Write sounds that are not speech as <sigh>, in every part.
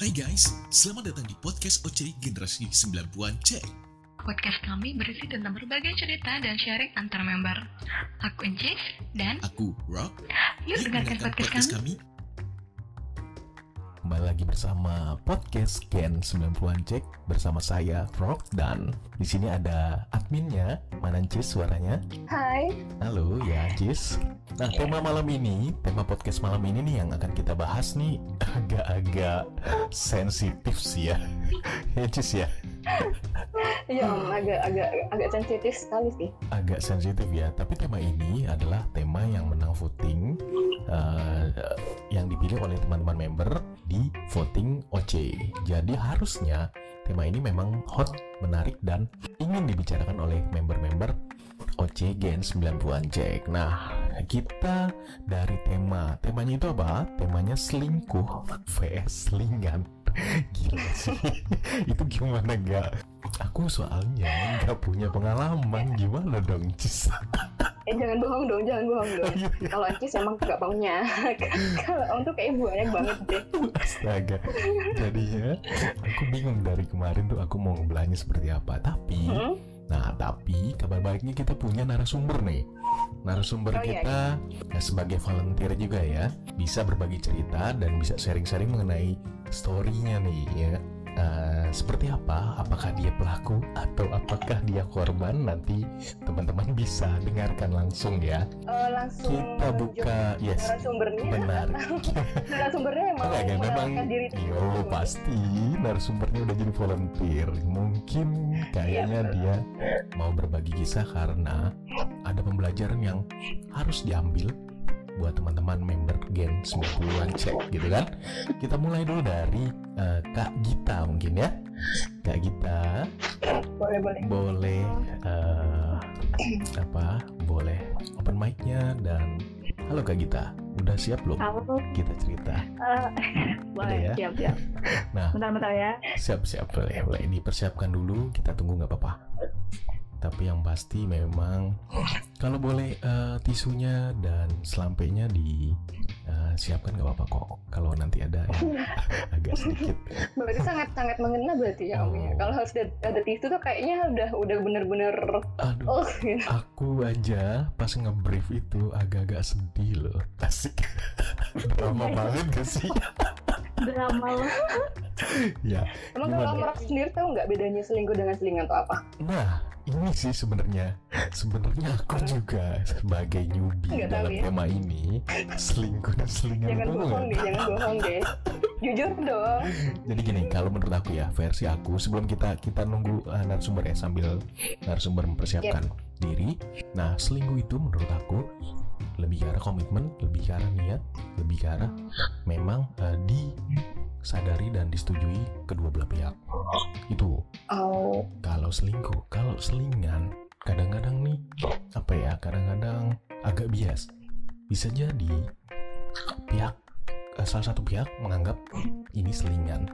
Hai guys, selamat datang di podcast OC Generasi 90-an Cek. Podcast kami berisi tentang berbagai cerita dan sharing antar member. Aku Encis dan Aku Rock. yuk dengarkan podcast kami. Kembali lagi bersama podcast Gen 90-an Cek bersama saya Rock dan di sini ada adminnya mana Cis suaranya? Hai, Halo ya Cis. Nah tema malam ini, tema podcast malam ini nih yang akan kita bahas nih agak-agak sensitif sih ya. <laughs> ya Cis ya, ya om, agak agak agak sensitif sekali sih. agak sensitif ya. Tapi tema ini adalah tema yang menang voting eh, yang dipilih oleh teman-teman member di voting OC. Jadi harusnya tema ini memang hot, menarik dan ingin dibicarakan oleh member-member OC Gen 90-an Jack. Nah, kita dari tema. Temanya itu apa? Temanya selingkuh vs selingan. Gila sih. <laughs> itu gimana gak? Aku soalnya nggak punya pengalaman. Gimana dong, Cis? Eh jangan bohong dong, jangan bohong dong. iya. Kalau Ancis emang gak punya. <laughs> Kalau om tuh kayak banyak banget deh. Astaga. Jadinya aku bingung dari kemarin tuh aku mau ngebelanya seperti apa. Tapi Hmm? Nah, tapi kabar baiknya kita punya narasumber nih. Narasumber Oh, iya, kita ya, sebagai volunteer juga ya, bisa berbagi cerita dan bisa sharing-sharing mengenai story-nya nih ya. Eh, seperti apa? Apakah dia pelaku atau apakah dia korban? Nanti teman-teman bisa dengarkan langsung ya. Eh, langsung Kita buka, yes, benar. <laughs> Narasumbernya emang Enggak memang diri. yo pasti narasumbernya udah jadi volunteer mungkin kayaknya Iya, dia mau berbagi kisah karena ada pembelajaran yang harus diambil buat teman-teman member Gen 90-an cek gitu kan kita mulai dulu dari eh, Kak Gita mungkin ya Kak Gita Boleh boleh. boleh eh, apa boleh open mic-nya dan halo Kak Gita udah siap belum Halo, kita cerita <laughs> uh, ya? boleh, siap, siap. Nah. Bentar-bentar ya. Siap siap boleh boleh dipersiapkan dulu kita tunggu nggak apa-apa. Tapi yang pasti memang kalau boleh eh, tisunya dan selampainya disiapkan nggak apa-apa kok. Kalau nanti ada yang <laughs> agak sedikit. Berarti sangat sangat mengena berarti ya om ya. Oh. Kalau harus ada, ada tisu tuh kayaknya udah udah bener-bener Aduh, oh gitu. aku aja pas ngebrief itu agak-agak sedih loh. <laughs> Asik. Drama <laughs> banget gak sih? Drama lo. ya. Emang kalau Om Rock sendiri tahu nggak bedanya selingkuh dengan selingan atau apa? Nah, ini sih sebenarnya sebenarnya aku juga sebagai newbie Nggak dalam ya. tema ini selingkuh selingan Jangan itu bohong deh, jangan bohong deh. Jujur dong. Jadi gini, kalau menurut aku ya versi aku sebelum kita kita nunggu uh, narasumber ya sambil narasumber mempersiapkan diri. Nah, selingkuh itu menurut aku lebih ke arah komitmen, lebih ke arah niat, lebih ke arah memang uh, disadari dan disetujui kedua belah pihak. Itu Oh, kalau selingkuh, kalau selingan kadang-kadang nih apa ya? Kadang-kadang agak bias. Bisa jadi pihak eh, salah satu pihak menganggap ini selingan.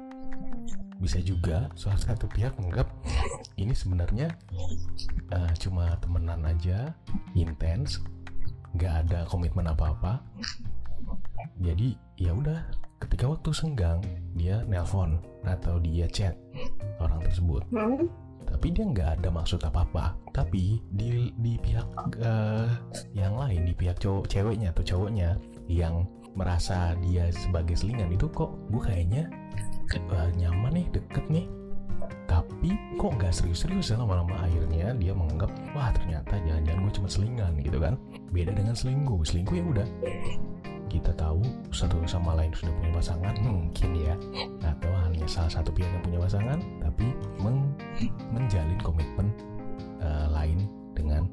Bisa juga salah satu pihak menganggap ini sebenarnya eh, cuma temenan aja, intens, nggak ada komitmen apa-apa. Jadi ya udah, ketika waktu senggang dia nelpon atau dia chat orang tersebut tapi dia nggak ada maksud apa-apa tapi di di pihak eh, yang lain di pihak cowok ceweknya atau cowoknya yang merasa dia sebagai selingan itu kok gue kayaknya eh, nyaman nih deket nih. Tapi kok nggak serius-serius ya lama-lama akhirnya dia menganggap wah ternyata jangan-jangan gue cuma selingan gitu kan. Beda dengan selingkuh. Selingkuh ya udah. Kita tahu satu sama lain sudah punya pasangan mungkin ya. Atau hanya salah satu pihak yang punya pasangan tapi meng- menjalin komitmen eh, lain dengan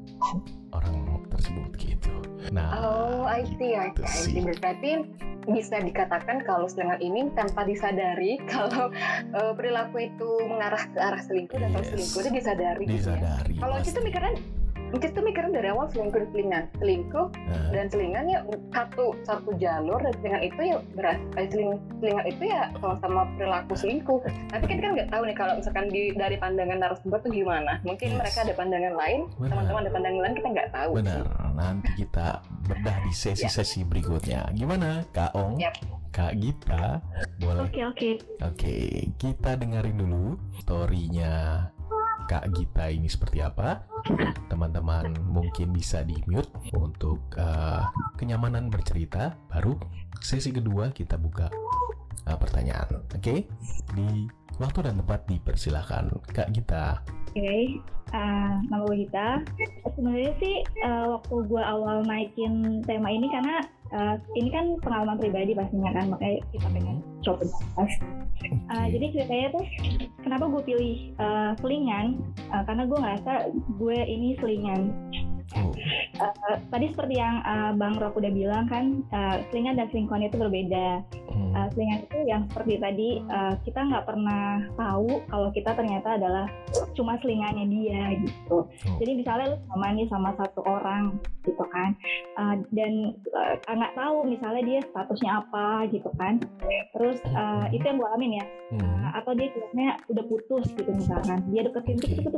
orang tersebut gitu. Nah, Oh, I see, I Itu see, I see. Berarti bisa dikatakan kalau selingan ini tanpa disadari <laughs> kalau eh, perilaku itu mengarah ke arah selingkuh dan kalau Yes. selingkuh itu disadari. gitu ya. disadari. Kalau kita pasti. Kita tuh mikirin dari awal selingkuh dan selingan, selingkuh Nah, dan selingan ya satu satu jalur dan selingan itu ya berat eh, seling, selingan itu ya sama-sama perilaku selingkuh. Tapi kan kan nggak tahu nih kalau misalkan di dari pandangan narasumber tuh gimana. Mungkin Yes. mereka ada pandangan lain, teman-teman ada pandangan lain kita nggak tahu. benar. Nanti kita bedah di sesi-sesi berikutnya. Gimana, Kak Ong? Yap. Kak Gita, boleh Oke oke. Oke, kita dengerin dulu storynya Kak Gita ini seperti apa. Teman-teman mungkin bisa di mute untuk eh, kenyamanan bercerita. Baru sesi kedua kita buka eh, pertanyaan. Oke, di waktu dan tempat dipersilahkan Kak Gita. Oke. Ah, nama gue Gita. Sebenarnya sih eh, waktu gue awal naikin tema ini karena eh, ini kan pengalaman pribadi pastinya kan makanya kita pengen coba bahas. Ah, Oke. jadi ceritanya tuh kenapa gue pilih eh, selingan Eh, karena gue ngerasa gue ini selingan. Oh, Eh, tadi seperti yang eh, Bang Rok udah bilang kan eh, selingan dan selingkuhan itu berbeda. hmm, Uh, selingan itu yang seperti tadi uh, kita nggak pernah tahu kalau kita ternyata adalah cuma selingannya dia gitu. Jadi misalnya lu sama nih sama satu orang gitu kan, uh, dan uh, nggak tahu misalnya dia statusnya apa gitu kan. Terus uh, itu yang gue alamin ya. hmm, Uh, atau dia sebenarnya udah putus gitu misalkan. Dia deketin gitu.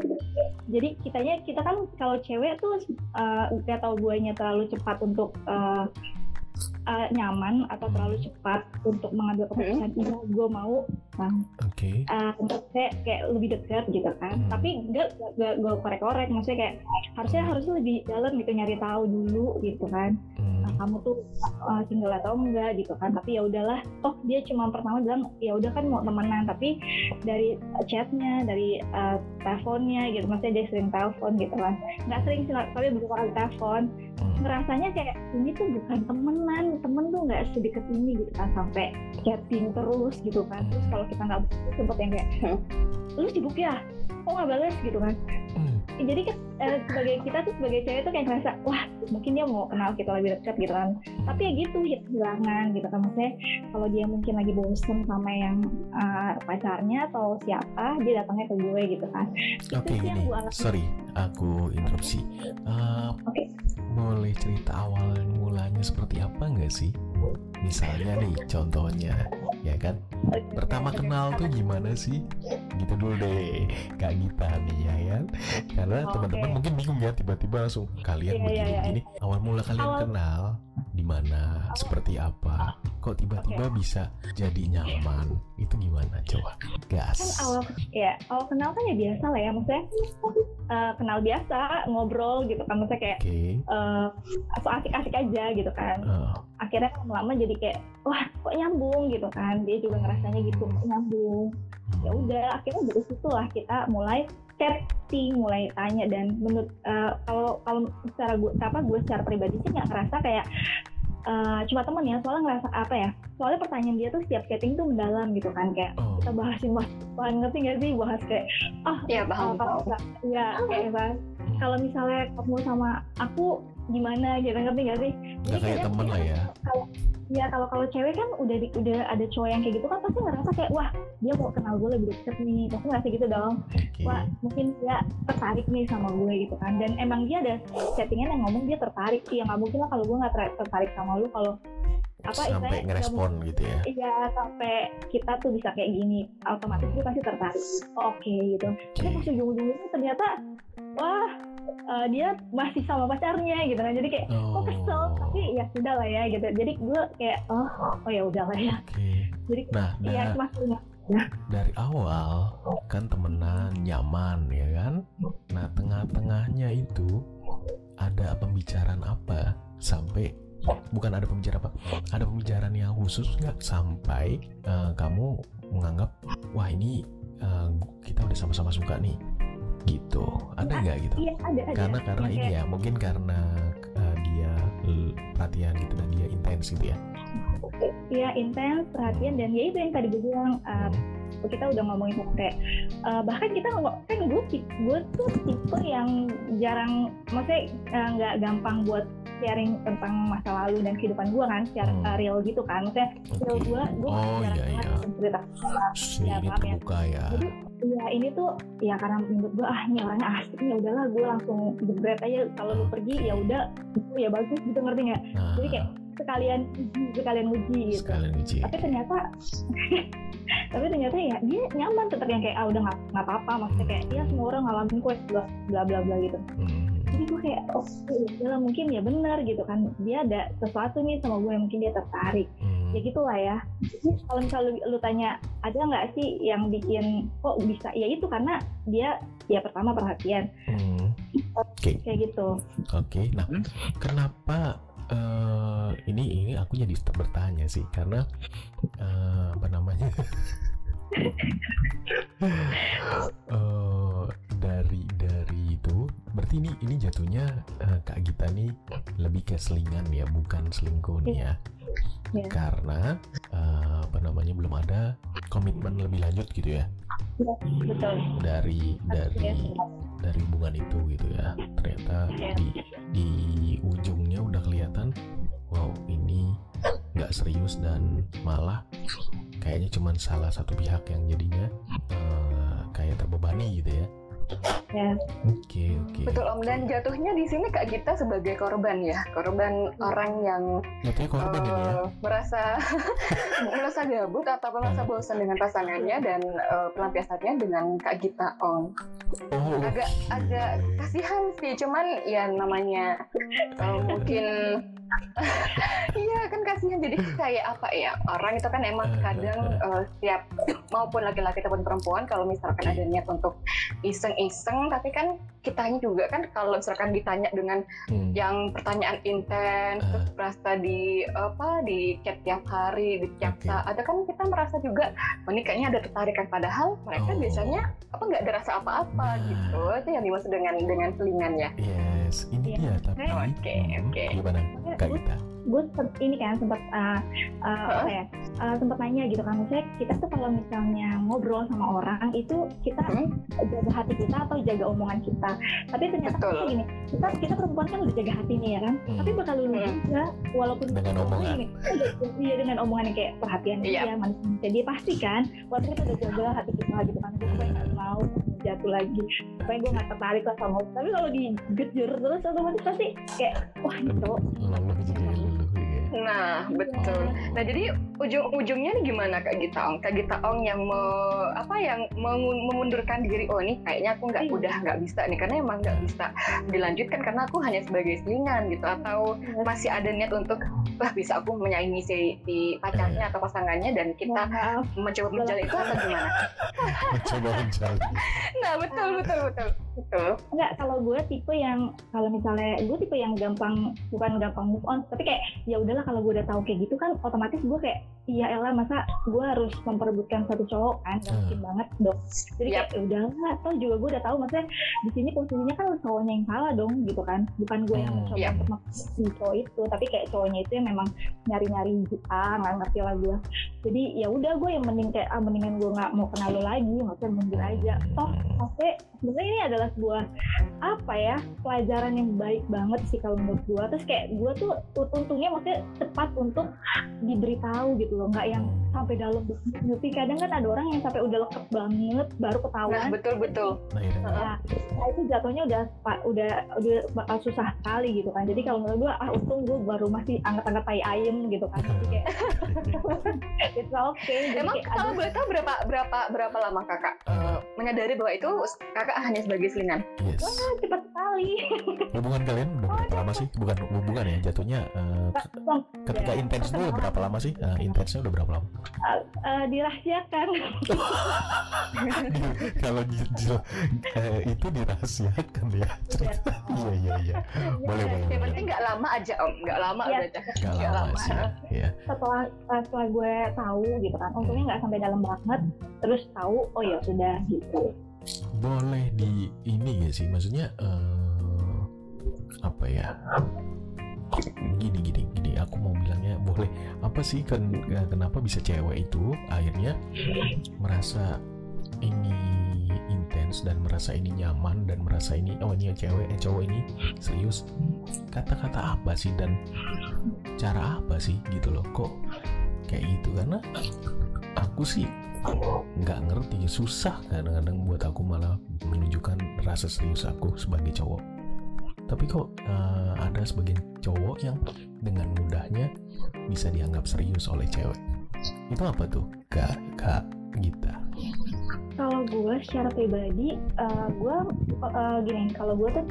Jadi kitanya kita kan kalau cewek tuh uh, nggak tahu guanya terlalu cepat untuk uh, uh, nyaman atau terlalu cepat untuk mengambil keputusan iya gue mau bang. Oke. uh, untuk saya kayak lebih dekat gitu kan. Hmm. tapi enggak enggak gue korek-korek. Maksudnya kayak harusnya harusnya lebih dalam gitu nyari tahu dulu gitu kan. Hmm, kamu tuh uh, single atau enggak gitu kan. Tapi ya udahlah. Toh dia cuma pertama bilang ya udah kan mau temenan. Tapi dari chatnya dari uh, teleponnya gitu. Maksudnya dia sering telepon gitu kan. Nggak sering sih tapi beberapa kali telepon. Hmm, ngerasanya kayak ini tuh bukan temenan. Temen tuh nggak sedekat ini gitu kan. Sampai chatting terus gitu kan. Terus kalau kita nggak sempet yang kayak lu sibuk ya? Kok nggak balas gitu kan. Hmm, jadi kan eh, sebagai kita tuh sebagai cewek tuh kayak ngerasa wah mungkin dia mau kenal kita lebih dekat gitu kan tapi ya gitu ya kehilangan gitu kan maksudnya kalau dia mungkin lagi bosen sama yang eh, pacarnya atau siapa dia datangnya ke gue gitu kan Oke gue alami sorry aku interupsi. Eh, Oke. Boleh cerita awal mulanya seperti apa nggak sih? Misalnya nih contohnya, ya kan? Pertama kenal tuh gimana sih? Gitu dulu deh, Kak Gita nih ya kan? Karena teman-teman mungkin bingung ya tiba-tiba langsung kalian Iya, iya, begini-begini. Awal mula kalian Awal- kenal di mana, seperti apa? Kok tiba-tiba bisa jadi nyaman? Itu gimana? Coba gas. kan awal ya awal kenal kan ya biasa lah ya maksudnya eh, kenal biasa ngobrol gitu kan maksudnya kayak Oke. eh so asik-asik aja gitu kan Eh, akhirnya lama-lama jadi kayak wah kok nyambung gitu kan dia juga ngerasanya gitu kok nyambung ya hmm, udah akhirnya dari situ lah kita mulai chatting mulai tanya dan menurut eh, kalau kalau secara gue apa gue secara pribadi sih nggak ngerasa kayak eh, cuma temen ya soalnya ngerasa apa ya soalnya pertanyaan dia tuh setiap chatting tuh mendalam gitu kan kayak Oh, kita bahasin bahas bahas ngerti nggak sih? Bahas kayak ah Iya, paham, oh, kalau paham. ya kayak bahas kalau misalnya kamu sama aku gimana gitu ngerti nggak sih nggak kayak kayaknya temen lah ya. kalau ya kalau kalau cewek kan udah di- udah ada cowok yang kayak gitu kan pasti ngerasa kayak wah dia mau kenal gue lebih deket nih pasti ngerasa gitu dong Oke. wah mungkin dia tertarik nih sama gue gitu kan dan emang dia ada settingan yang ngomong dia tertarik ya nggak mungkin lah kalau gue nggak ter- tertarik sama lu kalau apa Sampai ngerespon gitu ya. Iya sampai kita tuh bisa kayak gini otomatis dia pasti tertarik. Oh, Oke gitu. Tapi pas ujung-ujungnya ternyata wah eh, dia masih sama pacarnya gitu kan. Jadi kayak kok kesel Oh. tapi ya sudah lah ya gitu. Jadi gue kayak oh oh ya udah lah ya. Oke. Jadi Nah, ya da- cuma punya dari awal kan temenan nyaman ya kan. Nah, tengah-tengahnya itu ada pembicaraan apa sampai bukan ada pembicaraan apa? Ada pembicaraan yang khusus nggak sampai eh, kamu menganggap wah ini eh, kita udah sama-sama suka nih gitu. Ada Iya, nggak gitu? iya ada ada. Karena karena Yang ini ya mungkin karena eh, dia perhatian gitu dan dia intens gitu ya. Iya intens perhatian dan ya itu yang tadi gue bilang eh, Hmm. Kita udah ngomongin tentang kayak eh, bahkan kita kan gue gue tuh tipe yang jarang maksudnya eh, nggak gampang buat sharing tentang masa lalu dan kehidupan gue kan secara Hmm. real gitu kan maksudnya real gue gue Oh, jarang iya, iya. cerita Ya, ini ya. terbuka ya. Jadi, ya ini tuh ya karena menurut gue ah ini orangnya asik nih udahlah gue langsung jebret aja kalau lu pergi ya udah itu ya bagus gitu ngerti nggak Nah, jadi kayak sekalian sekalian uji gitu sekalian uji. tapi ternyata <laughs> tapi ternyata ya dia nyaman tetap yang kayak ah udah nggak nggak apa-apa maksudnya kayak ya semua orang ngalamin kok bla bla bla bla gitu Hmm. jadi gue kayak oh ya mungkin ya benar gitu kan dia ada sesuatu nih sama gue yang mungkin dia tertarik Hmm. ya gitulah ya kalau misalnya lu, lu tanya ada nggak sih yang bikin kok bisa ya itu karena dia ya pertama perhatian Hmm. Oke, kayak gitu oke. Nah, Hmm. kenapa eh, ini ini aku jadi bertanya sih karena eh, apa namanya? <laughs> Eh, dari dari itu berarti ini ini jatuhnya eh, Kak Gita nih lebih ke selingan ya, bukan selingkuh nih ya. Iya. Karena eh, apa namanya belum ada komitmen lebih lanjut gitu ya betul dari dari ya. dari hubungan itu gitu ya ternyata Iya. di di ujungnya udah kelihatan wow ini nggak serius dan malah kayaknya cuman salah satu pihak yang jadinya eh, kayak terbebani gitu ya ya. Oke oke. Betul Om. Dan jatuhnya di sini Kak Gita sebagai korban ya, korban orang yang jatuhnya korban ini ya? eh, merasa <laughs> merasa gabut atau merasa Hmm. bosan dengan pasangannya dan eh, pelampiasannya dengan Kak Gita Ong. oh. Agak oke. agak kasihan sih, cuman ya namanya eh, mungkin <laughs> iya kan kasihan. Jadi kayak apa ya orang itu kan emang kadang eh, setiap maupun laki-laki ataupun perempuan kalau misalkan ada niat untuk iseng-iseng tapi kan kitanya juga kan kalau misalkan ditanya dengan Hmm. yang pertanyaan intens Ah. terus merasa di apa di chat tiap hari di tiap Oke. saat kan kita merasa juga oh, ini kayaknya ada tertarikan padahal mereka Oh. biasanya apa nggak ada rasa apa-apa Nah. gitu itu yang dimaksud dengan dengan selingan ya yes ini Iya. dia tapi Oke, hmm, oke. gimana Kak Gita gue ini kan sempat uh, uh, apa ya uh, sempat nanya gitu kan maksudnya kita tuh kalau misalnya ngobrol sama orang itu kita Hmm? jaga hati kita atau jaga omongan kita tapi ternyata Betul. kan gini kita kita perempuan kan udah jaga hati nih ya kan Hmm. tapi bakal lulu Hmm. juga walaupun Dengan omongan. Gini, iya dengan omongan yang kayak perhatian Iya. dia manusia dia pasti kan walaupun kita udah jaga hati kita gitu kan gue nggak mau jatuh lagi supaya gue nggak tertarik lah sama tapi kalau digejur terus otomatis pasti kayak wah itu nah betul. Nah jadi ujung-ujungnya nih gimana Kak Gita Ong Kak Gita Ong yang me- apa yang memundurkan diri oh nih kayaknya aku nggak Iya. udah nggak bisa nih karena emang nggak bisa dilanjutkan karena aku hanya sebagai selingan gitu. Atau masih ada niat untuk wah bisa aku menyaingi si, si pacarnya atau pasangannya dan kita maaf. mencoba menjalin itu atau gimana? <laughs> mencoba mencari Nah betul betul betul. Betul. Enggak, kalau gue tipe yang kalau misalnya gue tipe yang gampang bukan gampang move on, tapi kayak ya udahlah kalau gue udah tahu kayak gitu kan otomatis gue kayak iya elah masa gue harus memperebutkan satu cowok kan gak Hmm. mungkin banget dong. Jadi kayak ya udahlah, toh juga gue udah tahu maksudnya di sini posisinya kan cowoknya yang salah dong gitu kan, bukan gue yang Hmm. mencoba Iya. untuk maksa si cowok itu, tapi kayak cowoknya itu yang memang nyari-nyari ah nggak ngerti lah gue. Jadi ya udah gue yang mending kayak ah mendingan gue nggak mau kenal lo lagi, maksudnya mundur aja. Toh maksudnya sebenarnya ini adalah sebuah apa ya pelajaran yang baik banget sih kalau menurut gue terus kayak gue tuh untungnya maksudnya cepat untuk diberitahu gitu loh. Nggak yang sampai dalam banget ngerti kadang kan ada orang yang sampai udah leket banget baru Nah ketahuan betul betul. nah, akhirnya Nah, nah itu jatuhnya udah udah udah bakal susah sekali gitu kan. Jadi kalau menurut gue ah untung gue baru masih angkat-angkat tai ayam gitu kan. Jadi kayak <laughs> it's okay. Jadi Emang kayak, kalau boleh tahu berapa berapa berapa lama kakak eh, menyadari bahwa itu kakak hanya sebagai selingan? yes. Wah cepet sekali. <laughs> Hubungan kalian udah berapa lama sih? Bukan hubungan ya jatuhnya eh, Bang, ketika ya, intens dulu berapa lama sih? Eh, intensnya udah berapa lama eh, dirahasiakan. <laughs> Kalau eh, itu dirahasiakan ya. Cerita iya iya iya. Boleh boleh Yang penting nggak lama aja om, nggak lama Iya. aja. nggak lama lama. sih ya Iya. setelah eh, setelah gue tahu gitu kan untungnya nggak sampai dalam banget terus tahu oh ya sudah gitu. Boleh di ini ya sih? Maksudnya eh, apa ya gini gini gini. Aku mau bilangnya boleh. Apa sih kan kenapa bisa cewek itu akhirnya merasa ini intens dan merasa ini nyaman dan merasa ini oh ini cewek eh cowok ini serius? Kata-kata apa sih dan cara apa sih gitu loh? Kok kayak gitu? Karena aku sih nggak ngerti. Susah kadang-kadang buat aku malah menunjukkan rasa serius aku sebagai cowok tapi kok eh, ada sebagian cowok yang dengan mudahnya bisa dianggap serius oleh cewek itu apa tuh kak kak Gita kalau gue secara pribadi eh, gue eh, gini kalau gue tuh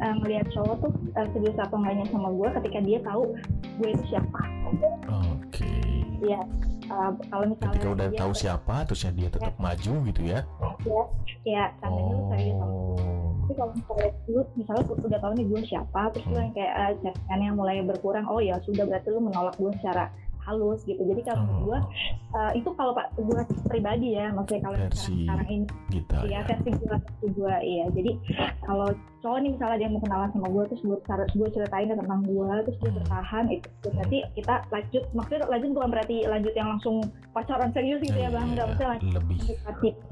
eh, ngelihat cowok tuh eh, serius apa enggaknya sama gue ketika dia tahu gue itu siapa oke Iya. Uh, kalau misalnya Ketika udah dia tahu siapa, terusnya dia tetap maju gitu ya. ya tandanya lu serius sama Oh. Tapi kalau misalnya lu misalnya udah tahu nih gue siapa terus lu yang kayak uh, chattingannya mulai berkurang oh ya sudah berarti lu menolak gue secara halus gitu. Jadi kalau menurut gue Oh, uh, itu kalau pak gue pribadi ya maksudnya kalau Versi sekarang, sekarang ini. Gita Iya ya. versi gue versi gue iya. Jadi kalau cowok nih misalnya dia mau kenalan sama gue terus gue gue ceritain tentang gue terus dia Hmm. bertahan itu berarti kita lanjut maksudnya lanjut bukan berarti lanjut yang langsung pacaran serius gitu ya bang. Nggak maksudnya lanjut lebih.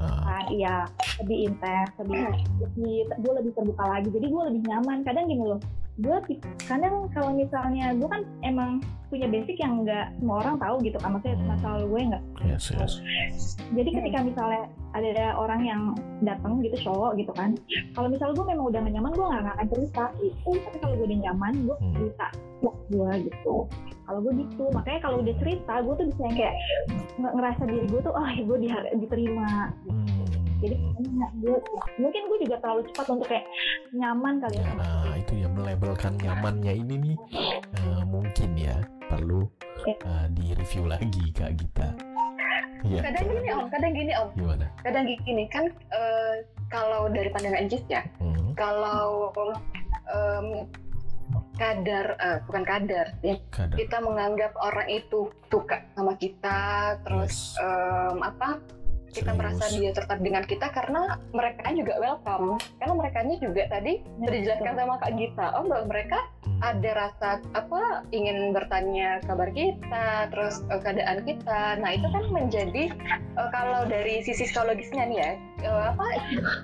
kan iya. Lebih intens lebih lebih gue lebih terbuka lagi. Jadi gue lebih nyaman. Kadang gini loh gue kadang kalau misalnya gue kan emang punya basic yang nggak semua orang tahu gitu kan maksudnya Hmm. masalah gue nggak yes yes. jadi ketika misalnya ada orang yang datang gitu cowok gitu kan kalau misalnya gue memang udah gak nyaman gue nggak akan cerita gitu tapi kalau gue udah nyaman gue Hmm. cerita wah gue gitu kalau gue gitu makanya kalau udah cerita gue tuh bisa yang kayak nge- ngerasa diri gue tuh oh gue di- diterima Hmm. Jadi gue mungkin gue juga terlalu cepat untuk kayak nyaman kali ya Ya, sama nah itu ya melabelkan nyamannya ini nih eh, mungkin ya perlu Ya. eh, di review lagi kak Gita. Iya. kadang gini om kadang gini om Gimana? kadang gini kan eh, kalau dari pandangan Jis ya Hmm, kalau em, kadar eh, bukan kadar ya kadang. kita menganggap orang itu suka sama kita terus Yes. em, apa kita Serius. merasa dia tertarik dengan kita karena mereka juga welcome. Karena mereka juga tadi sudah dijelaskan sama Kak Gita. Oh bahwa mereka Hmm, ada rasa apa ingin bertanya kabar kita terus eh, keadaan kita. Nah itu kan menjadi eh, kalau dari sisi psikologisnya nih ya apa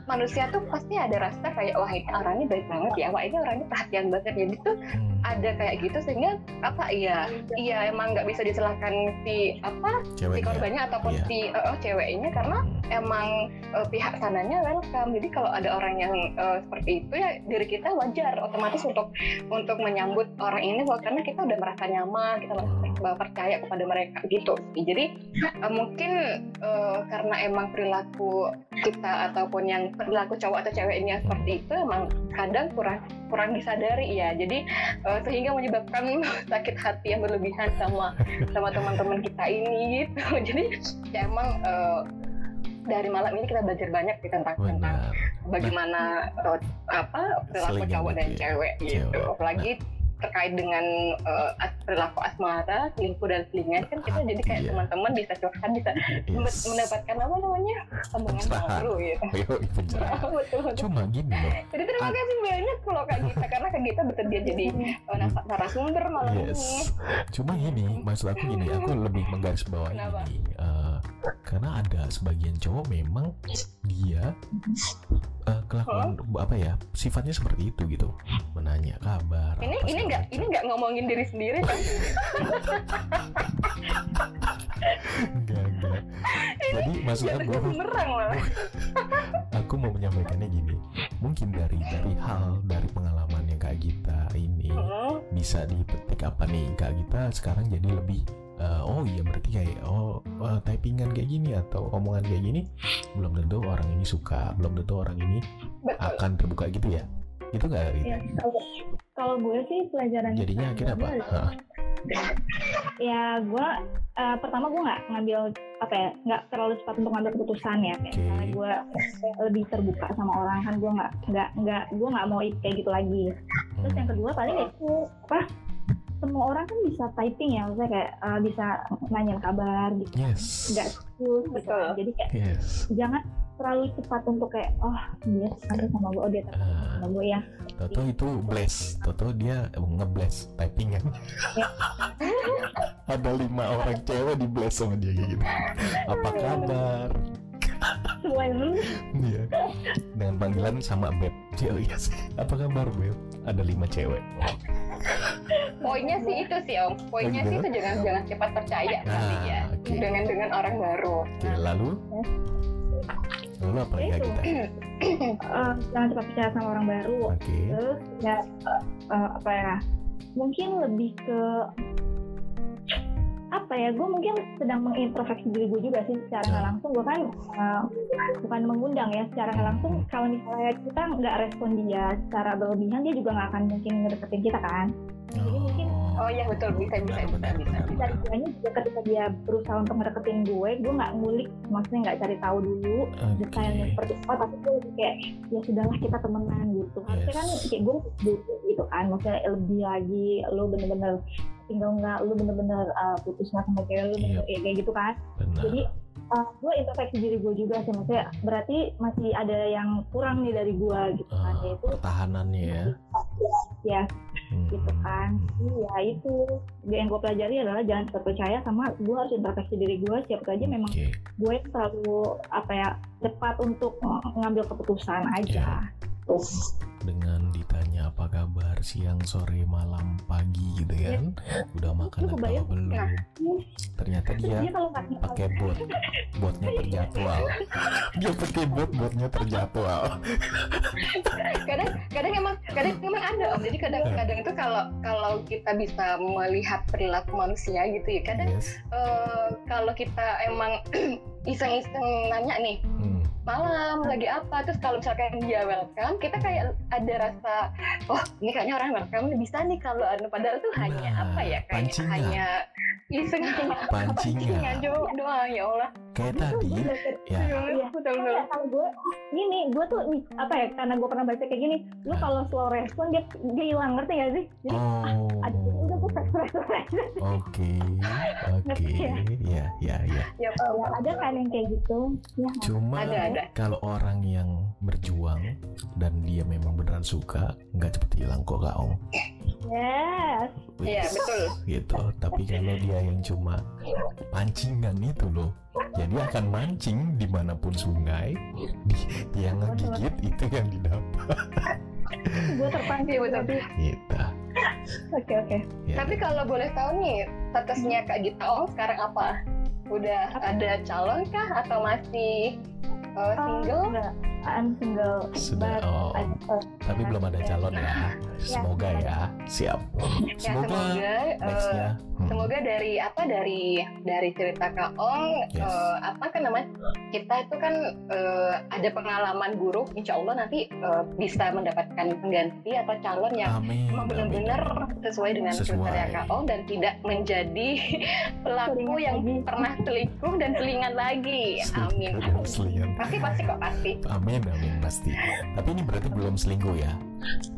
manusia tuh pasti ada rasa kayak wah ini orangnya baik banget ya. Wah ini orangnya perhatian banget ya. Gitu hmm, ada kayak gitu sehingga apa iya iya emang nggak bisa disalahkan si apa si ceweknya. korbannya ataupun Iya. si eh, oh, ceweknya karena Hmm, emang eh, pihak sananya welcome. Jadi kalau ada orang yang eh, seperti itu ya diri kita wajar otomatis untuk untuk menyambut orang ini karena kita udah merasa nyaman kita merasa percaya kepada mereka gitu. Jadi eh, mungkin eh, karena emang perilaku kita ataupun yang perilaku cowok atau ceweknya seperti itu emang kadang kurang kurang disadari ya jadi eh, sehingga menyebabkan <laughs> sakit hati yang berlebihan sama sama teman-teman kita ini gitu <laughs> jadi ya emang eh, dari malam ini kita belajar banyak sih tentang tentang Benar. bagaimana eh, apa perilaku cowok dan itu ya. cewek gitu Cewek. apalagi terkait dengan eh, as- perilaku asmara selingkuh dan selingan kan kita jadi kayak Iya. teman-teman bisa curhat bisa men- Yes. mendapatkan apa namanya sambungan Pencerahan. baru gitu <laughs> Ayo, pencerahan. betul betul Cuma gini loh. jadi terima kasih banyak kalau kak Gita karena kak Gita bersedia jadi eh, narasumber malam ini Yes. Cuma gini, maksud aku gini, aku lebih menggarisbawahi ini. Karena ada sebagian cowok memang dia eh, kelakuan apa ya sifatnya seperti itu gitu, menanya kabar. ini ini nggak ini nggak ngomongin diri sendiri kan Enggak, enggak. Jadi maksud aku, aku mau menyampaikannya gini. Mungkin dari dari hal dari pengalaman yang Kak Gita ini bisa dipetik apa nih Kak Gita sekarang jadi lebih eh, oh iya berarti kayak oh eh, typingan kayak gini atau omongan kayak gini belum tentu orang ini suka belum tentu orang ini betul. akan terbuka gitu ya? Itu nggak Rita? ya kalau kalau gue sih pelajaran jadinya akhirnya apa? <laughs> ya gue eh, pertama gue nggak ngambil apa ya nggak terlalu cepat untuk ngambil keputusan ya kayak Oke. misalnya gue lebih terbuka sama orang kan gue nggak nggak nggak gue nggak mau kayak gitu lagi. Terus yang kedua paling itu apa semua orang kan bisa typing ya maksudnya kayak eh, bisa nanyain kabar gitu yes nggak serius gitu Betul. jadi kayak yes jangan terlalu cepat untuk kayak oh dia ada sama gue oh dia Ah. sama gue ya Toto itu bless Toto dia ngebless typingan <laughs> ada lima orang cewek di bless sama dia kayak gitu apa kabar semua yang dulu Iya. Dengan panggilan sama Beb. Oh iya sih. Apa kabar Beb? Ada lima cewek. Poinnya sih itu sih om. Poinnya Oh, sih itu jangan jangan cepat percaya Ah, kali ya oke. dengan dengan orang baru. Oke, lalu? Lalu apa Kak kita? eh, jangan cepat percaya sama orang baru. Oke. terus ya eh, eh, apa ya? Mungkin lebih ke apa ya? Gue mungkin sedang mengintrospeksi diri gue juga sih secara nggak Ya. langsung. Gue kan eh, bukan mengundang ya secara nggak langsung. Kalau misalnya kita nggak respon dia secara berlebihan dia juga nggak akan mungkin ngedeketin kita kan Oh, oh ya betul bisa bisa bisa bisa bisa dari guanya juga ketika dia berusaha untuk ngedeketin gue gue nggak ngulik maksudnya nggak cari tahu dulu Oke. detailnya seperti apa tapi gue lebih kayak ya sudahlah kita temenan gitu harusnya kan Yes. kayak gue butuh gitu kan maksudnya lebih lagi lu bener-bener tinggal nggak lu bener-bener uh, putus nggak sama cewek lu Iya. bener- kayak kayak gitu kan Benar. jadi uh, gue introspeksi diri gue juga sih maksudnya berarti masih ada yang kurang nih dari gue gitu kan Ah, yaitu pertahanannya ya. ya Hmm. gitu kan. Iya itu. Yang gue pelajari adalah jangan cepat percaya sama gue harus introspeksi diri gue siapa aja memang Oke. gue selalu apa ya cepat untuk mengambil keputusan aja Dengan ditanya apa kabar siang, sore, malam, pagi? gitu kan. Udah makan atau belum? nggak? Ternyata <laughs> dia pakai bot. Botnya terjadwal dia pakai bot botnya terjadwal kadang kadang emang kadang emang ada om. Jadi kadang kadang itu kalau kalau kita bisa melihat perilaku manusia gitu ya kadang yes. eh, kalau kita emang <clears throat> iseng-iseng nanya nih Hmm. malam lagi apa? Terus kalau misalkan dia welcome kita kayak ada rasa oh ini kayaknya orang welcome bisa nih kalau anu padahal tuh hanya Nah, apa ya kayak pancingan. hanya iseng Pancingan. <laughs> pancingan. do- doang ya Allah. Kayak tadi ya. Iya. betul betul. Enggak, kalau gue gini gue tuh nih, apa ya karena gue pernah baca kayak gini lu kalau slow respon dia dia hilang ngerti gak sih? Jadi oh. ada oke oke. Ya? Ya ya ya Ya, ada kan yang kayak gitu? Ya. Cuma Ada, ada. kalau orang yang berjuang dan dia memang beneran suka nggak cepet hilang kok kak Om yes. Iya, Wis, betul. gitu. Tapi kalau dia yang cuma pancingan itu loh. Jadi akan mancing di mana pun sungai. Di- yang ngegigit itu yang didapat. Gue terpancing betul. tapi gitu. Oke oke. Ya. Tapi kalau boleh tahu nih, statusnya Kak Gita Ong sekarang apa? Udah ada calon kah atau masih uh, single? enggak I'm single. Sudah, but oh. Uh, tapi belum ada calon ya. <laughs> Semoga ya. Siap. <laughs> Ya, semoga semoga uh, nextnya hmm, semoga dari apa dari dari cerita Kak Ong Yes. uh, apa kan namanya kita itu kan uh, ada pengalaman buruk insya Allah nanti uh, bisa mendapatkan pengganti atau calon yang benar-benar sesuai dengan kriteria Kak Ong dan tidak menjadi <laughs> pelaku Selingan yang lagi. pernah selingkuh dan selingan lagi. Amin. selingan. pasti pasti kok pasti. Amin amin pasti. Tapi ini berarti belum selingkuh ya?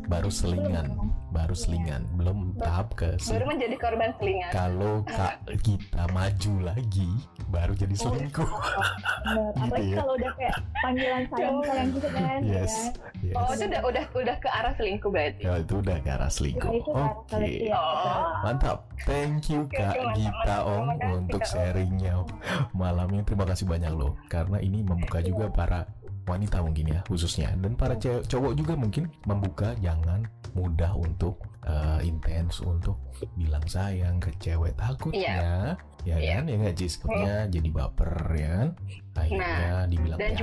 Baru selingan baru selingan belum tahap ke baru menjadi korban selingan kalau kak kita maju lagi baru jadi selingkuh bener. <laughs> Gitu apalagi ya. kalau udah kayak panggilan sayang sayang gitu kan ya yes kan? yes oh itu udah udah udah ke arah selingkuh berarti ya itu udah ke arah Ya, selingkuh kan oke iya, Oh. Mantap, thank you Oke, Kak mantap, Gita. Om untuk sharingnya <laughs> malam ini. Terima kasih banyak loh, karena ini membuka juga para wanita mungkin ya khususnya. Dan para cowok juga mungkin membuka jangan mudah untuk eh, intens untuk bilang sayang ke cewek takutnya. Ya Iya. kan? Ya nggak Cis takutnya jadi baper ya kan? Akhirnya dibilang dan yakin.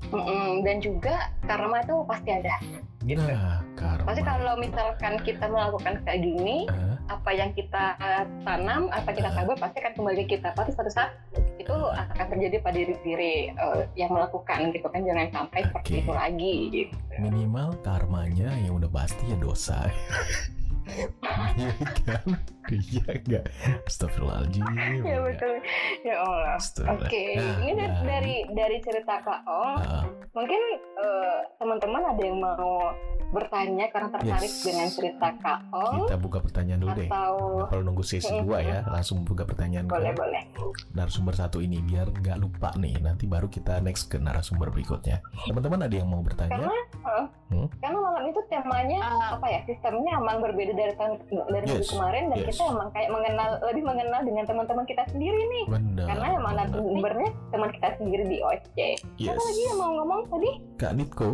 Juga- Mm-mm, dan juga karma itu pasti ada. Gitu. nah karma. Pasti kalau misalkan kita melakukan kayak gini Eh, apa yang kita tanam apa kita tabur pasti akan kembali ke kita. Pasti suatu saat itu akan terjadi pada diri diri eh, yang melakukan gitu kan. Jangan sampai seperti Oke. itu lagi gitu. minimal karmanya yang udah pasti ya dosa <laughs> iya kan iya enggak Astagfirullahaladzim <laughs> ya betul. Ya Allah. Astagfirullah. oke Nah, ini dari, nah, dari dari cerita kak Ong ah, mungkin eh, teman-teman ada yang mau bertanya karena tertarik Yes. dengan cerita kak Ong kita buka pertanyaan dulu deh. Atau Nggak perlu nunggu sesi Mm-mm. dua ya langsung buka pertanyaan boleh ke boleh narasumber satu ini biar nggak lupa nih. Nanti baru kita next ke narasumber berikutnya. Teman-teman ada yang mau bertanya? Karena eh, Hmm? karena malam itu temanya apa ya? Sistemnya emang berbeda dari tahun dari minggu Yes, kemarin dan yes. kita emang kayak mengenal lebih mengenal dengan teman-teman kita sendiri nih benar karena emang benar. narasumbernya teman kita sendiri di OC yes apa lagi yang mau ngomong tadi Kak Nitko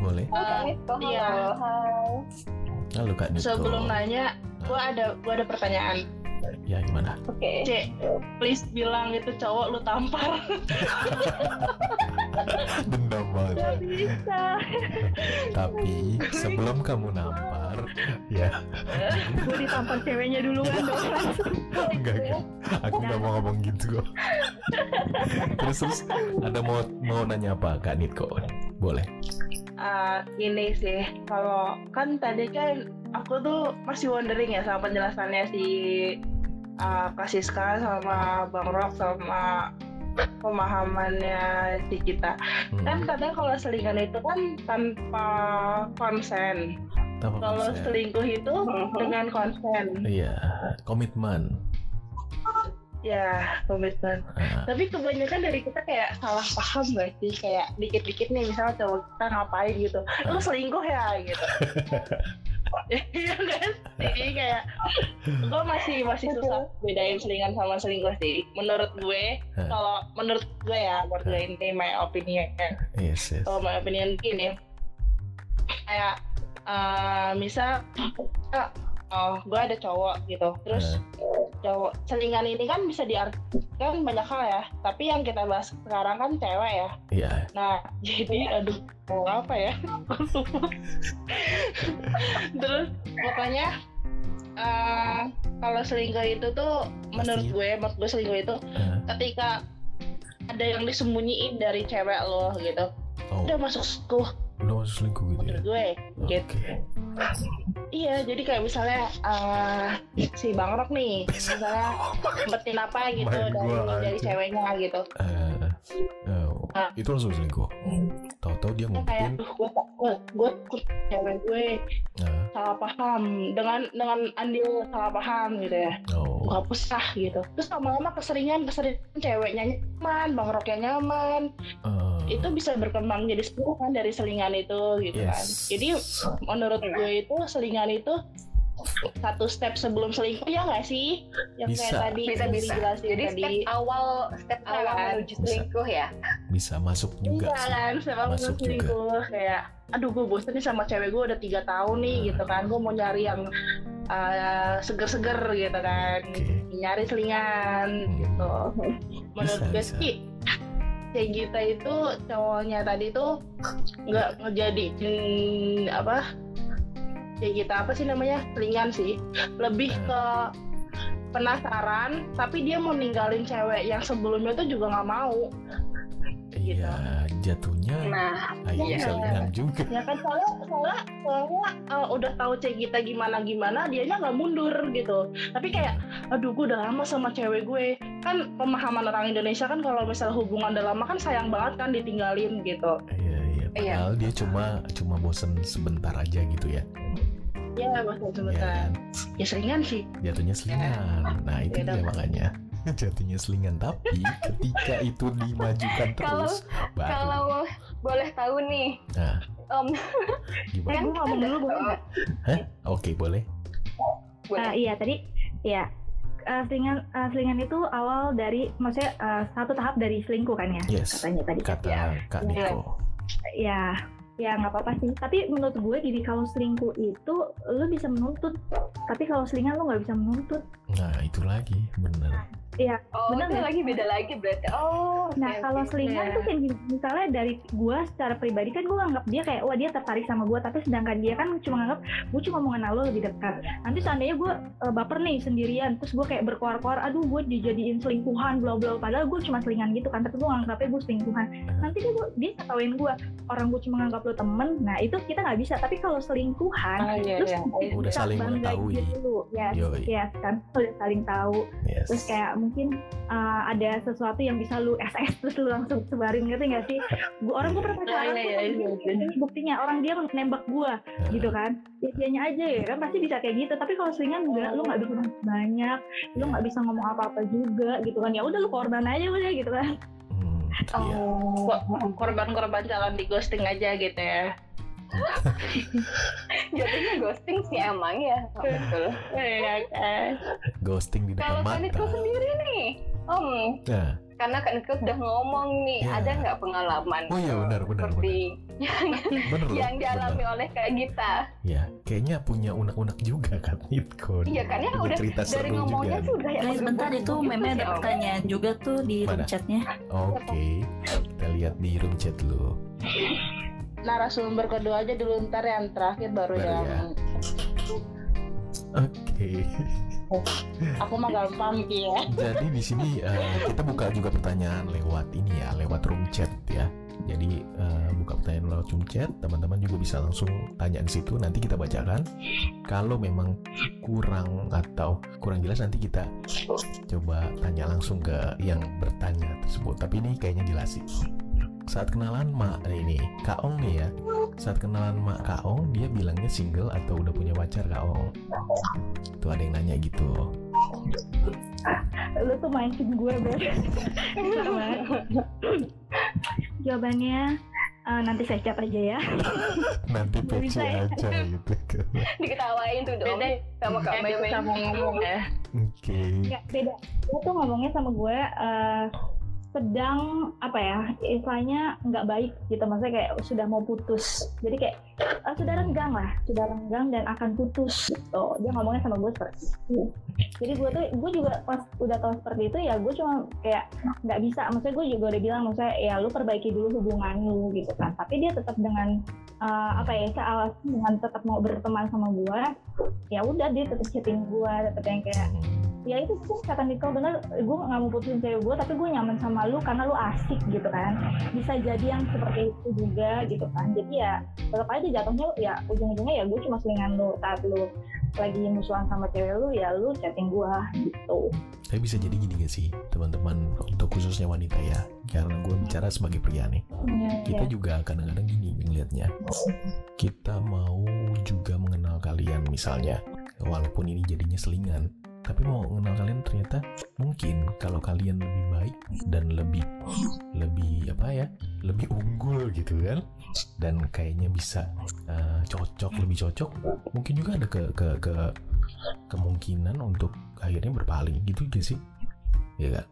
boleh oh, Kak Eh, Nitko, halo iya. hai halo Kak Nitko Sebelum nanya, gua ada gua ada pertanyaan. Ya gimana? Oke. C, please bilang itu cowok lu tampar. <laughs> dendam banget. Gak bisa. Tapi sebelum kamu nampar ya. Gue ditampar ceweknya duluan dong. Enggak aku nggak mau ngomong gitu kok. Terus terus ada mau mau nanya apa? Kak Nitko boleh. Eh, ini sih kalau kan tadi kan aku tuh masih wondering ya sama penjelasannya si uh, Kasiska sama Bang Rock sama pemahamannya si kita. Hmm. kan katanya kalau selingan itu kan tanpa konsen. Tanpa kalau konsen. selingkuh itu Mhm. dengan konsen. Iya, komitmen. ya komitmen. Ah, tapi kebanyakan dari kita kayak salah paham gak sih? Kayak dikit-dikit nih misalnya cowok kita ngapain gitu. Lu selingkuh ya gitu <laughs> iya kan? Jadi kayak gue masih masih susah bedain selingan sama selingkuh sih. Menurut gue kalau menurut gue ya menurut gue ini my opinion. Yes, yes. kalau my opinion gini kayak eh, misal <tsk> oh gue ada cowok gitu. Terus cowok. Selingan ini kan bisa diartikan banyak hal ya. Tapi yang kita bahas sekarang kan cewek ya. Iya, nah <laughs> jadi aduh mau apa ya? <laughs> Terus pokoknya eh, kalau selingkuh itu tuh menurut gue menurut gue selingkuh itu Ah, ketika ada yang disembunyiin dari cewek lo gitu. Oh, udah masuk selingkuh. Udah masuk selingkuh gitu ya? menurut gue Oke. gitu iya jadi kayak misalnya eh, si Bang Rok nih misalnya <laughs> sempetin apa gitu Main dari dari ceweknya gitu. Eh, oh, Ah. itu langsung selingkuh. Tahu-tahu dia Kan kayak ngumpetin. gue gue gue takut cewek gue ah, salah paham. Dengan dengan andil salah paham gitu ya. Oh, gue sah gitu. Terus lama-lama keseringan keseringan ceweknya nyaman bang roknya nyaman. Eh, itu bisa berkembang jadi sepuluh kan dari selingan itu gitu kan. Yes. jadi menurut gue itu selingan itu satu step sebelum selingkuh ya nggak sih yang Bisa. kayak tadi Bisa, bisa. dijelasin Jadi tadi step awal step awal menuju Bisa. selingkuh ya. bisa masuk juga iya sih. kan sama Masuk juga. selingkuh kayak aduh gue bosen nih sama cewek gue udah tiga tahun nih Hmm. gitu kan gue mau nyari yang uh, seger-seger gitu kan Oke. nyari selingan gitu menurut Bisa, gue sih kayak kita itu cowoknya tadi tuh nggak ngejadiin apa kayak kita apa sih namanya? Selingan sih. Lebih ke penasaran tapi dia mau ninggalin cewek yang sebelumnya tuh juga nggak mau. Iya, jatuhnya Nah, ayo iya. salingan juga. ya kan soalnya soalnya soalnya uh, udah tahu cewek kita gimana gimana dianya nggak mundur gitu. Tapi kayak aduh gue udah lama sama cewek gue. Kan pemahaman orang Indonesia kan kalau misalnya hubungan udah lama kan sayang banget kan ditinggalin gitu. Iya, iya. Iya. Padahal dia cuma cuma bosen sebentar aja gitu ya. ya bahasa Iya sebentar kan? ya seringan sih Jatuhnya selingan. Nah, itu Beda. dia makanya. <laughs> Jatuhnya selingan tapi ketika itu dimajukan <laughs> Kalau- terus baru kalau boleh tahu nih, nah Om, gimana? Gue ngomong dulu boleh nggak? Oke, boleh. boleh. Ah, iya tadi ya eh, selingan eh, selingan itu awal dari maksudnya eh, satu tahap dari selingkuh kan ya Yes. katanya tadi Kata Ya. Kak Iya. Niko. Ya ya nggak apa-apa sih. Tapi menurut gue jadi kalau selingkuh itu lu bisa menuntut. Tapi kalau selingan lu nggak bisa menuntut Nah, itu lagi bener. oh, bener itu nggak? lagi beda lagi berarti. Oh, Nah oke, kalau oke. selingan tuh kayak gini, misalnya dari gue secara pribadi kan gue anggap dia kayak wah dia tertarik sama gue, tapi sedangkan dia kan cuma nganggap gue cuma mau kenal lo lebih dekat. Nanti seandainya gue eh, baper nih sendirian, terus gue kayak berkoar-koar, aduh gue dijadiin selingkuhan, bla bla. Padahal gue cuma selingan gitu kan, tapi gue nganggapnya gue selingkuhan. Nanti dia gua- dia ngetawain gue, orang gue cuma nganggap lo temen. Nah itu kita nggak bisa. Tapi kalau selingkuhan, ah, iya, terus iya. Udah saling mengetahui. gitu, ya, Yoi. ya kan, udah saling tahu. Yes. terus kayak mungkin uh, ada sesuatu yang bisa lu SS terus lu langsung sebarin gitu nggak sih? Gua orang gue pernah pacaran Iya, iya, iya, tuh, iya. ini buktinya orang dia nembak gua Nah, gitu kan? Ya dianya aja ya kan pasti bisa kayak gitu. Tapi kalau selingan enggak lu nggak bisa ngomong banyak lu nggak bisa ngomong apa-apa juga gitu kan? Ya udah lu korban aja udah gitu kan? Hmm, iya. Oh, Kok korban-korban calon di ghosting aja gitu ya <laughs> jatuhnya ghosting sih emang ya. Oh, betul. iya kan Ghosting di Kalau depan Kaniko mata. sendiri nih, Om, Nah, karena Kaniko udah ngomong nih, Iya. ada nggak pengalaman Oh iya, benar, benar, seperti bener <laughs> loh. yang dialami bener. oleh Kak Gita? Ya, kayaknya punya unek-unek juga kan Nitko. Iya kan ya udah cerita dari seru ngomongnya juga. sudah ya. Guys, bentar itu meme ada pertanyaan juga tuh di room chatnya. Oke, kita lihat di room chat dulu. Narasumber kedua aja dulu ntar yang terakhir baru Baru yang ya. Oke. Oke. Aku mah gampang gitu ya. Jadi di sini eh, kita buka juga pertanyaan lewat ini ya, lewat room chat ya. Jadi eh, buka pertanyaan lewat room chat, teman-teman juga bisa langsung tanya di situ. Nanti kita bacakan. Kalau memang kurang atau kurang jelas nanti kita coba tanya langsung ke yang bertanya tersebut. Tapi ini kayaknya jelas sih. Saat kenalan Mak ini Kak Ong nih ya. Saat kenalan Mak Kak Ong, dia bilangnya single atau udah punya pacar Kak Ong? Tuh ada yang nanya gitu. lu tuh mancing gue ber <laughs> jawabannya eh, nanti saya cap aja ya <laughs> Nanti PC ya. aja gitu kan. <laughs> Diketawain tuh dong Beda sama Kak Mei. bisa mau ngomong ya. Oke. Nggak, beda dia tuh ngomongnya sama gue eh, sedang apa ya istilahnya nggak baik gitu. Maksudnya kayak sudah mau putus. Jadi kayak eh, sudah renggang lah sudah renggang dan akan putus gitu. Dia ngomongnya sama gue seperti itu. Jadi gue tuh gue juga pas udah tahu seperti itu ya gue cuma kayak nggak bisa. Maksudnya gue juga udah bilang maksudnya ya lu perbaiki dulu hubungan lu gitu kan. Tapi dia tetap dengan eh, apa ya alasan dengan tetap mau berteman sama gue ya udah dia tetap chatting gue tetap yang kayak ya itu sih kata Nicole bener. Gue nggak mau putusin cewek gue tapi gue nyaman sama lu karena lu asik gitu kan. Bisa jadi yang seperti itu juga gitu kan. Jadi ya tetap aja jatuhnya ya ujung-ujungnya ya gue cuma selingan lu. Saat lu lagi musuhan sama cewek lu ya lu chatting gue gitu. Tapi bisa jadi gini gak sih teman-teman untuk khususnya wanita ya. Karena gue bicara sebagai pria nih. Kita ya. juga kadang-kadang gini ngelihatnya Kita mau juga mengenal kalian misalnya. Walaupun ini jadinya selingan Tapi mau mengenal kalian ternyata mungkin kalau kalian lebih baik dan lebih lebih apa ya lebih unggul gitu kan dan kayaknya bisa eh, cocok lebih cocok mungkin juga ada ke ke ke kemungkinan untuk akhirnya berpaling gitu gak sih? Ya kan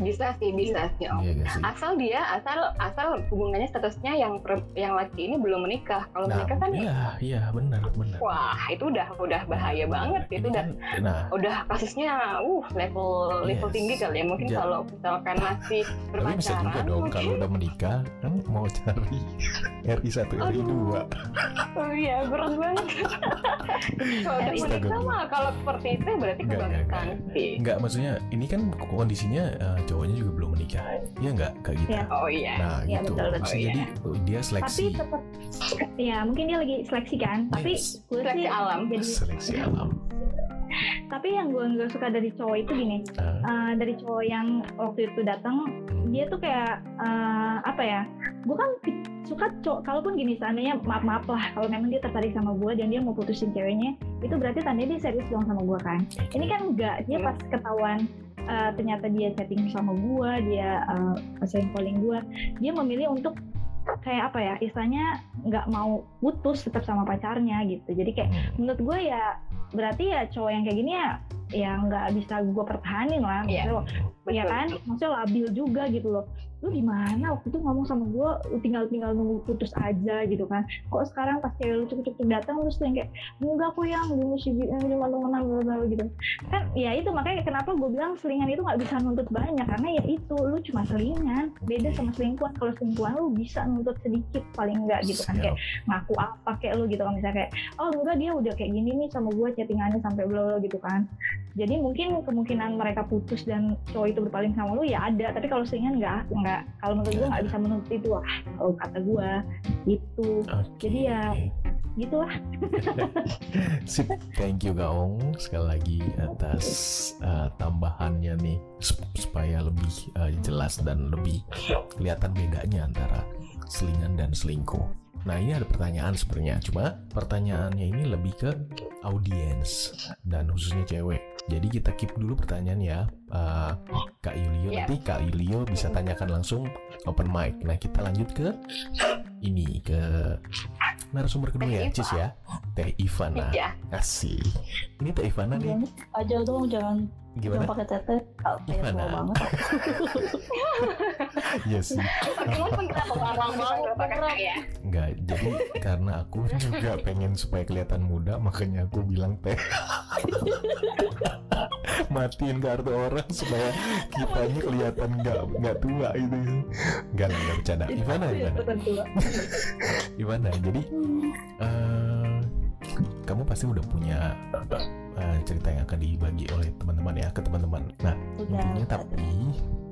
Bisa sih, bisa sih. Om. iya sih Asal dia, asal asal hubungannya statusnya yang yang laki ini belum menikah. Kalau nah menikah kan, iya iya benar benar wah itu udah udah bahaya banget. Ini Itu udah kan- nah udah kasusnya uh level level Yes. tinggi kali ya. Mungkin Ja- kalau misalkan masih tapi berpacaran, bisa juga dong mungkin- kalau udah menikah kan mau cari RI 1 RI 2 Oh iya, berat banget. <laughs> kalau udah menikah mah kalau seperti itu ya berarti kebangetan sih. Enggak maksudnya ini kan kondisinya eh, cowoknya juga belum menikah. Ya enggak kayak gitu. Iya. Oh iya. nah Iya, gitu. betul, betul. jadi oh, dia tapi seleksi. tetap ya mungkin dia lagi seleksi kan? Tapi Yes. gue Seleksi sih alam. jadi seleksi alam. Tapi yang gue nggak suka dari cowok itu gini. Ah, eh, dari cowok yang waktu itu datang hmm. dia tuh kayak eh, apa ya? Gue kan suka cowok kalaupun gini seandainya maaf maaf lah kalau memang dia tertarik sama gue dan dia mau putusin ceweknya itu berarti tandanya dia serius dong sama gue kan? Ini kan enggak dia pas ketahuan eh, ternyata dia chatting sama gue dia uh, sering calling gue dia memilih untuk kayak apa ya istilahnya nggak mau putus tetap sama pacarnya gitu jadi kayak Hmm. menurut gue ya berarti ya cowok yang kayak gini ya ya nggak bisa gue pertahanin lah Iya. Maksudnya, ya Betul. kan maksudnya labil juga gitu loh lu gimana? Waktu itu ngomong sama gue lu tinggal tinggal nunggu putus aja gitu kan. Kok sekarang pas cewek lu cukup cukup datang lu sering kayak enggak kok yang dulu sih yang cuma temenan bla, bla, gitu. Kan ya itu makanya kenapa gue bilang selingan itu nggak bisa nuntut banyak karena ya itu lu cuma selingan. Beda sama selingkuhan. Kalau selingkuhan lu bisa nuntut sedikit paling enggak gitu kan. Kayak ngaku apa kayak lu gitu kan. Misalnya kayak oh enggak dia udah kayak gini nih sama gue chattingannya sampai bla gitu kan. Jadi mungkin kemungkinan mereka putus dan cowok itu berpaling sama lu ya ada. Tapi kalau selingan enggak enggak kalau menurut gue nggak bisa menuntut itu lah kalau kata gue gitu Oke. Jadi ya, gitu lah <laughs> Sip, thank you Gaong sekali lagi atas uh, tambahannya nih sup- supaya lebih uh, jelas dan lebih kelihatan bedanya antara selingan dan selingkuh. Nah ini ada pertanyaan sebenarnya, cuma pertanyaannya ini lebih ke audiens dan khususnya cewek. Jadi kita keep dulu pertanyaan ya, uh, Kak Yulio. Iya. Nanti Kak Yulio bisa tanyakan langsung open mic. Nah kita lanjut ke ini ke narasumber kedua Teh ya. Cis ya. Teh Ivana. Iya. Kasih. Ini Teh Ivana nih. Jangan aja dong jangan jangan Gimana? pakai tete kayak Gimana? tua banget <laughs> Iya sih. Pengarang banget kakak ya. Enggak, jadi karena aku juga pengen supaya kelihatan muda, makanya aku bilang teh. <laughs> Matiin kartu orang supaya kitanya kelihatan nggak nggak tua itu. Enggak lah, nggak bercanda. Ivana, Ivana, Ivana. Jadi eh kamu pasti udah punya eh, cerita yang akan dibagi oleh teman-teman ya ke teman-teman. Nah, Udah. intinya tapi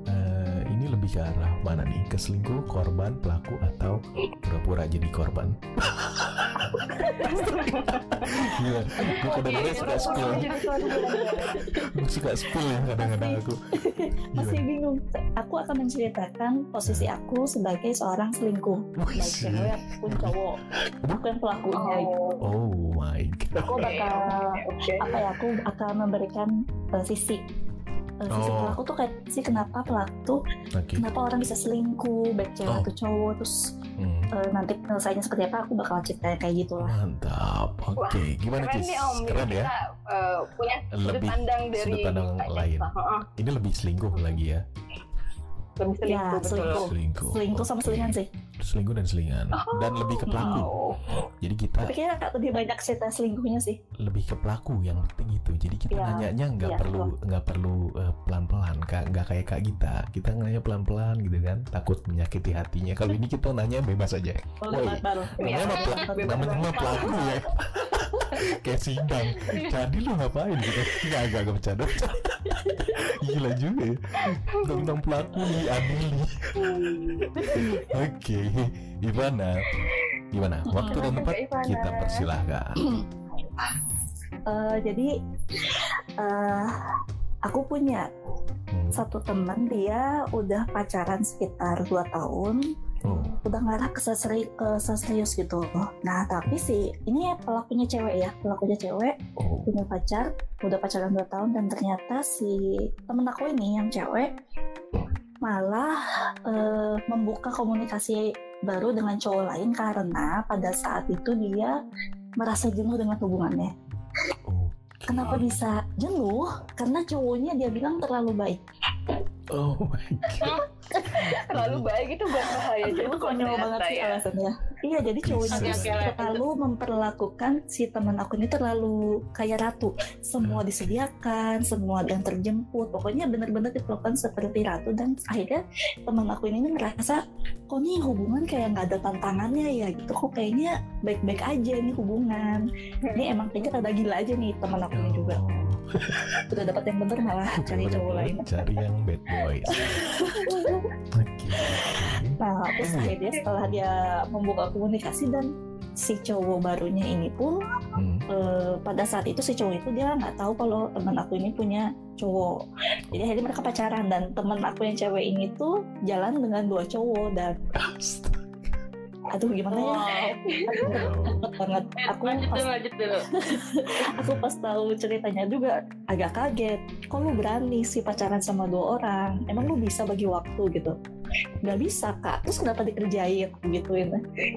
eh, ini lebih ke arah mana nih? Ke selingkuh, korban, pelaku atau pura-pura jadi korban? Gila, gue kadang-kadang suka spill, gue suka spill ya kadang-kadang aku. Masih bingung. Aku akan menceritakan posisi aku sebagai seorang selingkuh, baik cewek pun cowok, bukan pelakunya. gitu. Oh my Aku god. bakal Oke. apa ya? Aku akan memberikan uh, sisi uh, sisi Oh. pelaku tuh kayak sih kenapa pelaku tuh Oke. kenapa orang bisa selingkuh baik cewek Oh. atau cowok terus Hmm, uh, nanti penyelesaiannya seperti apa aku bakal cerita kayak gitu lah Mantap. Oke, gimana Keren Cis? nih Om, Keren ya? kita eh, punya sudut Lebih pandang dari sudut pandang lain. Heeh, Ini lebih selingkuh lagi ya. Lebih selingkuh Ya, betul. selingkuh. Selingkuh. selingkuh sama selingan sih Selingkuh dan selingan. Dan lebih ke pelaku. Oh. Jadi kita tapi kayaknya lebih banyak cerita selingkuhnya sih lebih ke pelaku yang penting itu. Jadi kita Ya, nanyanya nggak ya, perlu nggak perlu eh, pelan-pelan, Kak. nggak kayak kak kita. Kita nanya pelan-pelan gitu kan, takut menyakiti hatinya. Kalau ini kita nanya bebas aja. boleh Woi. banget baru namanya mah pelaku ya. <laughs> <laughs> kayak sidang. Jadi lu ngapain gitu? Nggak agak agak bercanda. <laughs> Gila juga ya. Tentang pelaku nih adili. <laughs> Oke, Ivana. Gimana? Waktu dan tempat kita persilahkan. Eh, jadi eh aku punya Hmm. satu teman dia udah pacaran sekitar 2 tahun Oh, udah ngarah ke, seseri- ke serius gitu nah tapi sih ini pelakunya cewek ya pelakunya cewek oh, punya pacar udah pacaran 2 tahun dan ternyata si temen aku ini yang cewek malah eh, membuka komunikasi baru dengan cowok lain karena pada saat itu dia merasa jenuh dengan hubungannya oh. Kenapa bisa jenuh? Karena cowoknya dia bilang terlalu baik. Oh my god. <laughs> Terlalu baik itu buat bahaya Itu juga konyol banget sih ya. alasannya. Iya, jadi cowoknya oke, terlalu memperlakukan si teman aku ini terlalu kayak ratu. Semua disediakan, semua yang terjemput. Pokoknya benar-benar diperlakukan seperti ratu dan akhirnya teman aku ini ngerasa kok nih hubungan kayak nggak ada tantangannya ya gitu. Kok kayaknya baik-baik aja nih hubungan. Ini emang kayaknya rada gila aja nih teman aku ini juga. <laughs> Udah dapat yang bener malah cari Bener-bener cowok lain. Cari yang bad boys. <laughs> Oke. oke. Nah, terus akhirnya setelah dia membuka komunikasi dan si cowok barunya ini pun Hmm. eh, pada saat itu si cowok itu dia nggak tahu kalau teman aku ini punya cowok. Jadi akhirnya mereka pacaran dan teman aku yang cewek ini tuh jalan dengan dua cowok dan. Aduh gimana ya? Wow. Takut banget. Aku lanjut pas dulu lanjut dulu <laughs> aku pas tahu ceritanya juga agak kaget. Kok lu berani sih pacaran sama dua orang? Emang lu bisa bagi waktu gitu? Gak bisa kak. Terus kenapa dikerjain? Aku Gituin.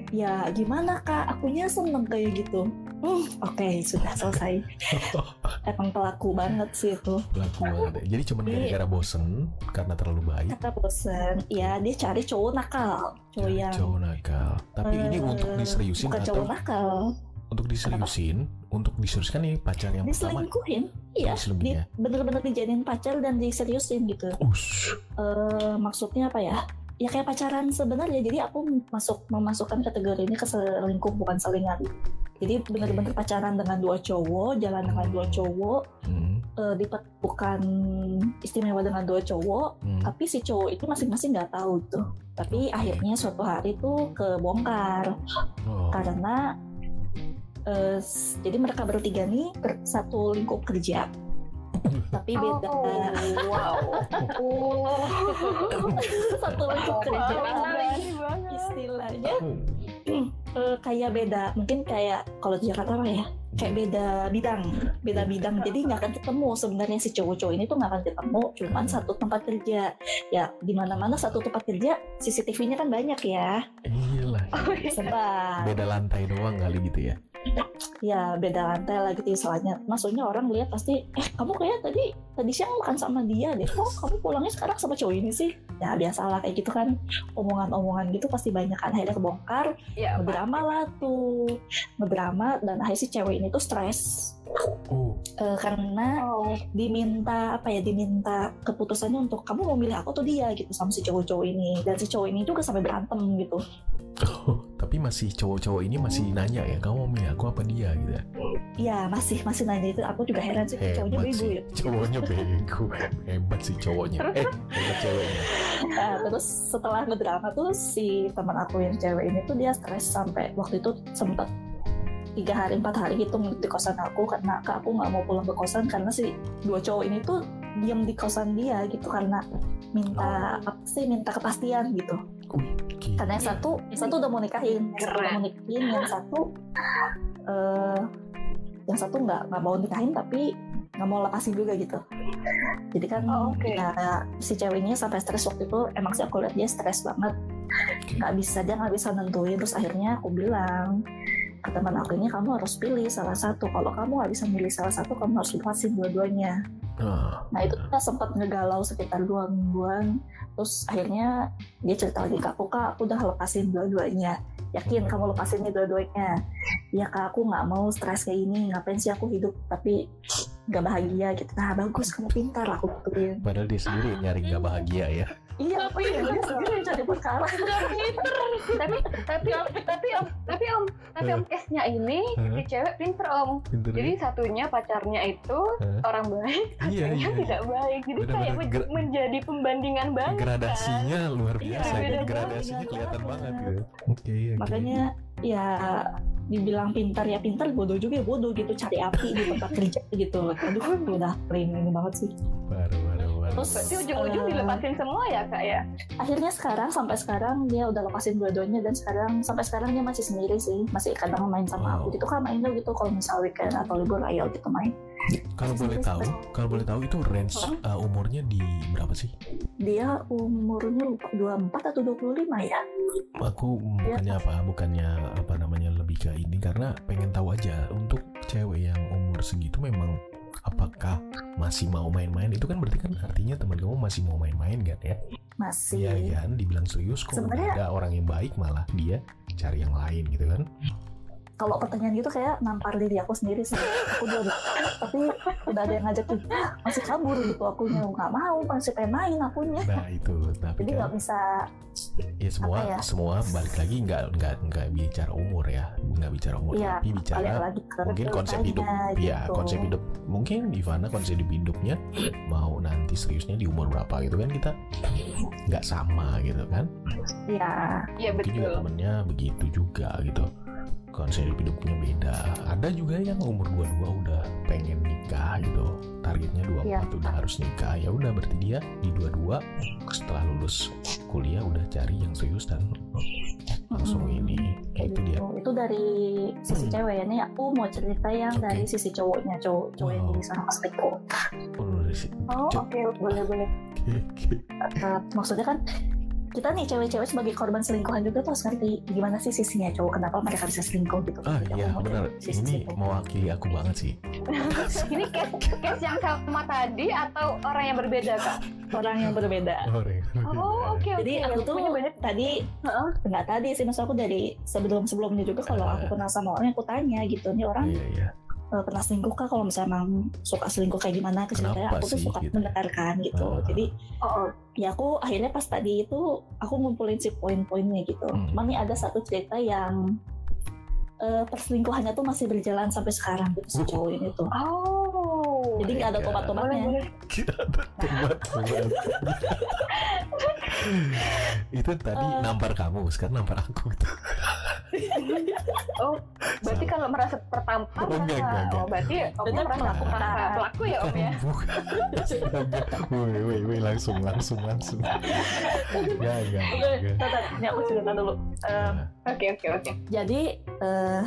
Ya gimana kak? Akunya seneng kayak gitu. Hmm, oke sudah selesai. <laughs> Emang pelaku banget sih itu. Pelaku banget ya. Jadi cuma Jadi- gara-gara bosen karena terlalu baik. Kata bosen, ya dia cari cowok nakal, cowok Cari yang cowok nakal. Tapi ini eh, untuk diseriusin bukan atau cowok nakal, untuk diseriusin, untuk diseriuskan nih pacar yang pertama. diselingkuhin, iya, Diselingkuhin di, ya? bener-bener dijadiin pacar dan diseriusin gitu. Ush. Eh, maksudnya apa ya? Ya kayak pacaran sebenarnya. Jadi aku masuk memasukkan kategori ini ke selingkuh bukan selingan. Jadi bener-bener pacaran dengan dua cowok, jalan dengan dua cowok, Hmm. Eh, diperlukan istimewa dengan dua cowok, Hmm. tapi si cowok itu masing-masing nggak tahu tuh. Tapi Oke. akhirnya suatu hari tuh kebongkar. Oh. karena eh, s- jadi mereka bertiga nih ber- satu lingkup kerja. Tapi beda. Oh, wow. <laughs> Satu lingkup kerja. Istilahnya. Eh, kayak beda. Mungkin kayak kalau di Jakarta apa ya kayak beda bidang beda bidang. Jadi nggak akan ketemu sebenarnya si cowok-cowok ini tuh nggak akan ketemu cuman satu tempat kerja. Ya di mana mana satu tempat kerja CCTV-nya kan banyak ya. Iya lah. <laughs> sebab Beda lantai doang kali gitu ya. Ya beda lantai lah gitu istilahnya. Maksudnya orang lihat pasti eh kamu kayak tadi tadi siang makan sama dia deh. Kok kamu pulangnya sekarang sama cowok ini sih? Ya biasalah kayak gitu kan. Omongan-omongan gitu pasti banyak kan. Akhirnya kebongkar. Ya, ngedrama lah tuh. Ngedrama dan akhirnya si cewek ini tuh stres. Oh. Eh, karena Oh. diminta apa ya diminta keputusannya untuk kamu mau milih aku atau dia? gitu sama si cowok-cowok ini. Dan si cowok ini juga sampai berantem gitu Oh, tapi masih cowok-cowok ini masih nanya ya kamu mau milih aku apa dia? gitu ya. Iya masih masih nanya itu. Aku juga heran sih cowoknya hebat bego sih. ya. Cowoknya bego. Hebat sih cowoknya. Eh hebat ceweknya. Nah, terus setelah ngedrama tuh si teman aku yang cewek ini tuh dia stres sampai waktu itu sempet tiga hari empat hari gitu nginep di kosan aku. Karena aku nggak mau pulang ke kosan karena si dua cowok ini tuh diem di kosan dia gitu. Karena minta apa sih minta kepastian gitu. Karena yang satu yang satu udah mau nikahin. Yang satu udah mau nikahin yang satu eh yang satu nggak nggak mau nikahin tapi nggak mau lepasin juga gitu. Jadi kan Oh, oke. ya, si ceweknya sampai stres waktu itu emang sih aku lihat dia stres banget. Nggak bisa dia nggak bisa nentuin. Terus akhirnya aku bilang ke teman aku ini kamu harus pilih salah satu. Kalau kamu nggak bisa milih salah satu kamu harus lepasin dua-duanya. Ah, Nah itu kita sempat ngegalau sekitar dua mingguan Terus akhirnya dia cerita lagi ke aku Kak aku udah lepasin dua-duanya. Yakin kamu lepasin nih dua-duanya? Ya kak aku nggak mau stres kayak ini Ngapain sih aku hidup tapi nggak bahagia gitu. Nah bagus kamu pintar aku gituin padahal dia sendiri nyari nggak bahagia ya Iya apa ya dia sendiri yang cari perkara. Tapi tapi om tapi om tapi om tapi om case-nya ini Hah? si cewek pinter om. Pinter jadi ya? satunya pacarnya itu Hah? orang baik Iya, satunya iya. tidak baik. Jadi Benar-benar kayak men- ger- menjadi pembandingan banget gradasinya luar Iya, biasa kan banget, gradasinya kelihatan banget. gitu oke oke. Makanya ya dibilang pintar ya pintar bodoh juga ya bodoh gitu. Cari api di tempat kerja gitu. Aduh udah plain ini banget sih. Baru Terus, berarti ujung-ujung eh, dilepasin semua ya kak ya? akhirnya sekarang sampai sekarang dia udah lepasin dua-duanya dan sekarang sampai sekarang dia masih sendiri sih. Masih kadang main sama Wow. aku gitu. Kan mainnya gitu kalau misal weekend atau libur ayo gitu main. Kalau boleh tahu kalau boleh tahu itu range uh, umurnya di berapa sih? Dia umurnya lupa 24 atau 25 ya? Aku bukannya apa bukannya apa namanya lebih ke ini karena pengen tahu aja untuk cewek yang umur segitu memang apakah masih mau main-main itu kan berarti kan artinya teman kamu masih mau main-main kan ya? Masih. Iya kan? Dibilang serius kok udah Sebenarnya- ada orang yang baik malah dia cari yang lain gitu kan kalau pertanyaan gitu kayak nampar diri aku sendiri sih. Aku dua tapi udah ada yang ngajak gitu "Ah, masih kabur gitu. Akunya nggak mau masih pengen main akunya. Nah itu. Tapi jadi kan nggak bisa ya semua ya? semua balik lagi nggak nggak nggak bicara umur ya. Nggak bicara umur Iya, tapi balik bicara lagi mungkin konsep hidup. ceritanya ya gitu. konsep hidup. Mungkin Ivana konsep hidupnya mau nanti seriusnya di umur berapa gitu kan kita nggak sama gitu kan. Ya iya mungkin juga betul. temennya begitu juga gitu konsep hidupnya beda ada juga yang umur 22 udah pengen nikah gitu targetnya 24 Iya. udah harus nikah ya udah berarti dia di 22 setelah lulus kuliah udah cari yang serius dan langsung Mm-mm. ini kayak itu dia itu dari sisi Hmm. cewek ya nih aku mau cerita yang Oke. dari sisi cowoknya cowok cowok yang Wow. jadi sama selingkuh oh, dari si- oh Cep. oke boleh boleh oke, oke. Eh, maksudnya kan kita nih cewek-cewek sebagai korban selingkuhan juga tuh harus ngerti gimana sih sisinya cowok kenapa mereka bisa selingkuh gitu. Ah iya benar. ini mewakili aku banget sih. <laughs> Ini case case yang sama tadi atau orang yang berbeda kak? Orang yang berbeda. Oh oke oke. Jadi aku tuh Punya banyak tadi Heeh. nggak tadi sih maksud aku dari sebelum sebelumnya juga kalau Ah. aku kenal sama orang aku tanya gitu. Nih orang iya iya eh, pernah selingkuh kah kalau misalnya emang suka selingkuh kayak gimana Kenapa aku tuh sih, suka gitu? mendengarkan gitu Ah. jadi oh, oh. ya aku akhirnya pas tadi itu aku ngumpulin si poin-poinnya gitu Hmm. cuman nih ada satu cerita yang eh, perselingkuhannya tuh masih berjalan sampai sekarang gitu si Uh. cowok ini tuh oh jadi nggak ada tobat-tobatnya boleh kita ada tobat <laughs> itu tadi Eh. nampar kamu sekarang nampar aku. Gitu. oh berarti kalau merasa pertampar Oh, enggak, enggak, enggak. oh berarti om merasa melakukan. merasa pelaku ya om ya? woi woi woi langsung langsung langsung. <laughs> Ya ya ini aku cerita dulu. Eh, oke oke oke. jadi eh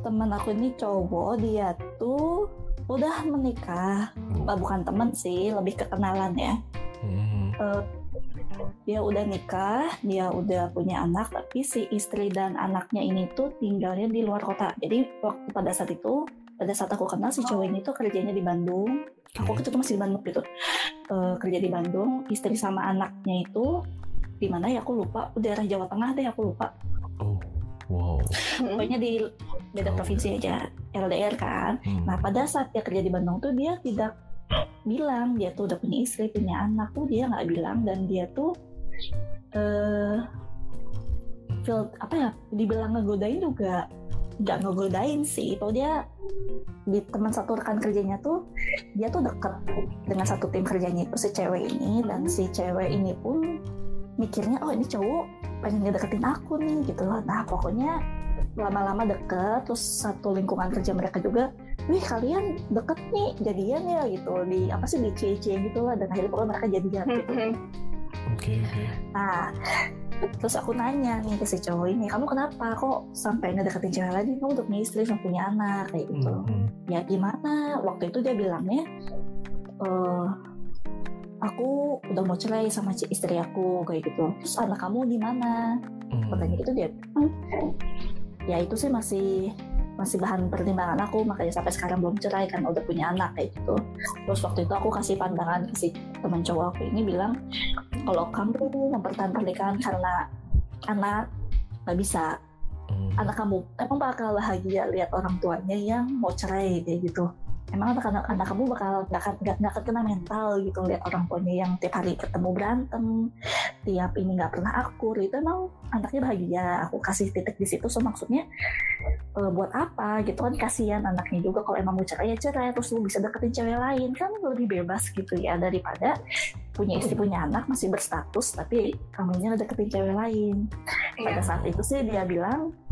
teman aku ini cowok dia tuh udah menikah. Ah, bukan teman sih lebih kekenalan ya. Hmm. Eh, dia udah nikah dia udah punya anak tapi si istri dan anaknya ini tuh tinggalnya di luar kota. Jadi waktu pada saat itu pada saat aku kenal si cowok ini tuh kerjanya di Bandung. Aku Oke. waktu itu masih di Bandung gitu Eh, kerja di Bandung istri sama anaknya itu di mana ya aku lupa daerah Jawa Tengah deh aku lupa wow. Pokoknya di beda provinsi aja LDR kan. Hmm. nah pada saat dia kerja di Bandung tuh dia tidak bilang dia tuh udah punya istri punya anak tuh dia nggak bilang dan dia tuh eh feel apa ya dibilang ngegodain juga nggak ngegodain sih. Itu dia di teman satu rekan kerjanya tuh dia tuh deket dengan satu tim kerjanya itu si cewek ini dan si cewek ini pun mikirnya oh ini cowok pengen ngedeketin aku nih gitu loh nah pokoknya lama-lama deket terus satu lingkungan kerja mereka juga wih kalian deket nih jadian ya gitu di apa sih di cie gitu lah dan akhirnya pokoknya mereka jadian gitu Oke oke. Nah, terus aku nanya nih ke si cowok ini, kamu kenapa kok sampai ngedeketin cewek lagi? Kamu udah punya istri, sama punya anak kayak gitu. Hmm, Ya gimana? Waktu itu dia bilangnya, eh aku udah mau cerai sama istri aku kayak gitu. Terus anak kamu di mana? hmm. Pertanyaan itu dia, "Hmm, ya itu sih masih masih bahan pertimbangan aku makanya sampai sekarang belum cerai karena udah punya anak kayak gitu terus waktu itu aku kasih pandangan ke si teman cowok aku ini bilang kalau kamu mempertahankan pernikahan karena anak nggak bisa Hmm. anak kamu emang bakal bahagia lihat orang tuanya yang mau cerai kayak gitu emang anak anak, anak kamu bakal nggak nggak kena mental gitu lihat orang tuanya yang tiap hari ketemu berantem tiap ini nggak pernah akur. Itu emang anaknya bahagia. Aku kasih titik di situ so maksudnya eh, buat apa gitu kan? Kasihan anaknya juga kalau emang mau cerai ya cerai. Terus lu bisa deketin cewek lain. Kan lebih bebas gitu ya daripada punya istri punya anak masih berstatus tapi kamunya deketin cewek lain. Pada saat itu sih dia bilang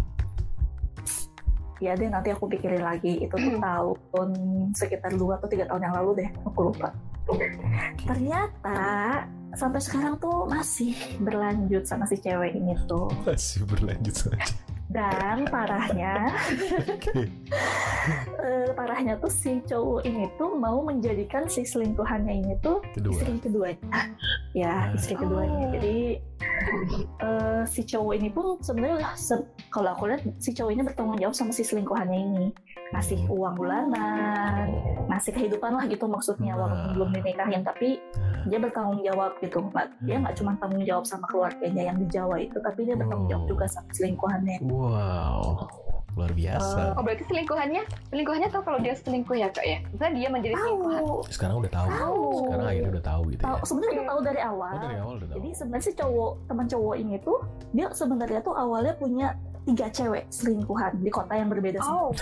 ya deh nanti aku pikirin lagi. Itu tuh tahun sekitar dua atau tiga tahun yang lalu deh aku lupa. Ternyata sampai sekarang tuh masih berlanjut sama si cewek ini tuh. Masih berlanjut saja. Dan parahnya <laughs> eh, parahnya tuh si cowok ini tuh mau menjadikan si selingkuhannya ini tuh Kedua. istri keduanya <laughs> ya istri keduanya Oh. jadi eh, si cowok ini pun sebenarnya se- kalau aku lihat si cowok ini bertanggung jawab sama si selingkuhannya ini ngasih uang bulanan ngasih kehidupan lah gitu maksudnya walaupun Nah. belum dinikahin tapi dia bertanggung jawab gitu Nggak- dia nggak cuma tanggung jawab sama keluarganya yang di Jawa itu tapi dia bertanggung jawab juga sama selingkuhannya Wow, luar biasa. Oh berarti selingkuhannya, selingkuhannya tahu kalau dia selingkuh ya kak ya? Misalnya dia menjadi selingkuhan. tahu Sekarang udah tahu. tahu Sekarang akhirnya udah tahu gitu tahu ya. sebenarnya udah tahu dari awal Oh dari awal udah tahu. jadi sebenarnya si cowok teman cowok ini tuh dia sebenarnya tuh awalnya punya tiga cewek selingkuhan di kota yang berbeda Oh,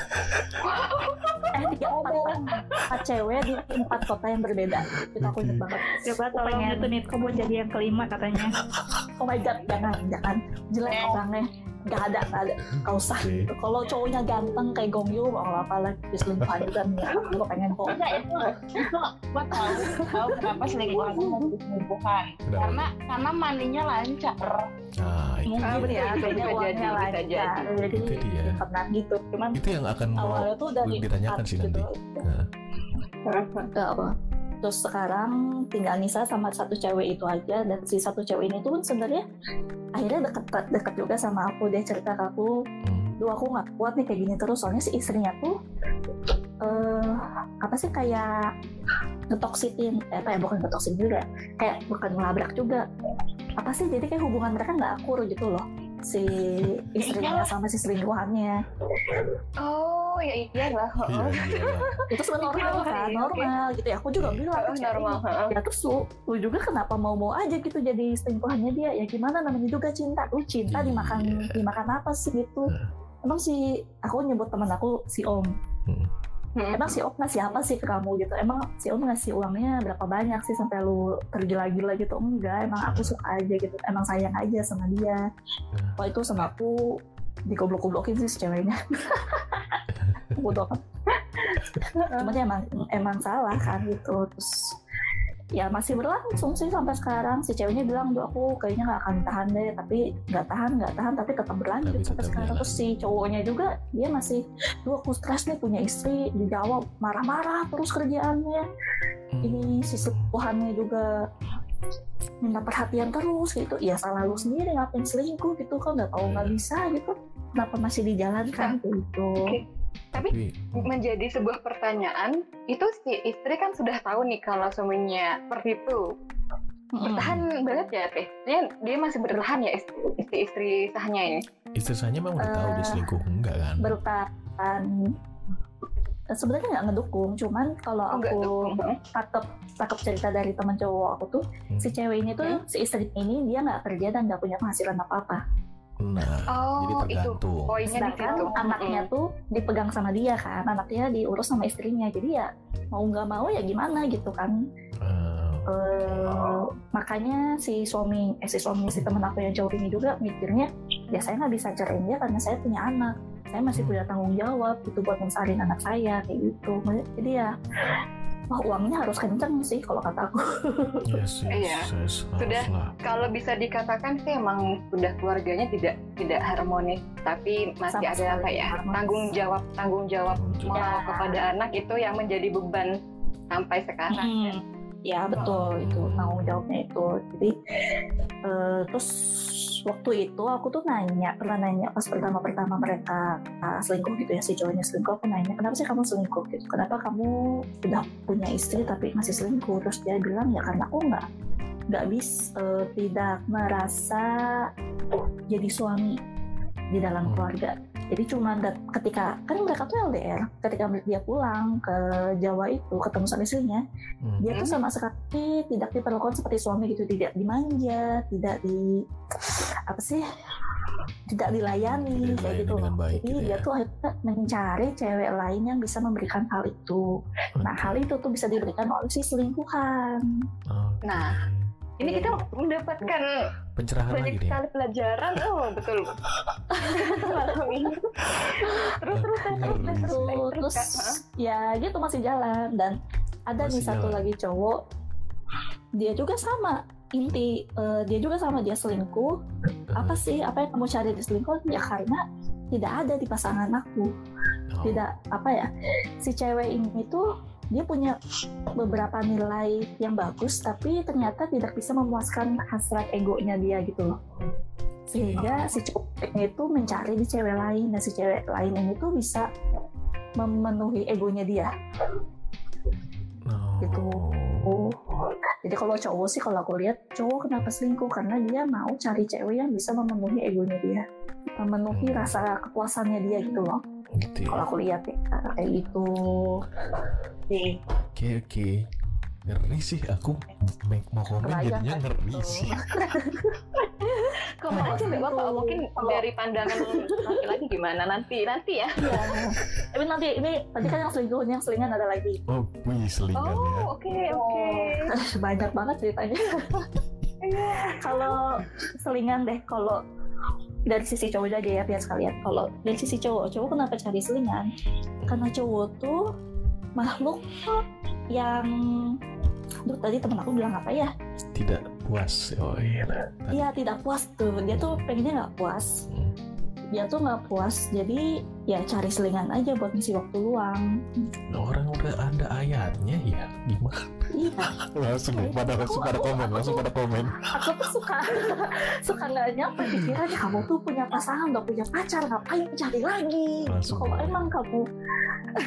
<laughs> eh tiga empat, empat. Cewek di empat kota yang berbeda. Itu aku inget banget. Coba Aku tolong pengen- itu nih, kamu jadi yang kelima katanya. <laughs> oh my god jangan jangan. Jelek orangnya nggak ada nggak ada. Nggak usah. Oke. kalau cowoknya ganteng kayak Gong Yoo mau apa lah. Diselingkuhan juga nih aku pengen kok. Enggak itu itu gua tahu. Tahu kenapa selingkuhan itu mau selingkuhan karena karena mandinya lancar. Nah, itu, mungkin ya itu kayaknya bisa uangnya jadi, bisa lancar. jadi. jadi Itu dia. pernah gitu. Cuman itu yang akan mau awalnya tuh dari ditanyakan sih nanti. gitu. Nah, Nggak apa. Terus sekarang tinggal Nisa sama satu cewek itu aja. Dan si satu cewek ini tuh sebenarnya akhirnya deket deket juga sama aku. Dia cerita ke aku, hmm, duh aku nggak kuat nih kayak gini terus. Soalnya si istrinya tuh eh apa sih kayak ngetoksitin, eh, apa ya bukan ngetoksitin juga, kayak bukan ngelabrak juga. Apa sih jadi kayak hubungan mereka nggak akur gitu loh si istrinya sama si selingkuhannya oh ya iyalah. iya, iya. itu sebenarnya normal kan normal gitu ya aku juga bilang Oh, ke cewek normal. ya terus lu, lu juga kenapa mau mau aja gitu jadi selingkuhannya dia ya gimana namanya juga cinta lu cinta Iya. dimakan dimakan apa sih gitu emang si aku nyebut teman aku si om Hmm. Emang si om ngasih apa sih ke kamu gitu? Emang si om ngasih uangnya berapa banyak sih sampai lu tergila-gila gitu? Enggak emang aku suka aja gitu. Emang sayang aja sama dia. Oh itu sama aku digoblok-goblokin sih si ceweknya. <laughs> Bodoh kan <laughs> cuman ya emang emang salah kan gitu. Terus ya masih berlangsung sih sampai sekarang. Si ceweknya bilang duh aku kayaknya nggak akan tahan deh. Tapi nggak tahan nggak tahan tapi tetap berlanjut Tapi sampai sekarang. terus si cowoknya juga dia masih duh aku stres nih punya istri. Dijawab marah-marah terus kerjaannya. Hmm. ini si selingkuhannya juga minta perhatian terus gitu. Ya salah lu sendiri ngapain selingkuh gitu kan nggak tahu nggak bisa gitu. Kenapa masih dijalankan? Gitu. Oke. Tapi Tapi menjadi sebuah pertanyaan, itu si istri kan sudah tahu nih kalau suaminya seperti itu. Mm-mm. Bertahan banget ya teh. Dia, dia masih bertahan ya istri, istri, istri sahnya ini. istri saya memang udah tahu dia Eh, selingkuh enggak kan? bertahan sebenarnya nggak ngedukung cuman kalau Oh, aku takep takep cerita dari temen cowok aku tuh Hmm. si cewek ini tuh si istri ini dia nggak kerja dan nggak punya penghasilan apa apa Nah, Oh, jadi itu tergantung. poinnya di sedangkan situ. anaknya tuh dipegang sama dia kan anaknya diurus sama istrinya. Jadi ya mau nggak mau ya gimana gitu kan. Eh, Eh, makanya si suami eh si suami si temen aku yang cowok ini juga mikirnya ya saya nggak bisa ceraiin dia karena saya punya anak. Saya masih punya tanggung jawab gitu buat ngesarin anak saya kayak gitu. Jadi ya wah uangnya harus kenceng sih kalau kata aku yes, <laughs> yes, Iya. yes, Sudah. haruslah. Kalau bisa dikatakan sih emang sudah keluarganya tidak tidak harmonis, tapi masih Sama ada apa ya harmonis. tanggung jawab tanggung jawab moral Ya. kepada anak itu yang menjadi beban sampai sekarang. Hmm. Ya betul itu tanggung jawabnya itu. Jadi eh, terus waktu itu aku tuh nanya pernah nanya pas pertama pertama mereka ah, selingkuh gitu ya si cowoknya selingkuh aku nanya kenapa sih kamu selingkuh? Gitu. Kenapa kamu udah punya istri tapi masih selingkuh? Terus dia bilang ya karena aku nggak nggak bis eh, tidak merasa jadi suami di dalam Hmm. keluarga jadi cuma dat- ketika kan mereka tuh LDR ketika dia pulang ke Jawa itu ketemu sama istrinya hmm, dia tuh sama sekali tidak diperlakukan seperti suami gitu. Tidak dimanja tidak di apa sih tidak dilayani Tidak kayak dilayani gitu. dengan baik jadi gitu dia ya. tuh akhirnya mencari cewek lain yang bisa memberikan hal itu. Nah hal itu tuh bisa diberikan oleh si selingkuhan. Oke. Nah, Ini kita mendapatkan pencerahan banyak lagi nih. sekali pelajaran. Oh betul. <laughs> Malam ini. Terus terus terus terus terus Tuh, terus terus. Hah? ya gitu masih jalan dan ada nih Masih satu jalan. lagi cowok dia juga sama inti eh, dia juga sama dia selingkuh apa sih apa yang kamu cari di selingkuh ya karena tidak ada di pasangan aku Oh, tidak apa ya si cewek ini tuh dia punya beberapa nilai yang bagus tapi ternyata tidak bisa memuaskan hasrat egonya dia gitu loh sehingga si cowoknya itu mencari di cewek lain dan si cewek lain ini tuh bisa memenuhi egonya dia oh. gitu. Oh. Jadi kalau cowok sih kalau aku lihat cowok kenapa selingkuh karena dia mau cari cewek yang bisa memenuhi egonya dia, memenuhi Hmm. rasa kepuasannya dia gitu loh. Gitu ya. Kalau aku lihat ya kayak gitu. Nih, Oke oke. Ngeri sih aku make mau komen jadinya kan? ngeri sih. <laughs> Komen aja Mbak Bapak. Mungkin dari pandangan laki-laki gimana nanti nanti ya. Iya. Tapi nanti ini tadi kan yang selingkuh yang selingan ada lagi. Oh, wih selingan ya. Oh oke oke. Banyak banget ceritanya. <laughs> kalau selingan deh, kalau dari sisi cowok aja ya biar sekalian. Kalau dari sisi cowok, cowok kenapa cari selingan? Karena cowok tuh makhluk yang Duh, tadi temen aku bilang apa ya? Tidak puas. Oh iya. Iya tidak puas tuh. Dia tuh pengennya nggak puas. Hmm. Dia tuh nggak puas. Jadi ya cari selingan aja buat ngisi waktu luang. Orang udah ada ayatnya ya. Gimana? Iya. <laughs> Langsung deh, pada langsung pada komen, langsung pada komen. Aku tuh suka <laughs> suka nggak nyampe pikirannya kamu tuh punya pasangan, nggak punya pacar, ngapain cari lagi? Langsung Kalau emang kamu,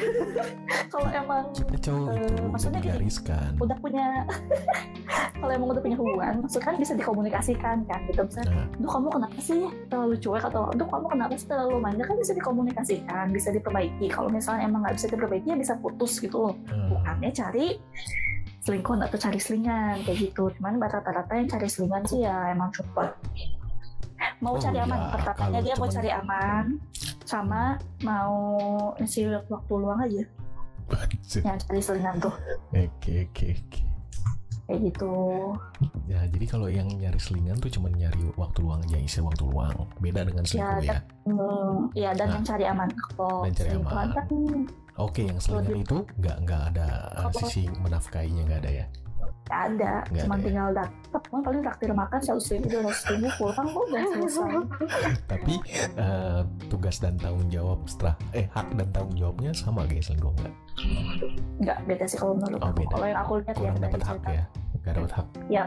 <laughs> kalau emang Kita cowok itu udah maksudnya gini, digariskan. udah punya, kalau emang udah punya hubungan, maksudnya kan bisa dikomunikasikan kan, gitu misalnya. Nah, Duh kamu kenapa sih terlalu cuek atau Duh kamu kenapa sih terlalu manja kan bisa dikomunikasikan bisa diperbaiki. Kalau misalnya emang nggak bisa diperbaiki ya bisa putus gitu loh. Eh, bukannya cari selingkuh atau cari selingan kayak gitu. Cuman rata-rata yang cari selingan sih ya emang cepet mau Oh, cari aman. Ya, pertamanya dia mau cari aman sama mau isi waktu luang aja. Yang cari selingan tuh. Oke oke oke. Kayak gitu Ya jadi kalau yang nyari selingan tuh cuma nyari waktu luang aja isi waktu luang. Beda dengan selingkuh ya. hmm, ya dan Nah. yang cari aman kalau Dan cari aman. kan Oke yang selingan itu nggak nggak ada Apa? sisi menafkainya nggak ada ya. Gak ada, Nggak cuma ada ya? tinggal datang, cuma paling traktir makan seratus ribu, dua ratus ribu, pulang udah selesai. <laughs> Tapi uh, tugas dan tanggung jawab setelah eh hak dan tanggung jawabnya sama kayak selingkuh nggak? Nggak beda sih kalau menurut Oh, aku. beda. Kalau yang aku lihat ya Kurang dari dapat hak cerita. ya? Nggak dapat hak. Ya.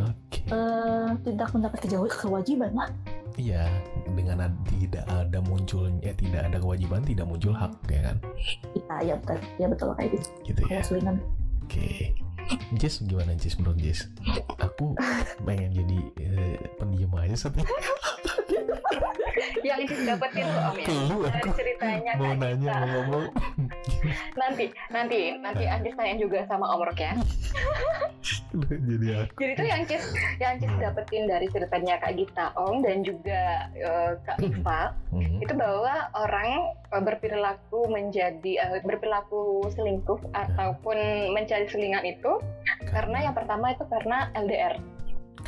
Oke. Eh, tidak mendapat kewajiban lah. Iya, dengan tidak ada munculnya, eh, tidak ada kewajiban, tidak muncul hak, ya kan? Kita ya betul, ya betul kayak gitu. Gitu ya. Kalau selingan. Jess gimana Jess menurut Jess? Aku pengen jadi eh, pendiam aja tapi <laughs> Yang itu dapetin tuh Om ya. Dari aku ceritanya mau Kak nanya mau ngomong <laughs> Nanti nanti nanti Anjis tanya juga sama Om Rok ya. <laughs> jadi aku Jadi itu yang Cis, yang Cis dapetin dari ceritanya Kak Gita Ong dan juga eh, Kak Iva Hmm. itu bahwa orang eh, berperilaku menjadi eh, berperilaku selingkuh ataupun mencari selingan itu karena yang pertama itu karena LDR.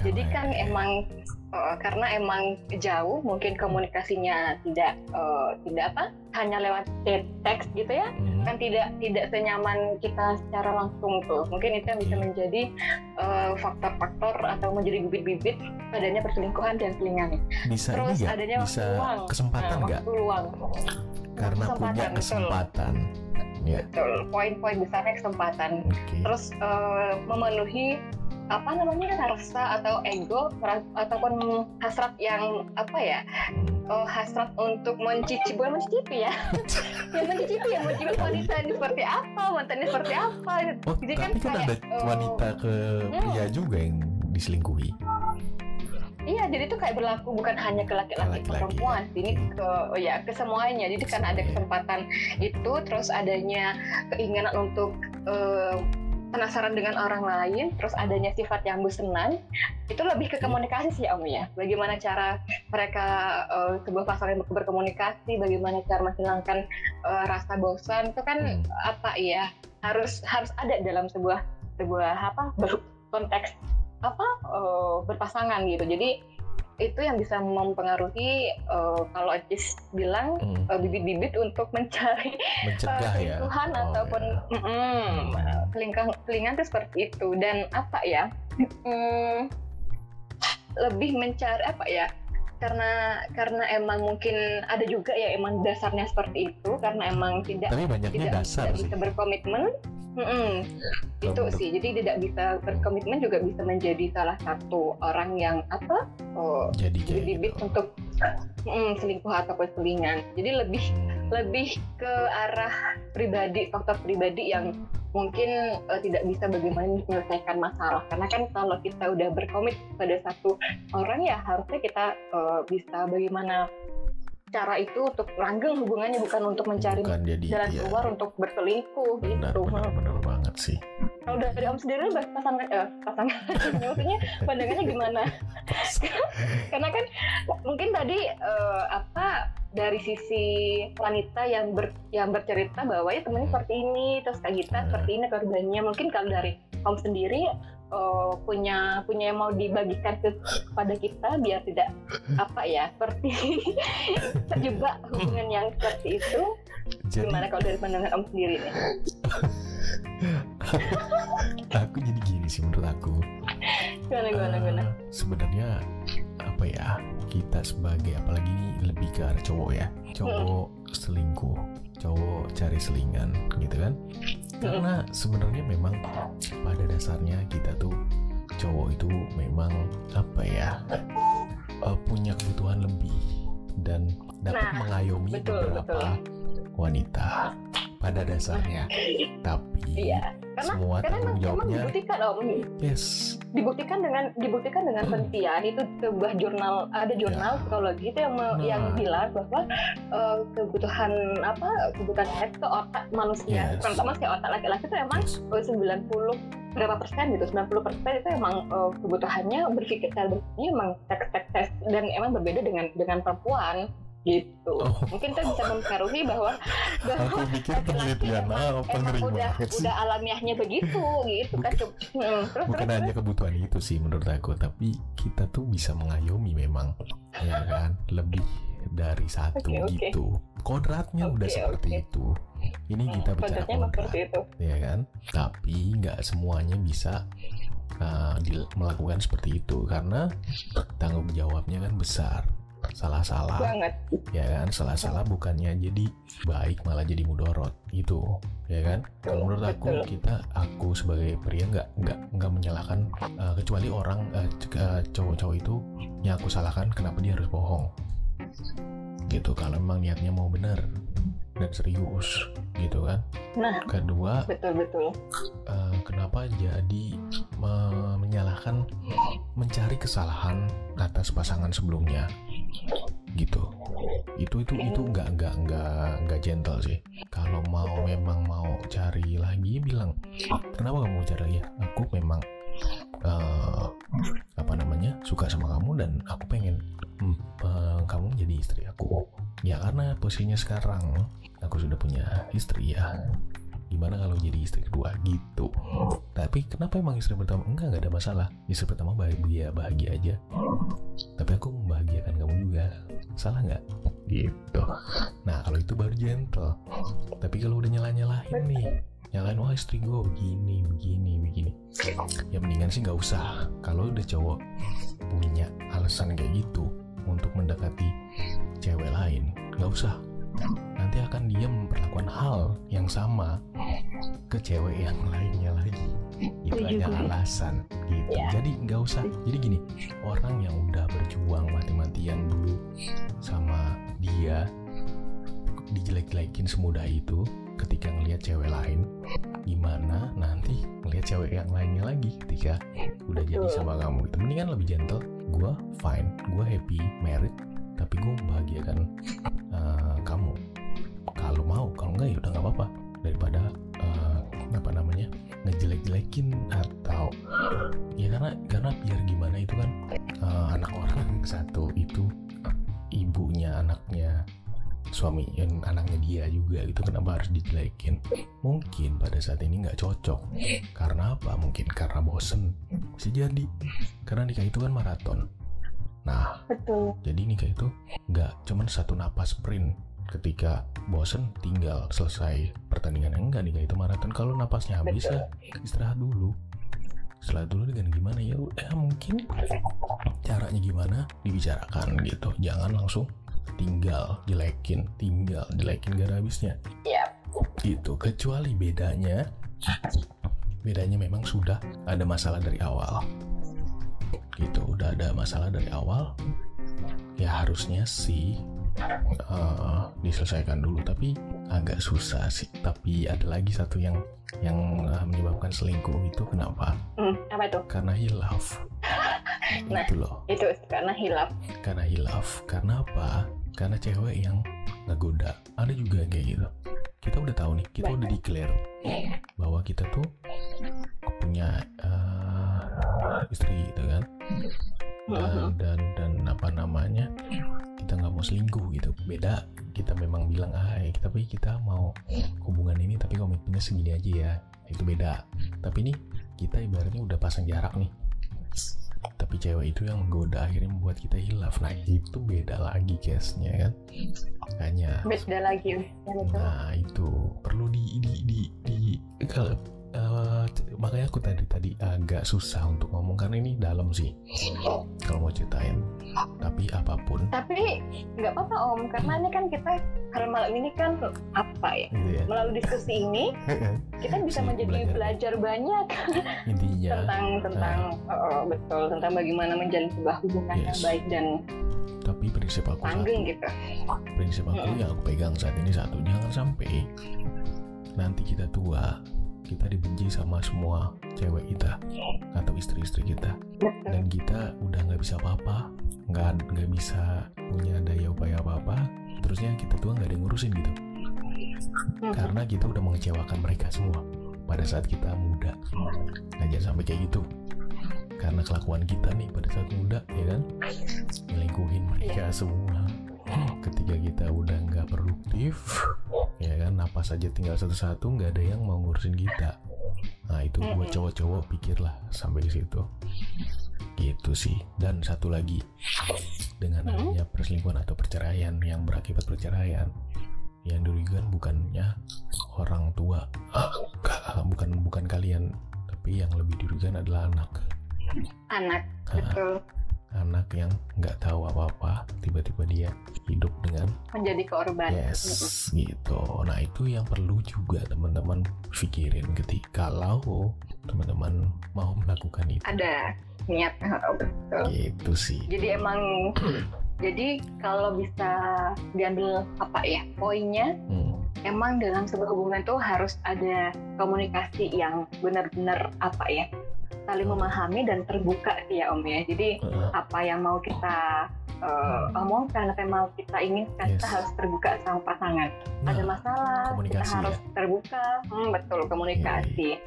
Jadi kan Karena- emang eh, karena emang jauh mungkin komunikasinya tidak eh, tidak apa hanya lewat teks gitu ya Hmm. kan tidak tidak senyaman kita secara langsung tuh. Mungkin itu yang bisa Iya. menjadi eh, faktor-faktor atau menjadi bibit-bibit adanya perselingkuhan dan selingan. Bisa terus ini adanya waktu bisa luang. kesempatan Nah, nggak? waktu luang. Karena punya kesempatan, betul. kesempatan. Ya. Betul. Poin-poin besarnya kesempatan. Oke. Terus eh, memenuhi apa namanya rasa atau ego ataupun hasrat yang apa ya Hmm. oh, hasrat untuk mencicipi bukan mencicipi ya <laughs> yang mencicipi ya mencicipi wanita ini seperti apa mantan ini seperti apa oh Jadi kan kan kayak, ada eh, wanita ke pria juga yang diselingkuhi Iya, jadi itu kayak berlaku bukan hanya ke laki-laki ke perempuan, ya. ini ke oh ya ke semuanya. Jadi kan ada kesempatan itu, terus adanya keinginan untuk eh, penasaran dengan orang lain, terus adanya sifat yang bosenan, itu lebih ke komunikasi sih Om ya. Bagaimana cara mereka eh, sebuah pasangan yang berkomunikasi, bagaimana cara menghilangkan eh, rasa bosan, itu kan Hmm. apa ya harus harus ada dalam sebuah sebuah apa konteks apa eh, berpasangan gitu jadi itu yang bisa mempengaruhi eh, kalau Ajis bilang Hmm. eh, bibit-bibit untuk mencari mencegah eh, ya selingkuhan Oh, ataupun ya. mm-mm, selingkuh selingan itu seperti itu dan apa ya mm, lebih mencari apa ya karena karena emang mungkin ada juga ya emang dasarnya seperti itu karena emang tidak tapi banyaknya tidak, dasar tidak sih bisa berkomitmen Mm-mm. Kalau itu sih. Jadi tidak bisa berkomitmen juga bisa menjadi salah satu orang yang apa oh, jadi bibit gitu. untuk mm, selingkuh ataupun selingan jadi lebih lebih ke arah pribadi faktor pribadi yang mungkin eh, tidak bisa bagaimana menyelesaikan masalah. Karena kan kalau kita udah berkomit pada satu orang ya harusnya kita eh, bisa bagaimana cara itu untuk langgeng hubungannya bukan untuk mencari bukan jadi jalan ya, keluar untuk berselingkuh benar gitu. Benar benar banget sih. Kalau dari om sendiri pasangan eh, pasangan. <laughs> Maksudnya pandangannya gimana? <laughs> Karena kan mungkin tadi eh, apa dari sisi wanita yang ber, yang bercerita bahwa ya temennya seperti ini terus kayak kita Hmm. seperti ini korbannya mungkin kalau dari om sendiri eh, punya punya yang mau dibagikan ke kepada kita biar tidak apa ya seperti <laughs> terjebak hubungan yang seperti itu. Jadi gimana kalau dari pandangan om sendiri nih? <laughs> Aku jadi gini sih menurut aku. Gimana gimana gimana? Eh, sebenarnya apa ya kita sebagai apalagi ini lebih ke arah cowok ya. Cowok selingkuh cowok cari selingan gitu kan? Karena sebenarnya memang mengayomi betul, beberapa wanita pada dasarnya <laughs> tapi iya karena semua karena tanggung jawabnya dibuktikan om yes dibuktikan dengan dibuktikan dengan Hmm. penelitian itu sebuah jurnal ada jurnal Ya. psikologi itu yang Nah. yang bilang bahwa eh, kebutuhan apa kebutuhan seks ke otak manusia Yes. terutama si otak laki-laki itu emang yes. eh, 90 berapa persen gitu 90 persen itu emang eh, kebutuhannya berpikir secara berpikir emang seks seks dan emang berbeda dengan dengan perempuan gitu Oh. mungkin itu bisa mempengaruhi bahwa bahwa Aku pikir penelitian emang, apa emang ngeri udah sih. udah alamiahnya begitu gitu kan Hmm, terus Bukan terus, hanya kebutuhan itu sih menurut aku, tapi kita tuh bisa mengayomi memang, ya kan? Lebih dari satu oke. gitu. Kodratnya udah Oke, seperti itu. Ini kita bicara emang kodrat, seperti itu ya kan? Tapi nggak semuanya bisa uh, melakukan seperti itu karena tanggung jawabnya kan besar. Salah-salah. Banget. Ya kan? Salah-salah bukannya jadi baik malah jadi mudorot. Gitu. Ya kan? Kalau menurut aku Betul. kita aku sebagai pria nggak nggak nggak menyalahkan uh, kecuali orang uh, uh, cowok-cowok itu yang aku salahkan kenapa dia harus bohong? Gitu. Kalau memang niatnya mau benar dan serius gitu kan? Nah. kedua betul betul. eh, kenapa jadi me- menyalahkan mencari kesalahan atas pasangan sebelumnya gitu. Itu itu itu nggak nggak nggak nggak gentle sih. Kalau mau memang mau cari lagi bilang kenapa kamu mau cari lagi? Aku memang eh, apa namanya suka sama kamu dan aku pengen eh, kamu jadi istri aku. Ya karena posisinya sekarang aku sudah punya istri ya gimana kalau jadi istri kedua gitu? Tapi kenapa emang istri pertama? Enggak enggak ada masalah. Istri pertama bahagia bahagia aja. Tapi aku membahagiakan kamu juga. Salah nggak gitu. Nah kalau itu baru gentle. Tapi kalau udah nyalah nyalahin nih nyalain wah istri gue begini begini begini. Ya mendingan sih nggak usah. Kalau udah cowok punya alasan kayak gitu untuk mendekati cewek lain nggak usah nanti akan dia memperlakukan hal yang sama ke cewek yang lainnya lagi. Itu hanya alasan gitu. Ya. jadi nggak usah. Jadi gini orang yang udah berjuang mati-matian dulu sama dia dijelek-jelekin semudah itu ketika ngelihat cewek lain gimana nanti ngelihat cewek yang lainnya lagi ketika udah jadi sama kamu itu mendingan lebih gentle gue fine gue happy married tapi gue membahagiakan eh, kamu. Kalau mau kalau enggak ya udah nggak apa-apa. Daripada eh, apa namanya ngejelek-jelekin atau ya karena karena biar gimana itu kan eh, anak orang satu itu ibunya anaknya suami yang anaknya dia juga gitu kenapa harus dijelekin? Mungkin pada saat ini nggak cocok. Karena apa? Mungkin karena bosen. Bisa jadi. Karena nikah itu kan maraton nah betul. jadi nikah itu nggak cuman satu napas sprint ketika bosen tinggal selesai pertandingan. Enggak nikah itu maraton. Kalau napasnya habis ya istirahat dulu. Istirahat dulu dengan gimana? Ya udah mungkin caranya gimana? Dibicarakan gitu. Jangan langsung tinggal jelekin tinggal jelekin gak ada habisnya. Yap. gitu. Kecuali bedanya bedanya memang sudah ada masalah dari awal gitu. Udah ada masalah dari awal ya harusnya sih eh, diselesaikan dulu. Tapi agak susah sih. Tapi ada lagi satu yang yang eh, menyebabkan selingkuh itu kenapa? Hmm, apa itu? Karena hilaf. <laughs> Nah. itu loh. itu karena hilaf. Karena hilaf. Karena apa? Karena cewek yang ngegoda. Ada juga kayak gitu. Kita udah tahu nih kita udah declare bahwa kita tuh punya eh, istri gitu kan. Dan, dan dan apa namanya kita nggak mau selingkuh gitu. Beda kita memang bilang ah ya, tapi kita mau hubungan ini tapi komitmennya segini aja ya. Itu beda. Tapi nih kita ibaratnya udah pasang jarak nih. Tapi cewek itu yang menggoda akhirnya membuat kita hilaf. Nah itu beda lagi case-nya kan? Makanya beda lagi. Nah itu perlu di di di, di kalau eh, makanya aku tadi tadi agak susah untuk ngomong karena ini dalam sih kalau mau ceritain. Tapi apa pun tapi nggak apa-apa om karena ini kan kita hal malam ini kan apa ya gitu ya. melalui diskusi ini kita bisa menjadi belajar. belajar banyak Intinya tentang tentang oh, betul tentang bagaimana menjalin sebuah hubungan yang Yes. baik dan tapi prinsip aku satu, gitu prinsip aku yang aku pegang saat ini satu jangan sampai nanti kita tua kita dibenci sama semua cewek kita atau istri-istri kita. Dan kita udah nggak bisa apa-apa nggak nggak bisa punya daya upaya apa-apa terusnya kita tua nggak ada yang ngurusin gitu. Karena kita udah mengecewakan mereka semua pada saat kita muda. Nah jangan sampai kayak gitu. Karena kelakuan kita nih pada saat muda ya kan? Melingkuhin mereka semua ketika kita udah nggak produktif ya kan napas aja tinggal satu-satu nggak ada yang mau ngurusin kita. Nah itu buat cowok-cowok pikirlah sampai ke situ. Gitu sih. Dan satu lagi dengan adanya perselingkuhan atau perceraian yang berakibat perceraian yang dirugikan bukannya orang tua ka- <clears throat> bukan bukan kalian tapi yang lebih dirugikan adalah anak. Anak Ah, betul anak yang nggak tahu apa-apa tiba-tiba dia hidup dengan menjadi korban. Yes gitu. Nah itu yang perlu juga teman-teman pikirin ketika kalau teman-teman mau melakukan itu. Ada niat oh, betul. Gitu sih. Jadi emang <clears throat> jadi kalau bisa diambil apa ya poinnya Hmm, emang dalam sebuah hubungan tuh harus ada komunikasi yang benar-benar apa ya saling memahami dan terbuka sih ya om ya jadi uh, apa yang mau kita eh, omongkan apa yang mau kita inginkan kita Yes. harus terbuka sama pasangan nah, ada masalah kita harus ya. terbuka hmm, betul komunikasi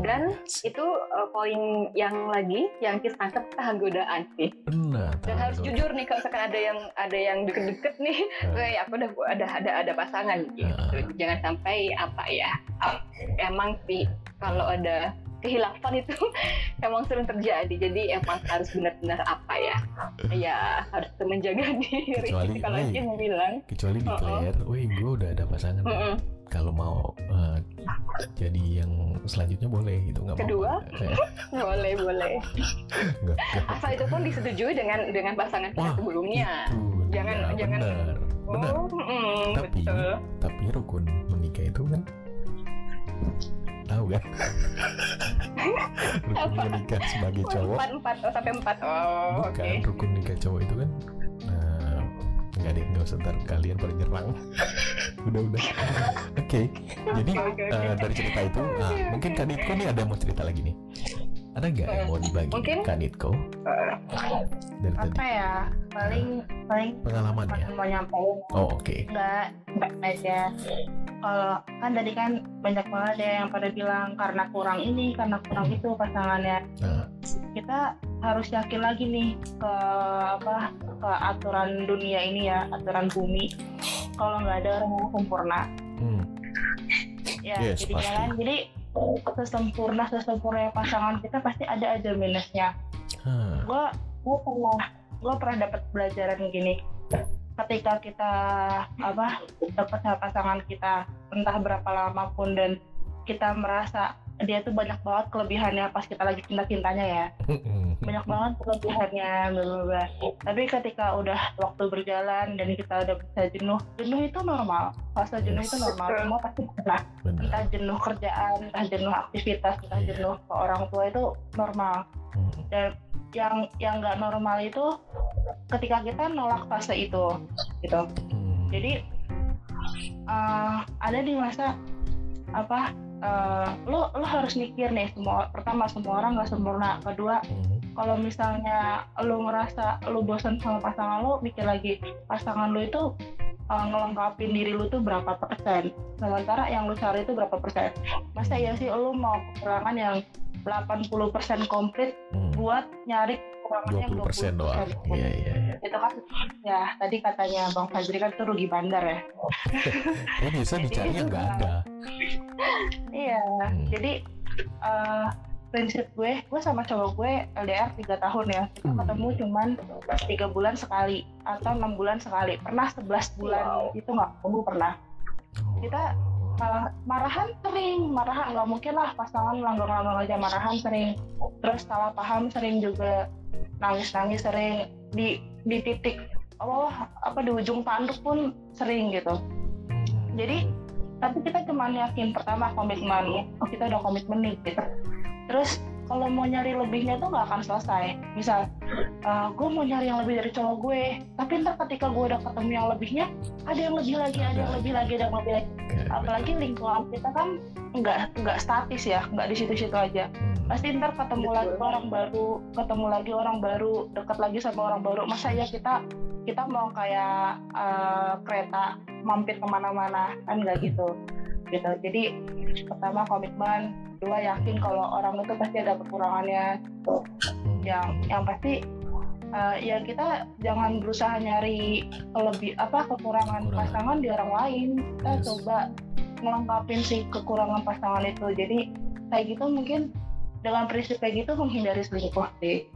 Dan Komunikasi. itu uh, poin yang lagi yang kita tangkap tahan godaan sih. benar Dan harus tahan jujur nih kalau misalkan ada yang ada yang deket-deket nih. <laughs> Weh, aku udah ada ada ada pasangan gitu. Jangan sampai apa ya? Emang sih kalau ada kehilafan itu <laughs> emang sering terjadi. Jadi emang harus benar-benar apa ya? Ya harus menjaga <laughs> diri. Kecuali, kalau weh. Jin bilang, kecuali Oh, oh. declare, wih gue udah ada pasangan. "Mm-mm, Kalau mau eh, jadi yang selanjutnya boleh gitu nggak Kedua? mau. <laughs> Eh, boleh boleh. nggak. Asal itu pun disetujui dengan dengan pasangan kita Wah, sebelumnya. Itu Jangan- dia, jangan- benar, benar. Oh, mm, Tapi betul. tapi rukun menikah itu kan tahu kan? <laughs> rukun Apa? menikah sebagai cowok Empat empat oh, sampai empat. Oh, oke. bukan rukun nikah cowok itu kan nah, nggak deh nggak usah ntar kalian pada nyerang <laughs> udah udah <laughs> oke jadi Oke, oke, eh, oke. dari cerita itu nah, mungkin Kak Nitko nih ada yang mau cerita lagi nih ada nggak yang mau dibagi Mungkin. Kak Nitko dari tadi apa ya paling paling pengalaman ya mau nyampein oh oke enggak enggak aja kalau kan tadi kan banyak banget ya yang pada bilang karena kurang ini karena kurang itu pasangannya. Nah. Kita harus yakin lagi nih ke apa ke aturan dunia ini ya aturan bumi. Kalau nggak ada orang yang sempurna. Hmm, ya Yes, jadi pasti. kan jadi sesempurna sesempurna pasangan kita pasti ada aja minusnya. Hah, gue gue pernah gue pernah dapat pelajaran gini ketika kita apa dapat sama pasangan kita entah berapa lama pun dan kita merasa dia tuh banyak banget kelebihannya pas kita lagi cinta-cintanya ya. Hmm, banyak banget kelebihannya bla bla bla. Tapi ketika udah waktu berjalan dan kita udah bisa jenuh jenuh itu normal. Fase jenuh itu normal. Semua pasti pernah. Entah jenuh kerjaan entah jenuh aktivitas entah Iya. jenuh ke orang tua itu normal dan yang yang nggak normal itu ketika kita nolak fase itu gitu. Hmm, jadi eh, ada di masa apa eh, lo lo harus mikir nih semua pertama semua orang nggak sempurna. Kedua hmm, kalau misalnya lo ngerasa lo bosan sama pasangan lo mikir lagi pasangan lo itu uh, ngelengkapin diri lo tuh berapa persen. Sementara yang lo cari itu berapa persen. Masa ya sih lo mau kekurangan yang 80% komplit hmm. buat nyari kekurangannya 20% doang. iya iya iya. Itu kan ya tadi katanya Bang Fajri kan itu rugi bandar ya. <laughs> Ya bisa dicari yang nggak ada. <laughs> Iya Hmm. jadi eh, prinsip gue gue sama cowok gue LDR 3 tahun ya. Kita Hmm. ketemu cuman tiga bulan sekali atau enam bulan sekali. Pernah 11 bulan itu nggak? Ketemu pernah? Kita- malah marahan sering marahan nggak mungkin lah pasangan langgeng-langgeng aja marahan sering. Terus salah paham sering juga nangis-nangis sering di di titik oh apa di ujung tanduk pun sering gitu. Jadi tapi kita cuma yakin pertama komitmen kita udah komitmen nih gitu. Terus kalau mau nyari lebihnya tuh nggak akan selesai. Misal eh, gue mau nyari yang lebih dari cowok gue. Tapi ntar ketika gue udah ketemu yang lebihnya ada yang lebih lagi ada yang lebih lagi ada yang lebih lagi. Apalagi lingkungan kita kan nggak nggak statis ya nggak di situ-situ aja. Hmm. pasti ntar ketemu Betul. lagi orang baru ketemu lagi orang baru dekat lagi sama orang baru. Masa ya kita kita mau kayak eh, kereta mampir ke mana-mana kan nggak gitu gitu jadi pertama komitmen kedua yakin kalau orang itu pasti ada kekurangannya Hmm. yang yang pasti eh, ya kita jangan berusaha nyari lebih apa kekurangan pasangan di orang lain kita Yes. coba melengkapi si kekurangan pasangan itu jadi kayak gitu mungkin dengan prinsip kayak gitu menghindari selingkuh sih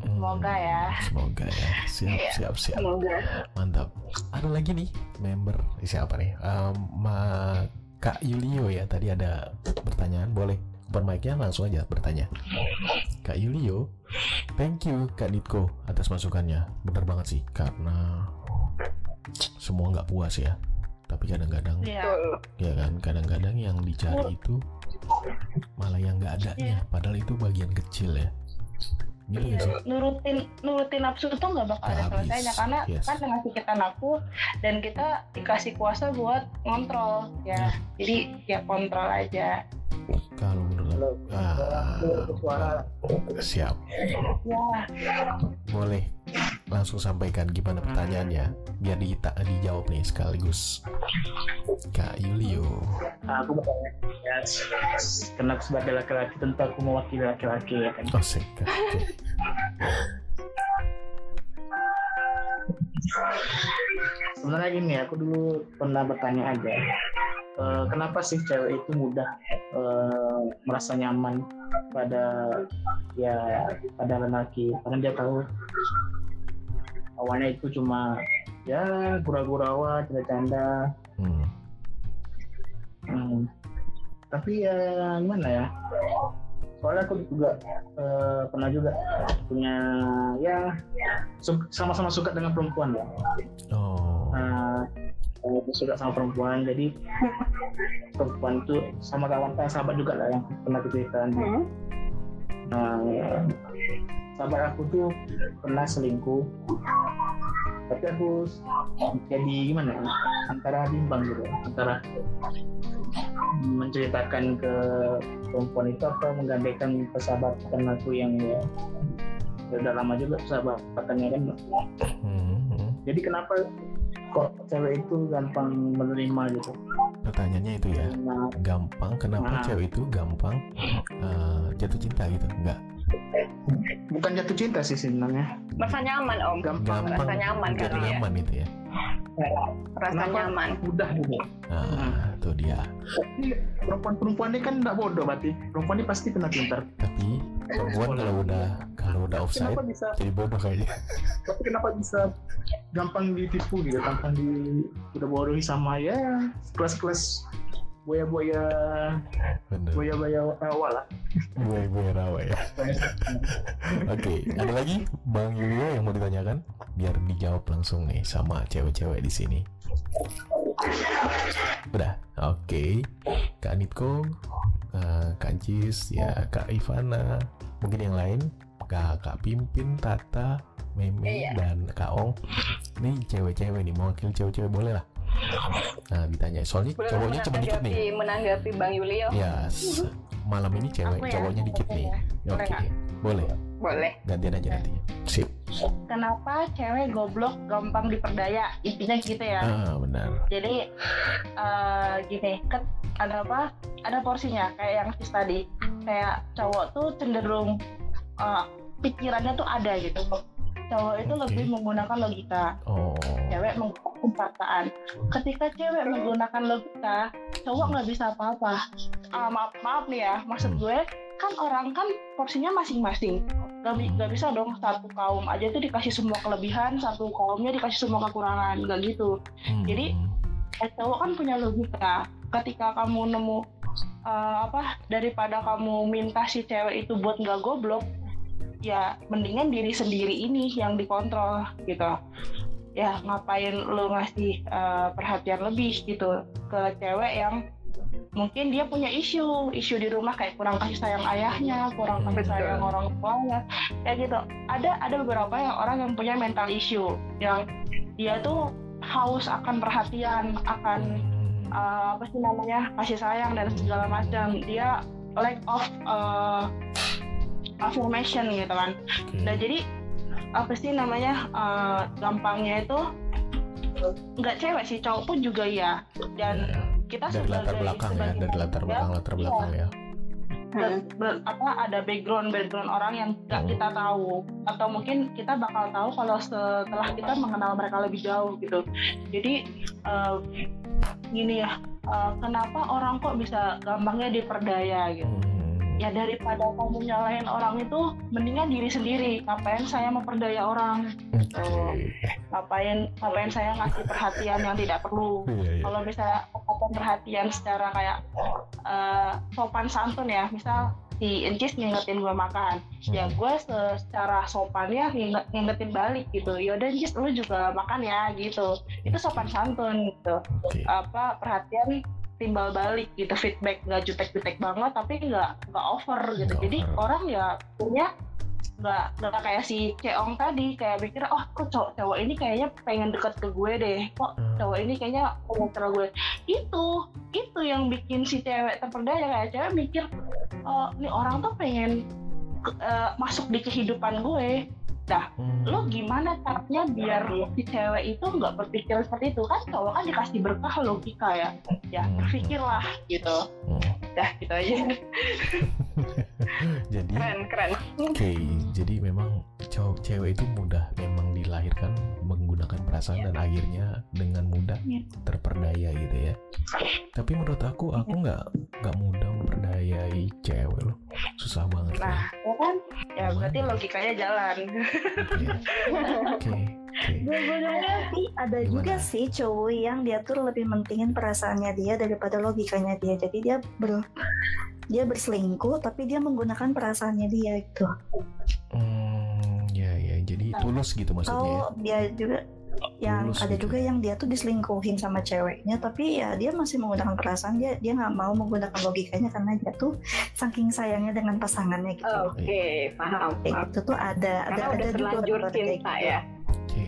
Hmm. semoga ya semoga ya siap Iya. siap siap Semoga. mantap ada lagi nih member siapa nih Em, Ma- Kak Yulio ya tadi ada pertanyaan boleh open mic-nya langsung aja bertanya. Kak Yulio thank you Kak Nitko atas masukannya. Bener banget sih karena semua nggak puas ya. Tapi kadang-kadang. Betul. ya kan kadang-kadang yang dicari itu malah yang nggak adanya. Padahal itu bagian kecil ya gitu sih. nurutin nurutin nafsu tuh nggak bakal ada selesainya karena Yes. kan ngasih kita nafsu dan kita dikasih kuasa buat ngontrol ya. Jadi ya kontrol aja. Kalau menurut ah, siap. Ya boleh langsung sampaikan gimana pertanyaannya biar di, dijawab nih sekaligus. Kak Yulio. Aku bertanya ya karena aku sebagai laki-laki tentu aku mewakili laki-laki ya kan? Oh sih oke sebenarnya gini aku dulu pernah bertanya aja eh, kenapa sih cewek itu mudah eh, merasa nyaman pada ya pada lelaki? Karena dia tahu awalnya itu cuma ya gura-gurawa canda-canda Hmm. Hmm. Tapi ya gimana ya? Soalnya aku juga eh, pernah juga punya ya su- sama-sama suka dengan perempuan ya. oh Nah, eh, suka sama perempuan jadi perempuan itu sama kawan kan sahabat juga lah yang pernah ceritakan. Hmm. Nah, ya, sahabat aku tuh pernah selingkuh. Tapi aku jadi gimana ya antara bimbang gitu antara menceritakan ke perempuan itu atau menggandengkan persahabatan aku yang ya, ya udah lama juga persahabatannya kan. Hmm, hmm. jadi kenapa kok cewek itu gampang menerima gitu? Pertanyaannya itu ya nah, gampang kenapa Nah. cewek itu gampang eh, jatuh cinta gitu? Enggak bukan jatuh cinta sih sebenarnya. Merasa nyaman om. gampang. Gampang Rasa nyaman kali ya. nyaman itu ya. Rasa Kenapa? nyaman. mudah gitu? Nah itu dia. Perempuan-perempuan ini kan tidak bodoh berarti. Perempuan ini pasti kena pintar tapi perempuan kalau udah kalau udah offside kenapa bisa? jadi bodoh kayaknya. Tapi kenapa bisa gampang ditipu gitu gampang di udah bodohi sama ya kelas-kelas boya-boya bener. boya-boya awal lah. Gue rawa ya. <laughs> Oke ada lagi? Bang Yulio yang mau ditanyakan? Biar dijawab langsung nih sama cewek-cewek di sini. Udah oke. Kak Nitko eh, kak Jis ya kak Ivana mungkin yang lain? Kak kak Pimpin Tata Meme Iya. dan kak Ong. Nih cewek-cewek nih mewakili cewek-cewek boleh lah nah ditanya. Soalnya Boleh cowoknya cuma dikit nih. menanggapi Bang Yulio. ya s- malam ini cewek ya? cowoknya dikit nih. ya. oke. Boleh nggak? boleh. Boleh. gantian aja nanti. Sip. Kenapa cewek goblok gampang diperdaya? Intinya gitu ya. Ah benar. Jadi eh, gini kan ada apa? Ada porsinya. Kayak yang sis tadi. Kayak cowok tuh cenderung eh, pikirannya tuh ada gitu cowok itu Oke. lebih menggunakan logika. Oh. Cewek menggunakan perasaan ketika cewek menggunakan logika cowok nggak bisa apa-apa. Ah, maaf maaf nih ya maksud Hmm. gue kan orang kan porsinya masing-masing. Gak, gak bisa dong satu kaum aja tuh dikasih semua kelebihan satu kaumnya dikasih semua kekurangan nggak gitu. Hmm. Jadi, eh, cowok kan punya logika. Ketika kamu nemu eh, apa daripada kamu minta si cewek itu buat nggak goblok ya mendingan diri sendiri ini yang dikontrol gitu. Ya ngapain lu ngasih eh, perhatian lebih gitu ke cewek yang mungkin dia punya isu isu di rumah kayak kurang kasih sayang ayahnya kurang kasih Hmm. sayang orang tuanya kayak gitu. Ada ada beberapa yang orang yang punya mental issue yang dia tuh haus akan perhatian akan uh, apa sih namanya kasih sayang dan segala macam. Dia lack of uh, affirmation gitu kan. Oke. nah jadi apa sih namanya uh, gampangnya itu nggak cewek sih cowok pun juga ya dan Ya, kita dari latar sebagai- belakang ya sebagai dari latar belakang latar iya, belakang ya. ber- ber- apa ada background background orang yang nggak Hmm. kita tahu. Atau mungkin kita bakal tahu kalau setelah kita mengenal mereka lebih jauh gitu. Jadi eh, gini ya eh, kenapa orang kok bisa gampangnya diperdaya gitu? Hmm. Ya daripada kamu nyalain orang itu mendingan diri sendiri. Ngapain saya memperdaya orang? Oke. ngapain ngapain saya ngasih perhatian yang tidak perlu? Iya, iya. kalau misalnya perhatian secara kayak eh, sopan santun ya misal si Encis ngingetin gue makan. Ya Hmm. gue se- secara sopannya nginget- ngingetin balik gitu. Yaudah Encis lu juga makan ya gitu. Itu sopan santun gitu. Oke. apa perhatian timbal balik gitu feedback nggak jutek-jutek banget tapi nggak nggak over gitu. Nggak jadi over. orang ya punya nggak nggak kayak si Ceong tadi kayak mikir oh kok cowok cowok ini kayaknya pengen deket ke gue deh. Kok Hmm. cowok ini kayaknya pengen ke gue. Itu itu yang bikin si cewek terperdaya. Kayak cewek mikir oh ini orang tuh pengen eh, masuk di kehidupan gue Hmm. lo gimana caranya biar si cewek itu nggak berpikir seperti itu kan cowok kan dikasih berkah logika ya ya Hmm. berpikirlah gitu Hmm. dah gitu aja <laughs> <laughs> Jadi Keren, keren. Oke, jadi memang cowok cewek itu mudah memang dilahirkan menggunakan perasaan dan akhirnya dengan mudah Iya. terperdaya gitu ya. Tapi menurut aku aku nggak nggak mudah memperdayai cewek loh, susah banget. nah ya kan ya berarti Gimana? logikanya jalan Oke, <laughs> oke, oke. Tapi ada Gimana? juga sih cowok yang dia tuh lebih mentingin perasaannya dia daripada logikanya dia. Jadi dia ber dia berselingkuh tapi dia menggunakan perasaannya dia gitu. Hmm, ya ya, jadi tulus gitu maksudnya. ya? Atau dia juga yang Tulus ada gitu. juga yang dia tuh diselingkuhin sama ceweknya tapi ya dia masih menggunakan perasaan dia dia nggak mau menggunakan logikanya karena dia tuh saking sayangnya dengan pasangannya gitu. Oke, paham. Kayak paham. gitu tuh ada ada Karena ada udah juga cinta gitu. ya.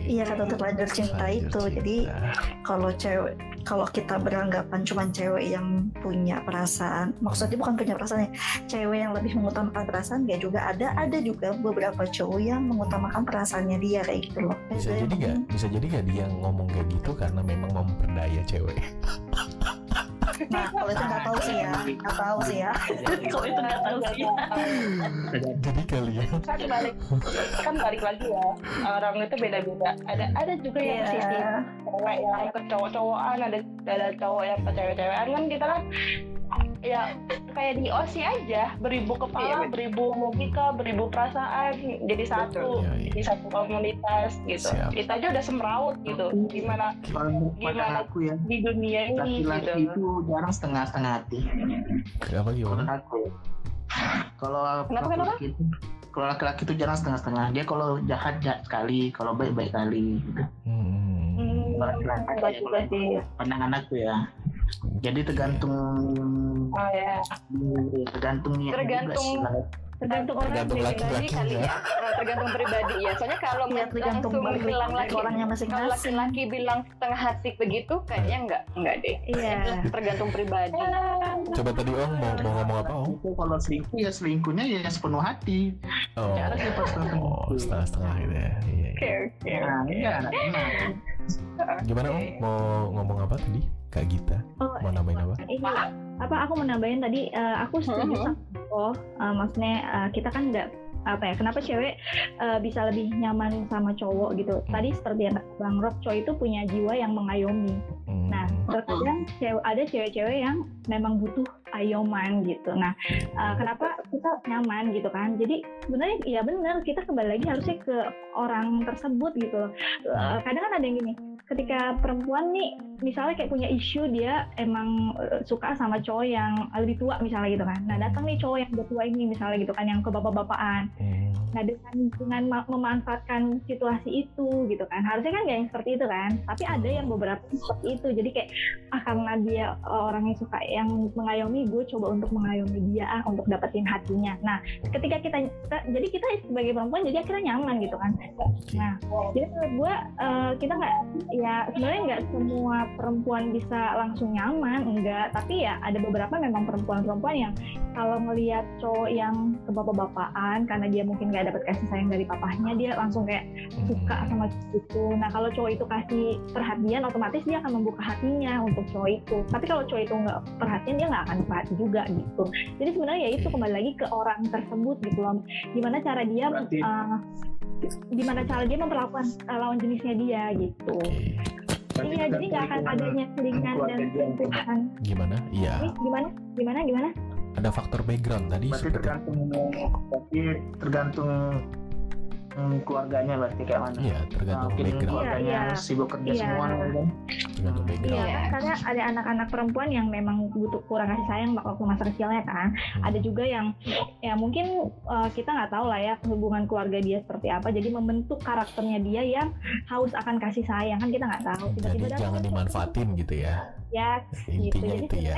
Iya kata terlanjur cinta Terlanjur itu. Jadi cinta. kalau cewek kalau kita beranggapan cuma cewek yang punya perasaan maksudnya bukan punya perasaan ya cewek yang lebih mengutamakan perasaan gak juga ada ada juga beberapa cowok yang mengutamakan perasaannya dia kayak gitu loh. Bisa Ada jadi yang nggak? Bisa jadi nggak dia ngomong kayak gitu karena memang memperdaya cewek <laughs> nah kalau itu nggak tahu sih ya. Nggak tahu sih ya. Kalau itu nggak tahu sih. jadi kalian kan balik kan balik lagi ya. Orang itu beda-beda. Ada ada juga yang Iya. sisi cewek yang ke cowok-cowokan ada ada cowok yang ke cewek-cewekan. Kan kita kan ya kayak di OSI aja beribu Iya, kepala betul. beribu logika beribu perasaan jadi satu Iya, iya. jadi satu komunitas gitu Siap. kita aja udah semrawut gitu gimana Kalau Gimana? aku ya, di dunia ini laki-laki gitu itu jarang setengah-setengah hati. apa gimana aku. Kalau Kenapa, kenapa? laki-laki itu, kalau laki-laki itu jarang setengah-setengah. Dia kalau jahat jahat sekali, kalau baik baik kali. Gitu. Hmm. Hmm, Kalau laki-laki enggak ya, juga sih pandangan aku ya. Jadi tergantung oh ya. tergantung Tergantung tergantung orang Tergantung pribadi kali ya. Eh, tergantung pribadi ya. Soalnya kalau ya tergantung langsung balik bilang laki orangnya kalau masing-masing laki-laki bilang setengah hati begitu kayaknya enggak enggak deh. Iya. Tergantung pribadi. Coba tadi om mau mau ngomong apa om? Kalau selingkuh ya selingkuhnya ya sepenuh hati. oh, sih pas oh setengah-setengah gitu ya. Iya, iya. oke oke Nah, iya, nah, gimana om? Mau ngomong apa tadi kak Gita? Oh, mau nambahin apa? ini apa aku mau nambahin tadi eh, aku setuju sama oh eh, maksudnya eh, kita kan nggak apa ya kenapa cewek eh, bisa lebih nyaman sama cowok gitu? Tadi seperti yang bang Rock cowok itu punya jiwa yang mengayomi. Hmm. nah terkadang cewek ada cewek-cewek yang memang butuh ayoman gitu. Nah eh, kenapa kita nyaman gitu kan? Jadi sebenarnya ya benar kita kembali lagi harusnya ke orang tersebut gitu. Eh, kadang kan ada yang gini ketika perempuan nih misalnya kayak punya isu dia emang eh, suka sama cowok yang lebih tua misalnya gitu kan nah datang nih cowok yang udah tua ini misalnya gitu kan yang ke bapak-bapakan Hmm. Nah dengan dengan ma- memanfaatkan situasi itu gitu kan. Harusnya kan nggak yang seperti itu kan tapi ada yang beberapa seperti itu. Jadi kayak ah karena dia eh, orang yang suka yang mengayomi gue coba untuk mengayomi dia ah untuk dapetin hatinya. Nah ketika kita kita- jadi kita sebagai perempuan jadi akhirnya nyaman gitu kan. Nah jadi menurut gue eh, kita nggak ya sebenarnya nggak semua perempuan bisa langsung nyaman enggak tapi ya ada beberapa memang perempuan-perempuan yang kalau ngelihat cowok yang ke bapak-bapakan karena dia mungkin nggak dapat kasih sayang dari papahnya dia langsung kayak suka Hmm. sama cowok itu. Nah kalau cowok itu kasih perhatian otomatis dia akan membuka hatinya untuk cowok itu. Tapi kalau cowok itu nggak perhatian dia nggak akan perhati juga gitu. Jadi sebenarnya ya itu kembali lagi ke orang tersebut gitu loh. Gimana cara dia Berarti- eh, gimana cara dia memperlakukan eh, lawan jenisnya dia gitu. Berarti iya jadi nggak akan adanya selingan dan selingkuhan gimana? Iya. Gimana? Gimana? Gimana ada faktor background tadi Berarti seperti tergantung berarti tergantung hmm, keluarganya berarti kayak mana? iya tergantung Mungkin background keluarganya Iya, iya. sibuk kerja Iya. semua kan? tergantung background Iya, karena ada anak-anak perempuan yang memang butuh kurang kasih sayang waktu masa kecilnya kan. Hmm. Ada juga yang ya mungkin uh, kita nggak tahu lah ya hubungan keluarga dia seperti apa. Jadi membentuk karakternya dia yang haus akan kasih sayang kan kita nggak tahu. jadi Tiba-tiba datang jangan dimanfaatin gitu ya Ya, intinya Jadi itu ya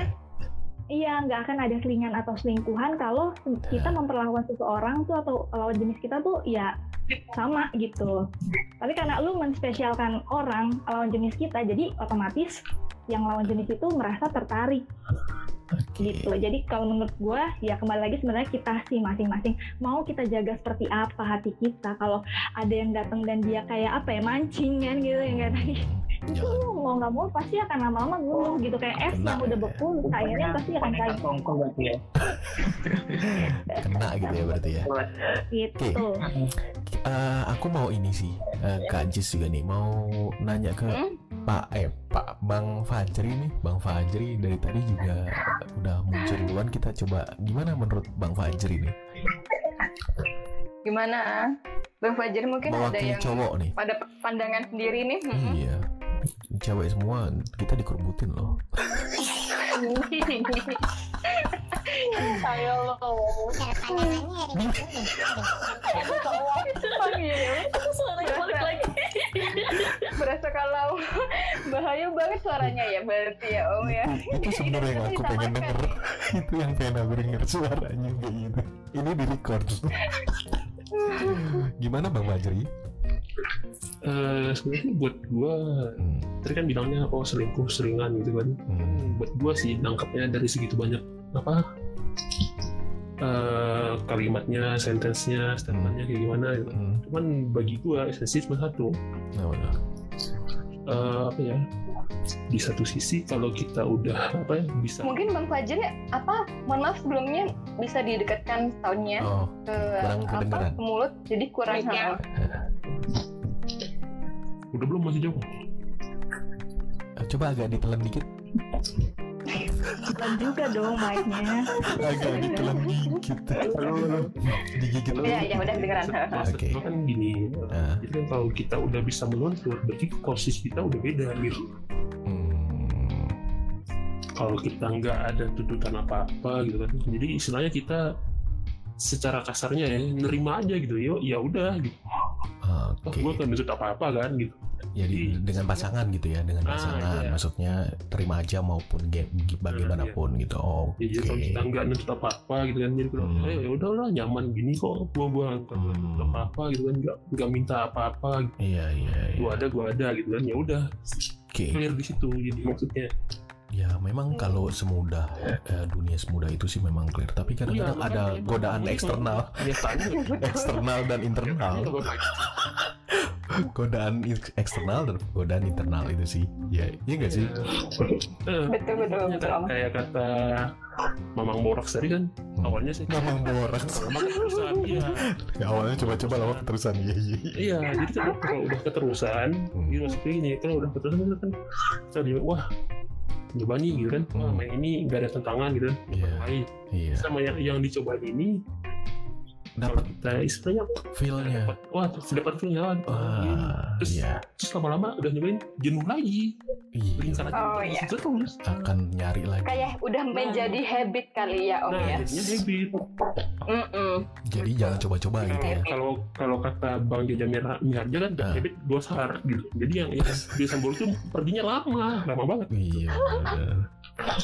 iya nggak akan ada selingan atau selingkuhan kalau kita memperlakukan seseorang tuh atau lawan jenis kita tuh ya sama gitu. Tapi karena lu menspesialkan orang lawan jenis kita, jadi otomatis yang lawan jenis itu merasa tertarik Oke. gitu. Jadi kalau menurut gue ya kembali lagi sebenarnya kita sih masing-masing mau kita jaga seperti apa hati kita. Kalau ada yang datang dan dia kayak apa ya mancing kan gitu yang kayak tadi itu Jangan. mau nggak mau pasti akan lama-lama nguluh gitu kayak es Kena yang udah ya. beku airnya pasti akan cair tongkol berarti ya. Kena gitu ya berarti ya. gitu. Eh, aku mau ini sih, eh, Kak Jis juga nih mau nanya ke Hmm? Pak eh Pak Bang Fajri nih, Bang Fajri dari tadi juga udah muncul duluan. Kita coba gimana menurut Bang Fajri nih? Gimana? Bang Fajar mungkin ada Mewakili yang cowok nih. pada pandangan sendiri nih. Mm-mm. Iya. Cewek semua kita dikerbutin loh. <laughs> Ayo lo. Itu suaranya balik lagi. Berasa kalau <laughs> bahaya banget suaranya ya berarti ya Om ya. Itu sebenarnya yang aku pengen denger. Itu yang pengen aku denger suaranya kayak gitu. Ini di record. Gimana Bang Fajri? Eh, sebenarnya buat gua Hmm, tadi kan bilangnya oh selingkuh seringan gitu kan hmm, buat gua sih nangkapnya dari segitu banyak apa eh, kalimatnya sentensnya statementnya kayak gimana gitu hmm. cuman bagi gua esensi cuma satu Nah. Eh, apa ya di satu sisi kalau kita udah apa ya bisa Mungkin Bang Fajar ya, apa? Mohon maaf sebelumnya bisa didekatkan soundnya Oh, ke apa ke mulut jadi kurang ha. udah belum masih jauh eh, coba agak ditelan dikit. Dan juga dong mic-nya. Agak ditelan dikit. Digigit. Ya, ya udah kedengeran. Oke. gua kan gini Nah, jadi kan kalau kita udah bisa meluntur berarti posisi kita udah beda gitu hmm, kalau kita nggak ada tuntutan apa-apa gitu kan jadi istilahnya kita secara kasarnya ya nerima aja gitu ya ya udah gitu oh, Oke. gue kan nuntut apa-apa kan gitu Jadi dengan pasangan gitu ya, dengan Ah, pasangan. iya. Maksudnya terima aja maupun ge- bagaimanapun gitu. Oke. ya, jadi kalau kita nggak nuntut apa-apa gitu kan jadi kalau Hmm. eh, ya udahlah nyaman gini kok gua gua nggak Hmm. nuntut apa-apa gitu kan nggak nggak minta apa-apa gitu. Iya, iya, iya. gua ada gua ada gitu kan ya udah Oke. clear di situ jadi maksudnya Ya memang kalau semudah eh, dunia semudah itu sih memang clear. Tapi kadang-kadang Iya, ada godaan eksternal, eksternal dan internal. Godaan eksternal dan godaan internal itu sih. Ya, iya nggak sih? Eh, Betul betul kayak kata Mamang Boraks tadi kan Hmm. awalnya sih Mamang borak. lama keterusan iya Ya, awalnya coba-coba lama keterusan. Iya, iya. iya jadi kan kalau udah keterusan Hmm. gitu maksudnya ini kalau udah keterusan itu kan kita wah coba nih gitu kan Hmm. main ini nggak ada tantangan gitu kan Iya, lain iya. sama yang yang dicoba ini Dapat istilahnya feel-nya. dapat wah terus dapat feelnya wah, Wah, terus iya. terus lama-lama udah nyobain jenuh lagi Iya. Oh, terus, iya. terus Akan nyari lagi. Kayak udah menjadi habit kali ya Om nah ya. jadinya habit Mm-mm. Jadi jangan coba-coba gitu ya. kalau kalau kata Bang Jaja Miharja kan Ah. habit dosar gitu jadi yang yang biasa bolu itu perginya lama lama banget Iya. Benar.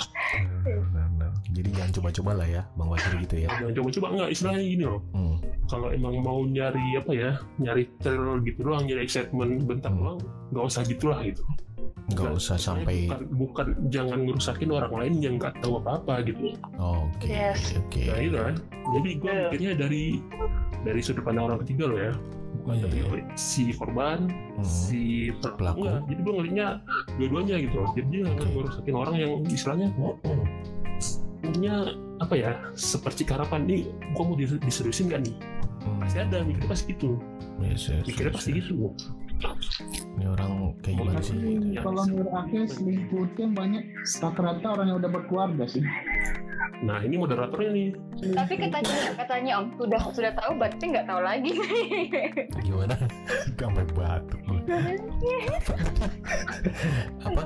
Benar, benar. Jadi jangan coba-coba lah ya, Bang Wajir gitu ya. jangan coba-coba enggak istilahnya gini loh Hmm. kalau emang mau nyari apa ya nyari thrill gitu doang nyari excitement bentar Hmm. doang nggak usah gitulah gitu Nggak usah sampai. bukan, bukan jangan ngerusakin orang lain yang nggak tahu apa-apa gitu Oke, Yes. oke. nah itu kan jadi gue Betul. mikirnya dari dari sudut pandang orang ketiga loh ya bukan Iya, iya. si korban Hmm. si Pelaku. pelaku enggak. jadi gue ngelihatnya dua-duanya gitu jadi dia nggak Oke. ngerusakin orang yang istilahnya punya apa ya seperti harapan nih gue mau dis- diseriusin gak nih Hmm. pasti ada mikirnya pasti gitu Yes, yes, mikirnya yes, pasti yes. gitu Ini orang kayak gimana sih? ya? Kalau menurut aku selingkuh itu yang banyak rata-rata orang yang udah berkeluarga sih. Nah ini moderatornya nih Tapi katanya katanya Om sudah sudah tahu berarti nggak tahu lagi. <laughs> Gimana? Sampai batuk. gue. Apa?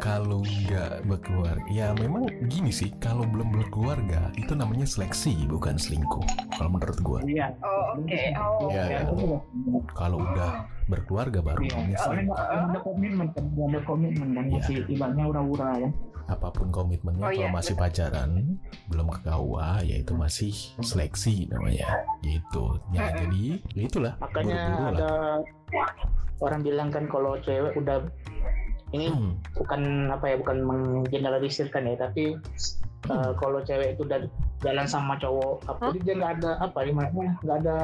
Kalau nggak berkeluarga, ya memang gini sih. Kalau belum berkeluarga, itu namanya seleksi, bukan selingkuh. Kalau menurut gua. Iya. Oh oke. Oh. Ya, Ya, ya. Kalau udah berkeluarga baru Iya. namanya Orang selingkuh. ada komitmen, ada komitmen dan Iya. masih ibaratnya ura-ura ya. Apa pun komitmennya, Oh, kalau iya, masih betul. pacaran, belum ke KUA, ya itu masih seleksi namanya. Gitu. Ya, jadi ya itulah. Makanya buru-buru lah. ada orang bilang kan kalau cewek udah ini Hmm. bukan apa ya bukan menggeneralisirkan ya tapi uh, kalau cewek itu udah jalan sama cowok apa jadi dia nggak ada apa ibaratnya nggak ada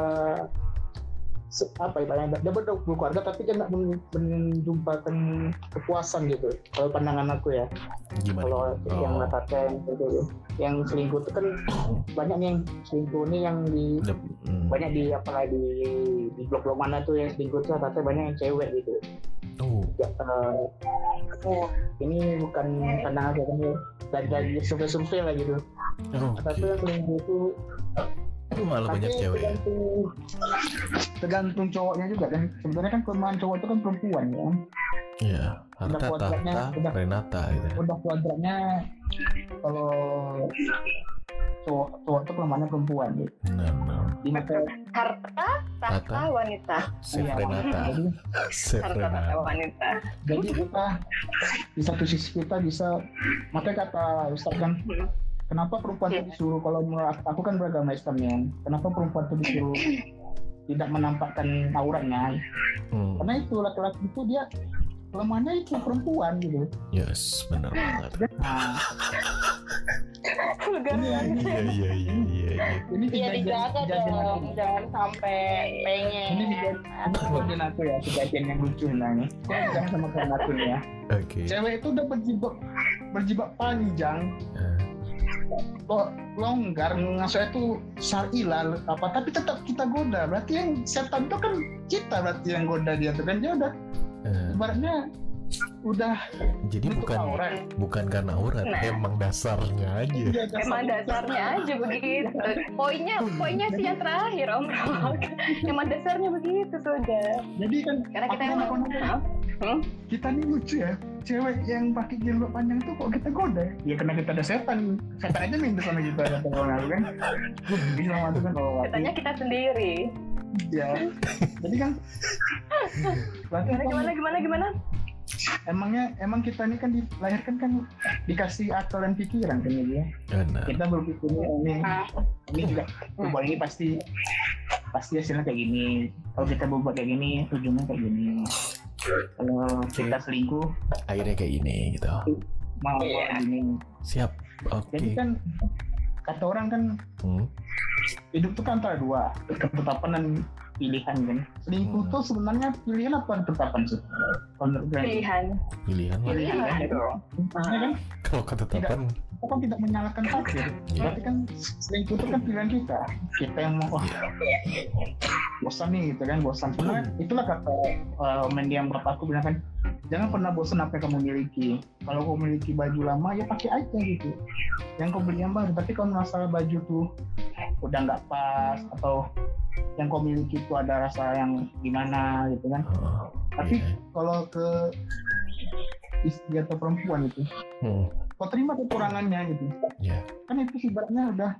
apa ibaratnya dia ber- berkeluarga tapi dia nggak men- menjumpakan kepuasan gitu. Kalau pandangan aku ya. Gimana? kalau yang Oh. mengatakan gitu yang selingkuh itu kan banyak nih yang selingkuh ini yang di hmm. banyak di apalagi di di blog-blog mana tuh yang selingkuh tuh rata banyak yang cewek gitu. Oh, ya, Oh, ini bukan pandangan saya kan dari dari survei-survei lah gitu. Oh tapi yang selingkuh itu Itu malah banyak tapi cewek ya? tergantung tergantung cowoknya juga kan sebenarnya kan kelemahan cowok itu kan perempuan ya Iya, harta, tahta, udah- Renata gitu ya. udah kuadratnya kalau cowok cowok itu kelemahannya perempuan gitu Benar, benar. di mata harta tahta wanita Save Iya. Renata. jadi, <laughs> Save harta tahta Renata. wanita jadi kita di satu sisi kita bisa makanya kata Ustaz kan <laughs> kenapa perempuan itu disuruh kalau menurut aku kan beragama Islam ya kenapa perempuan itu disuruh tidak menampakkan auratnya? Hmm, karena itu laki-laki itu dia kelemahannya itu perempuan gitu. Yes, benar banget. <laughs> banget ini, Iya, iya, iya, iya, iya. ini Iya kejadian- dijaga dong, jangan sampai pengen. ini kejadian aku ya kejadian yang lucu nah ini Kok jangan sama kalian aku nih ya. Oke. cewek itu udah berjibak berjibak panjang. Lo- longgar maksudnya itu syar'i lah apa tapi tetap kita goda. Berarti yang setan itu kan kita berarti yang goda dia tuh kan. Dia udah. Eh, ibaratnya udah Jadi bukan aurat bukan karena aurat, Nah. emang dasarnya aja. Iya, dasar- Emang dasarnya aja begitu. Poinnya, poinnya sih yang terakhir Om Rok. <laughs> Emang dasarnya begitu sudah. jadi kan Karena kita aku emang kan Hah? Hmm? kita nih lucu ya cewek yang pakai jilbab panjang tuh kok kita goda ya? ya karena kita ada setan setan aja minta sama kita kata orang kan bisa kan kalau Katanya kita sendiri. ya jadi kan kan gimana gimana gimana? Emangnya emang kita ini kan dilahirkan kan dikasih akal dan pikiran kan ya Benar. kita berpikirnya ini ini juga perubahan ini pasti pasti hasilnya kayak gini kalau kita berubah kayak gini ujungnya kayak gini kalau kita selingkuh Akhirnya kayak gini gitu. mau Iya. gini Siap. jadi Oke. kan kata orang kan Hmm. hidup itu kan antara dua ketetapan dan pilihan kan? Selingkuh Hmm. tuh sebenarnya pilihan apa ketetapan sih. Pilihan. Pilihan lah. pilihan kan Maksudnya kan? Kalau ketetapan, kita kan tidak menyalahkan takdir Iya. berarti kan selingkuh itu kan pilihan kita. Kita yang mau oh, bosan nih gitu kan bosan. Sebenarnya itulah kata uh, Mendy yang bapakku bilang kan jangan pernah bosan apa yang kamu miliki. Kalau kamu memiliki baju lama ya pakai aja gitu. Yang kau beli yang baru tapi kalau masalah baju tuh udah nggak pas atau yang kau miliki itu ada rasa yang gimana gitu kan oh, tapi iya. kalau ke istri atau perempuan itu Hmm, kau terima kekurangannya gitu Iya. kan itu ibaratnya udah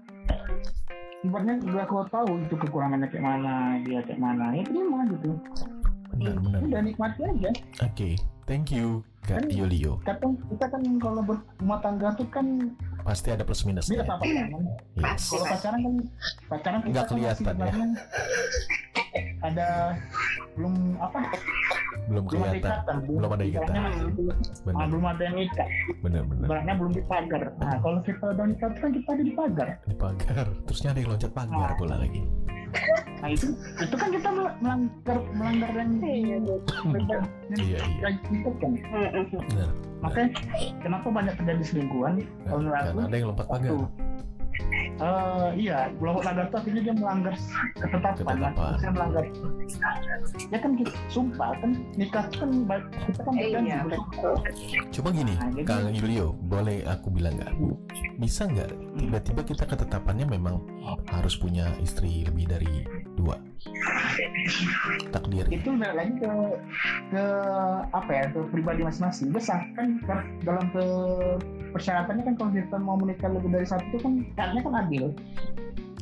ibaratnya udah kau tahu itu kekurangannya kayak mana dia kayak mana ya terima gitu benar benar. udah nikmati aja Oke, thank you Kak Yulio. kadang kita kan kalau berumah tangga tuh kan Pasti ada plus minusnya. pacaran Yes. kalau pacaran kan pacaran Nggak kan masih kelihatan ya. ada belum apa Belum belum ada kelihatan. ikatan Belum ada ikatan. belum- ah, Benar, belum ada yang ikat benar, benar. ibaratnya belum di pagar nah kalau kita udah nikah kan kita ada di pagar Di pagar. Terusnya ada yang loncat pagar Ah. pula lagi. Nah itu itu kan kita mel- melanggar melanggar yang Iya, Iya, iya. yang itu kan Benar. makanya kenapa banyak terjadi selingkuhan kalau menurut aku ada yang lompat pagar. Eh iya belum pagar tuh akhirnya dia melanggar ketetapan lah Ketetapan. saya melanggar ya kan kita sumpah kan nikah kan kita kan berjanji Iya, betul. Cuma gini, Nah, jadi- Kang Yulio, boleh aku bilang nggak? Bisa nggak tiba-tiba kita ketetapannya memang harus punya istri lebih dari dua? Takdir. itu balik lagi ke ke apa ya ke pribadi masing-masing besar kan dalam ke persyaratannya kan kalau kita mau menikah lebih dari satu itu kan syaratnya kan adil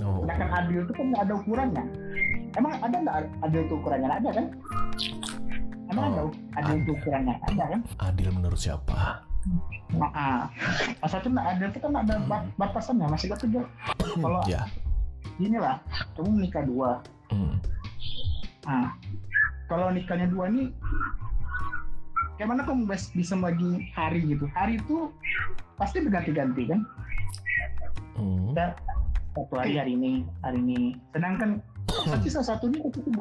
Oh, adil itu kan nggak ada ukurannya emang ada nggak adil itu ukurannya ada kan emang Oh, ada adil itu ukurannya ada kan adil menurut siapa? nah, ah. masa itu nggak adil itu kan ada bat- batasannya masih gak tuh kalau Ya. inilah kamu menikah dua Hmm. Nah, kalau nikahnya dua nih, kayak mana kamu bisa bagi hari gitu? Hari itu pasti berganti-ganti kan? Hmm. kita satu hari hari ini hari ini. Sedangkan tapi salah satunya itu tuh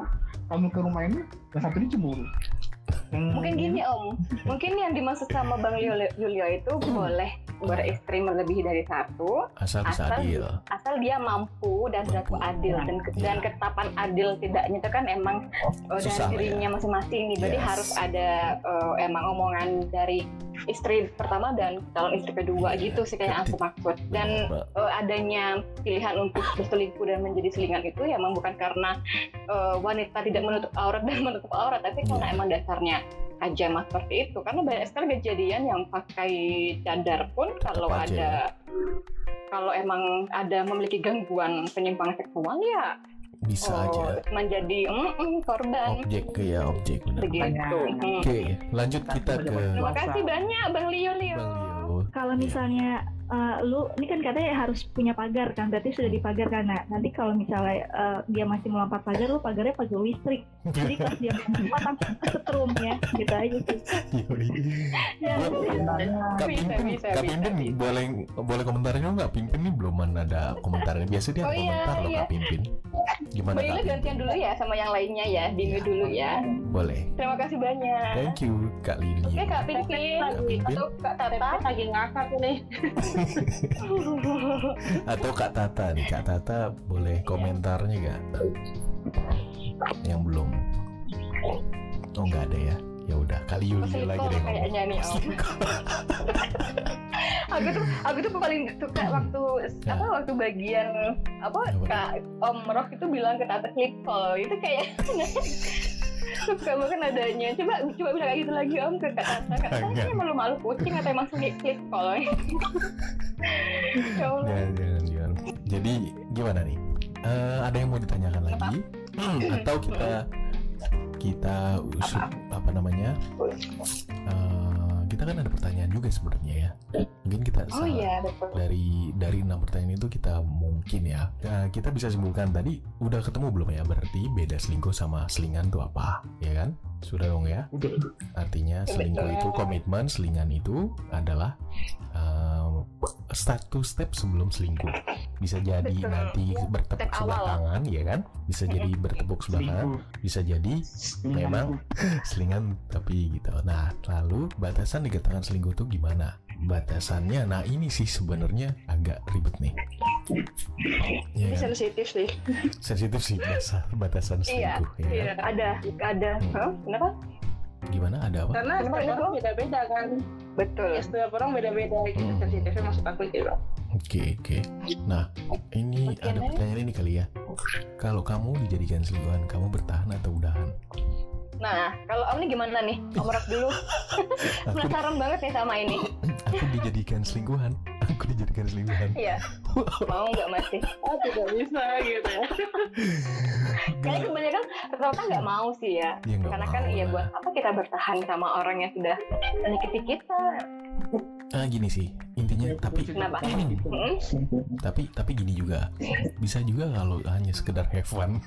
kamu ke rumah ini yang satu ini cemburu yang Mungkin gini Om, mungkin yang dimaksud sama Bang Yulio, Yulio itu boleh beristri melebihi dari satu, asal bisa Asal- adil asal dia mampu dan berlaku adil dan dan Iya. ketapan adil tidaknya itu kan emang dari Susah lah ya. dirinya masing-masing nih. Berarti Yes. harus ada uh, emang omongan dari istri pertama dan calon istri kedua Iya. gitu sih kayak aku maksud. Dan uh, adanya pilihan untuk berselingkuh dan menjadi selingan itu ya emang bukan karena uh, wanita tidak menutup aurat dan menutup aurat, tapi karena Iya. emang dasarnya kajama seperti itu. Karena banyak sekali kejadian yang pakai cadar pun kalau ada kalau emang ada memiliki gangguan penyimpangan seksual ya bisa oh, aja menjadi mm, mm, korban objek ke ya objek benar begitu. Hmm. oke lanjut kita ke Terima kasih banyak Bang Lio Lio. Bang Kalau Iya. misalnya eh, lu ini kan katanya harus punya pagar kan, berarti sudah dipagar kan. Nah, nanti kalau misalnya eh, dia masih melompat pagar, lu pagarnya pagar listrik. Jadi pas dia melompat langsung setrum ya, gitu aja sih. Ya, Kak Pimpin, bisa, Kak Pimpin bisa. boleh boleh komentarnya dong Kak Pimpin nih belum ada komentarnya. Biasa dia ada Oh, iya, komentar loh iya. Kak Pimpin. Gimana Kak Pimpin? gantian dulu ya sama yang lainnya ya, Dingu Iya. dulu ya. Boleh. Terima kasih banyak. Thank you Kak Lili. Oke Kak Pimpin Kak Pimpin atau Kak. Tata lagi ngakak nih. <laughs> <laughs> atau Kak Tata nih. Kak Tata boleh komentarnya gak? Yang belum. Oh nggak ada ya. Ya udah kali Yuli lagi deh ngomong. kayaknya nih Om. Selingkuh. <laughs> aku tuh aku tuh paling suka waktu Ya. apa waktu bagian apa? Kak Om Rock itu bilang ke Tata call itu kayak <laughs> suka banget nadanya coba coba bilang kayak gitu lagi Om ke Kak Tata Kak Tata ini malu-malu kucing atau emang click click call ya Allah Jangan. Jadi gimana nih? Eh, ada yang mau ditanyakan lagi? Hmm, atau kita kita usut apa, namanya? Eh, kita kan ada pertanyaan juga sebenarnya ya. Mungkin kita oh salah- iya dari dari enam pertanyaan itu kita mungkin ya. Eh, kita bisa simpulkan tadi udah ketemu belum ya? Berarti beda selingkuh sama selingan itu apa? Ya kan sudah dong ya Udah. artinya selingkuh itu komitmen selingan itu adalah um, satu step sebelum selingkuh bisa jadi Betul. nanti bertepuk Step sebelah awal. tangan ya kan bisa jadi bertepuk sebelah tangan bisa jadi memang <laughs> selingan tapi gitu. Nah, lalu batasan dikatakan selingkuh itu gimana? Batasannya, nah ini sih sebenarnya agak ribet nih. Ya, Ini kan? sensitif sih. sensitif sih dasar batasan Iya, selingkuh. ya kan? Iya. ada ada Hmm. Hah? kenapa Gimana? Ada apa? Karena Kenapa setiap orang beda-beda kan. betul Ya, setiap orang beda-beda gitu Hmm. sensitifnya maksud aku gitu. Oke, oke. Nah, ini Oke, ada pertanyaan ini kali ya. Kalau kamu dijadikan selingkuhan, kamu bertahan atau udahan? Nah kalau Om ini gimana nih? Om Rock dulu. <laughs> Penasaran banget nih sama ini. Aku dijadikan selingkuhan. Aku dijadikan selingkuhan. iya mau nggak masih Oh tidak bisa gitu ya. Kayaknya kebanyakan rata nggak mau sih ya. Ya, Karena kan mau ya lah. buat apa kita bertahan sama orang yang sudah menyakiti kita. Ah, gini sih. Intinya tapi Kenapa? Hmm. Hmm? tapi tapi gini juga bisa juga kalau hanya sekedar have fun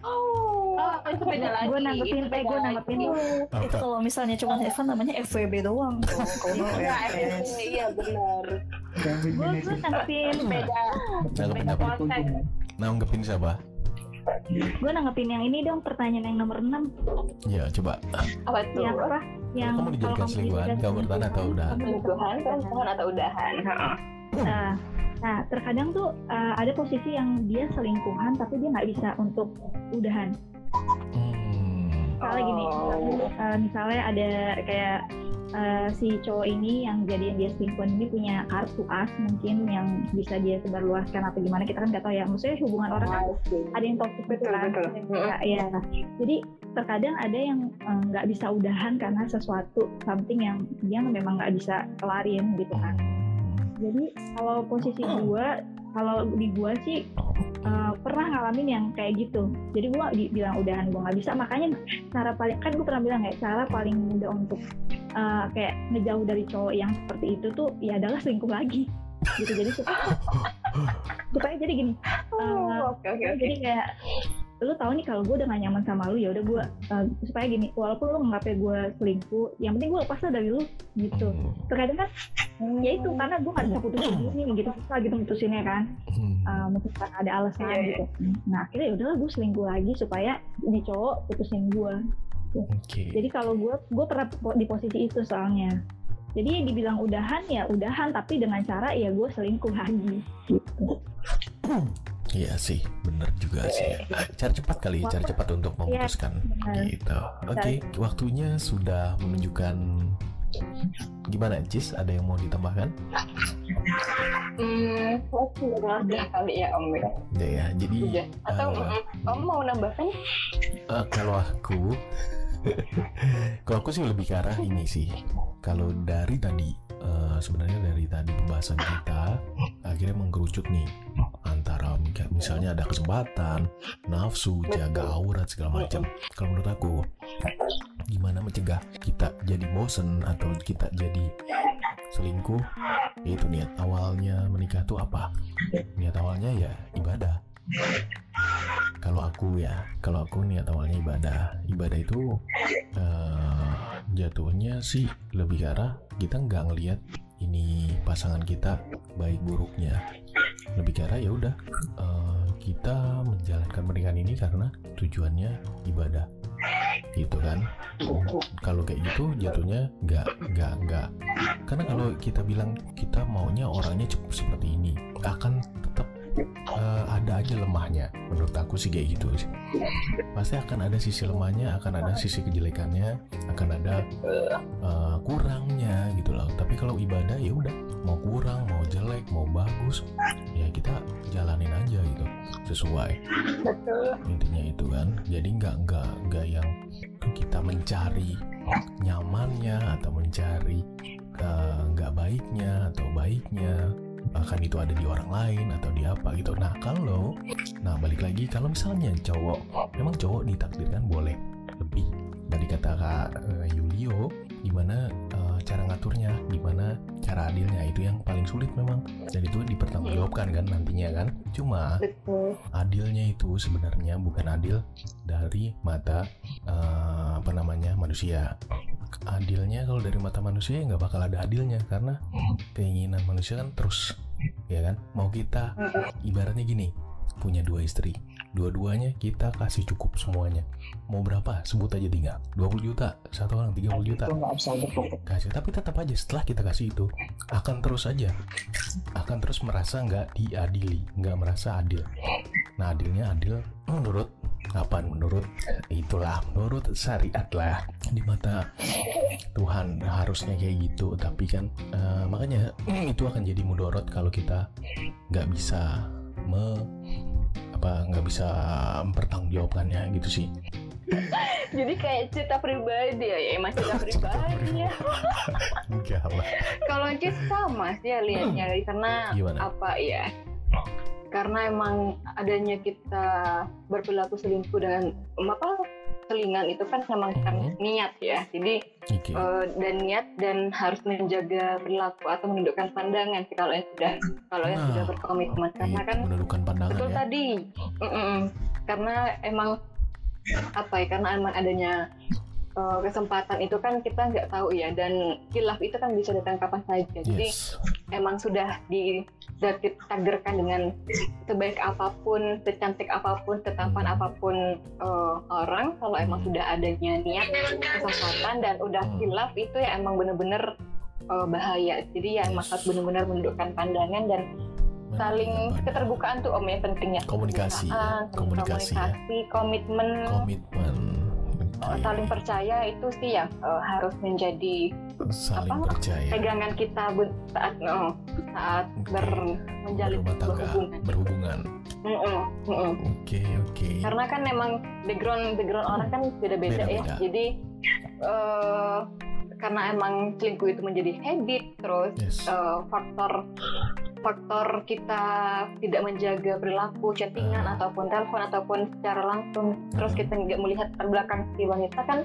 Oh, Oh, itu beda lagi. gue nanggepin, Itu eh gue nanggepin. Itu kalau misalnya cuma Evan namanya FWB doang. Kalau Iya, FWS. iya benar. Dan Gue gue nanggepin, Beda. Beda konteks. nanggepin siapa gue nanggepin yang ini dong pertanyaan yang nomor 6 ya coba apa tuh? yang apa? Yang kamu dijadikan kalau selingkuhan, kamu bertahan atau udahan? Selingkuhan, selingkuhan atau udahan? Heeh. Nah, nah, terkadang tuh uh, ada posisi yang dia selingkuhan tapi dia nggak bisa untuk udahan. hmm. Misalnya gini, Oh. uh, misalnya ada kayak uh, si cowok ini yang jadi dia selingkuhan ini punya kartu as mungkin yang bisa dia sebarluaskan atau gimana kita kan nggak tahu ya. Maksudnya hubungan orang kan ada yang toxic Betul, kan. betul. Ya, ya. Jadi terkadang ada yang uh, nggak bisa udahan karena sesuatu something yang dia memang nggak bisa kelarin gitu kan. Jadi kalau posisi gua, kalau di gua sih uh, pernah ngalamin yang kayak gitu. Jadi gua di- bilang udahan gua nggak bisa. Makanya cara paling kan gua pernah bilang kayak cara paling mudah untuk uh, kayak ngejauh dari cowok yang seperti itu tuh ya adalah selingkuh lagi. Gitu jadi supaya, <laughs> supaya jadi gini. uh, Oh, oke oke oke. jadi kayak lu tahu nih kalau gue udah gak nyaman sama lu ya udah gue uh, supaya gini walaupun lu nganggapnya gue selingkuh yang penting gue lepas lah dari lu gitu Hmm. terkadang kan ya itu karena gue gak bisa putusin ini gitu susah gitu putusinnya kan Hmm. uh, mungkin karena ada alasan Iya, iya. gitu nah akhirnya ya udahlah gue selingkuh lagi supaya di cowok putusin gue Oke. jadi kalau gue gue pernah di posisi itu soalnya jadi dibilang udahan ya udahan tapi dengan cara ya gue selingkuh lagi gitu Iya sih, bener juga sih. Cara cepat kali, cara cepat untuk memutuskan benar. gitu. Oke, waktunya sudah menunjukkan gimana, Cis? Ada yang mau ditambahkan? Hmm, udah kali ya Om ya. Ya ya. Jadi Udah. Atau mm, Om mau nambahkan? eh, kalau aku, kalau aku sih lebih ke arah ini sih. Kalau dari tadi, eh, sebenarnya dari tadi pembahasan kita akhirnya mengkerucut nih antara misalnya ada kesempatan, nafsu, jaga aurat segala macam. Kalau menurut aku, gimana mencegah kita jadi bosen atau kita jadi selingkuh? Itu niat awalnya menikah tuh apa? Niat awalnya ya ibadah. Kalau aku ya, kalau aku niat awalnya ibadah. Ibadah itu eh, jatuhnya sih lebih ke arah kita nggak ngelihat ini pasangan kita baik buruknya. Lebih ke ya udah eh, kita menjalankan pernikahan ini karena tujuannya ibadah gitu kan kalau kayak gitu jatuhnya nggak nggak nggak karena kalau kita bilang kita maunya orangnya cep- seperti ini akan eh, ada aja lemahnya. Menurut aku sih kayak gitu sih. Pasti akan ada sisi lemahnya akan ada sisi kejelekannya akan ada eh, kurangnya gitu loh. Tapi kalau ibadah ya udah. Mau kurang mau jelek mau bagus ya kita jalanin aja gitu. Sesuai. Intinya itu kan. Jadi nggak nggak nggak yang kita mencari nyamannya atau mencari eh, nggak baiknya atau baiknya bahkan itu ada di orang lain atau di apa gitu. Nah kalau nah balik lagi kalau misalnya cowok memang cowok ditakdirkan boleh lebih tadi kata kak eh, Yulio gimana eh, cara ngaturnya gimana cara adilnya itu yang paling sulit memang. Dan itu dipertanggungjawabkan kan nantinya kan. Cuma Betul. adilnya itu sebenarnya bukan adil dari mata eh, apa namanya manusia. Adilnya kalau dari mata manusia ya nggak bakal ada adilnya karena keinginan manusia kan terus ya kan? Mau kita ibaratnya gini punya dua istri dua-duanya kita kasih cukup semuanya. Mau berapa? Sebut aja tinggal 20 juta satu orang 30 juta. kasih. Tapi tetap aja setelah kita kasih itu akan terus aja. Akan terus merasa nggak diadili nggak merasa adil. Nah adilnya adil menurut apa? Menurut itulah. Menurut syariat lah. Di mata Tuhan harusnya kayak gitu. Tapi kan eh, makanya <clears throat> itu akan jadi mudorot kalau kita nggak bisa me apa nggak bisa mempertanggungjawabkannya gitu sih <laughs> Jadi kayak cerita pribadi ya, ya emang cerita pribadi ya. <laughs> enggak lah <laughs> Kalau Cis sama sih ya liatnya karena Gimana? apa ya? Karena emang adanya kita berperilaku selingkuh dan apa selingan itu kan memang Mhm. niat ya. Jadi oke eh, dan niat dan harus menjaga perilaku atau menundukkan pandangan sih kalau yang sudah kalau yang sudah berkomitmen karena kan menundukkan pandangan betul ya tadi Mm-mm. karena emang apa ya karena emang adanya uh, kesempatan itu kan kita nggak tahu ya dan hilaf itu kan bisa datang kapan saja jadi yes emang sudah di sudah ditakdirkan dengan sebaik apa pun secantik apa pun setampan Hmm. apa pun uh, orang kalau emang Hmm. sudah adanya niat kesempatan dan udah Hmm. hilaf itu ya emang bener-bener uh, bahaya jadi ya emang Yes. harus bener-bener menundukkan pandangan dan saling keterbukaan tuh om ya pentingnya Komunikasi ya, komunikasi ya. komunikasi, komitmen komitmen uh, Oke. saling percaya itu sih yang uh, harus menjadi saling apa, percaya. pegangan kita saat uh, saat Oke. ber menjalin berumah tangga hubungan berhubungan. Mm-mm, mm-mm. oke oke. Karena kan memang background background orang kan beda-beda ya. Jadi uh, karena emang selingkuh itu menjadi habit terus yes. uh, faktor faktor kita tidak menjaga perilaku chattingan Ah. ataupun telepon ataupun secara langsung terus Ah. kita nggak melihat latar belakang si wanita kan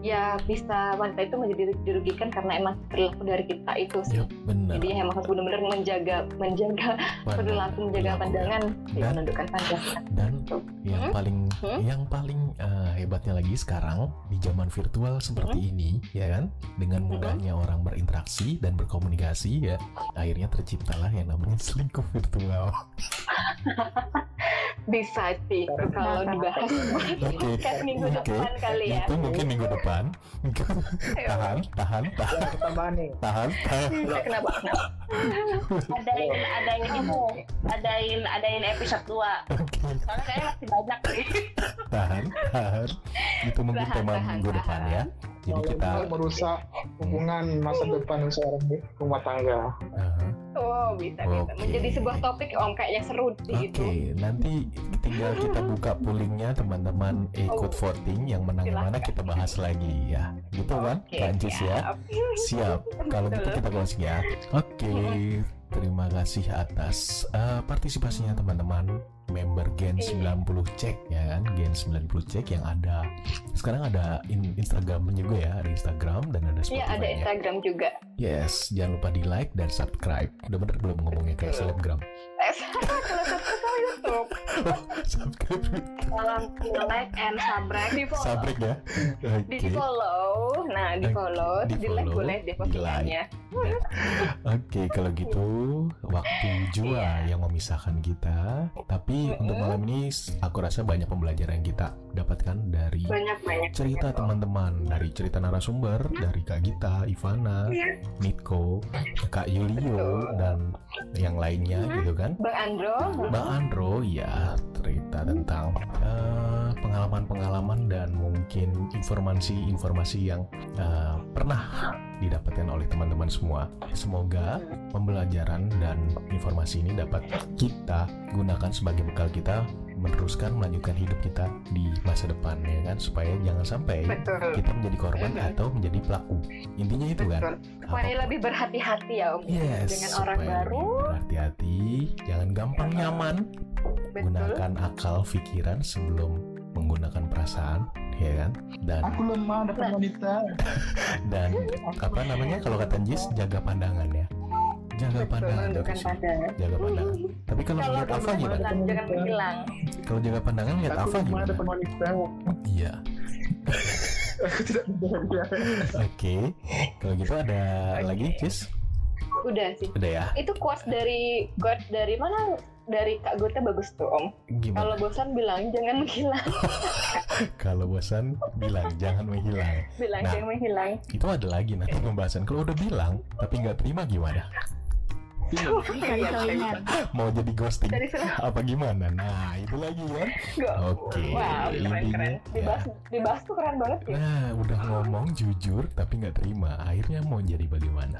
ya bisa wanita itu menjadi dirugikan karena emang perilaku dari kita itu sih benar. jadi emang harus benar-benar menjaga menjaga perilaku menjaga Perilaku. pandangan ya, Dan- menundukkan pandangan Dan yang Hmm? paling Hmm? yang paling eh, hebatnya lagi sekarang di zaman virtual seperti Hmm? ini, ya kan? Dengan mudahnya orang berinteraksi dan berkomunikasi ya, akhirnya terciptalah yang namanya selingkuh virtual. <laughs> bisa sih kalau dibahas podcast <laughs> minggu Oke. depan kali ya Itu mungkin minggu depan. <laughs> tahan, tahan, tahan, tahan, tahan. kenapa kenapa adain adain ini adain adain episode 2 Oke, soalnya kayaknya masih banyak nih tahan, tahan. Itu mungkin tema tahan, minggu depan ya. Jadi kita mau merusak hubungan masa depan seorang rumah tangga. Aha. Oh bisa bisa Oke. menjadi sebuah topik om kayaknya seru sih Oke, nanti tinggal kita buka pollingnya teman-teman ikut Oh. voting yang menang yang mana kita bahas lagi ya. Gitu kan, Kak Ancis ya? siap. Siap. Kalau gitu kita closing ya. Oke, terima kasih atas eh, partisipasinya teman-teman member Gen Iya. 90 cek ya kan, Gen 90 cek yang ada. Sekarang ada in Instagram juga ya, ada Instagram dan ada Iya ada Spotify. Instagram juga Yes, jangan lupa di like dan subscribe. Udah bener belum ngomongnya kayak selebgram? Eh, kalau subscribe YouTube subscribe, tolong like and subscribe di follow subscribe ya. di Oke. follow. Nah di follow. Di di like boleh deh di postingannya. Oke, kalau gitu waktu jua Iya. yang memisahkan kita. Tapi untuk malam ini aku rasa banyak pembelajaran yang kita dapatkan dari banyak banyak cerita teman-teman, dari cerita narasumber, dari Kak Gita, Ivana, Nitko, Kak Yulio dan yang lainnya gitu kan. Bang Andro Bang Andro ya cerita tentang eh, pengalaman-pengalaman dan mungkin informasi-informasi yang eh, pernah didapatkan oleh teman-teman semua. Semoga pembelajaran dan informasi ini dapat kita gunakan sebagai bekal kita meneruskan melanjutkan hidup kita di masa depan ya kan? Supaya jangan sampai betul. kita menjadi korban Mhm. atau menjadi pelaku. Intinya itu kan. betul. Supaya Apa- lebih berhati-hati ya om Yes, dengan orang supaya baru. berhati-hati, jangan gampang nyaman, betul. Gunakan akal pikiran sebelum menggunakan perasaan, ya kan? Dan Aku lemah dapat wanita. <laughs> dan apa namanya? Kalau kata Jis jaga pandangan ya, jaga pandangan terus, pandangan jaga pandangan. Tapi kalau kalau lihat Alfa gimana? jangan menghilang Kalau jaga pandangan lihat lemah gimana? Iya, Aku tidak oke. Kalau gitu ada lagi Jis? udah sih Udah ya? itu quotes dari quotes dari mana dari Kak Gota bagus tuh om Gimana? kalau bosan bilang jangan menghilang <laughs> Kalau bosan bilang jangan menghilang. bilang Nah. jangan menghilang Itu ada lagi nanti pembahasan. Kalau udah bilang tapi nggak terima gimana? Mau jadi ghosting? apa gimana? Nah, itu lagi kan? Nggak. Oke, wow keren intinya keren ya. dibahas dibahas tuh keren banget ya Nah, udah ngomong jujur tapi nggak terima. Akhirnya mau jadi bagaimana?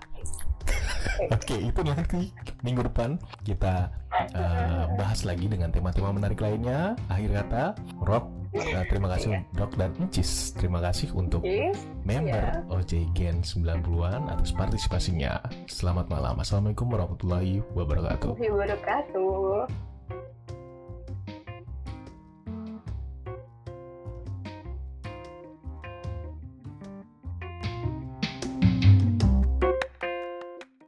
<laughs> Oke, itu nanti minggu depan kita eh, bahas lagi dengan tema-tema menarik lainnya. Akhir kata, Rob, eh, terima kasih Rob dan Encis. Terima kasih untuk Yes, member OJ Gen 90-an atas partisipasinya. Selamat malam. Assalamualaikum warahmatullahi wabarakatuh. wabarakatuh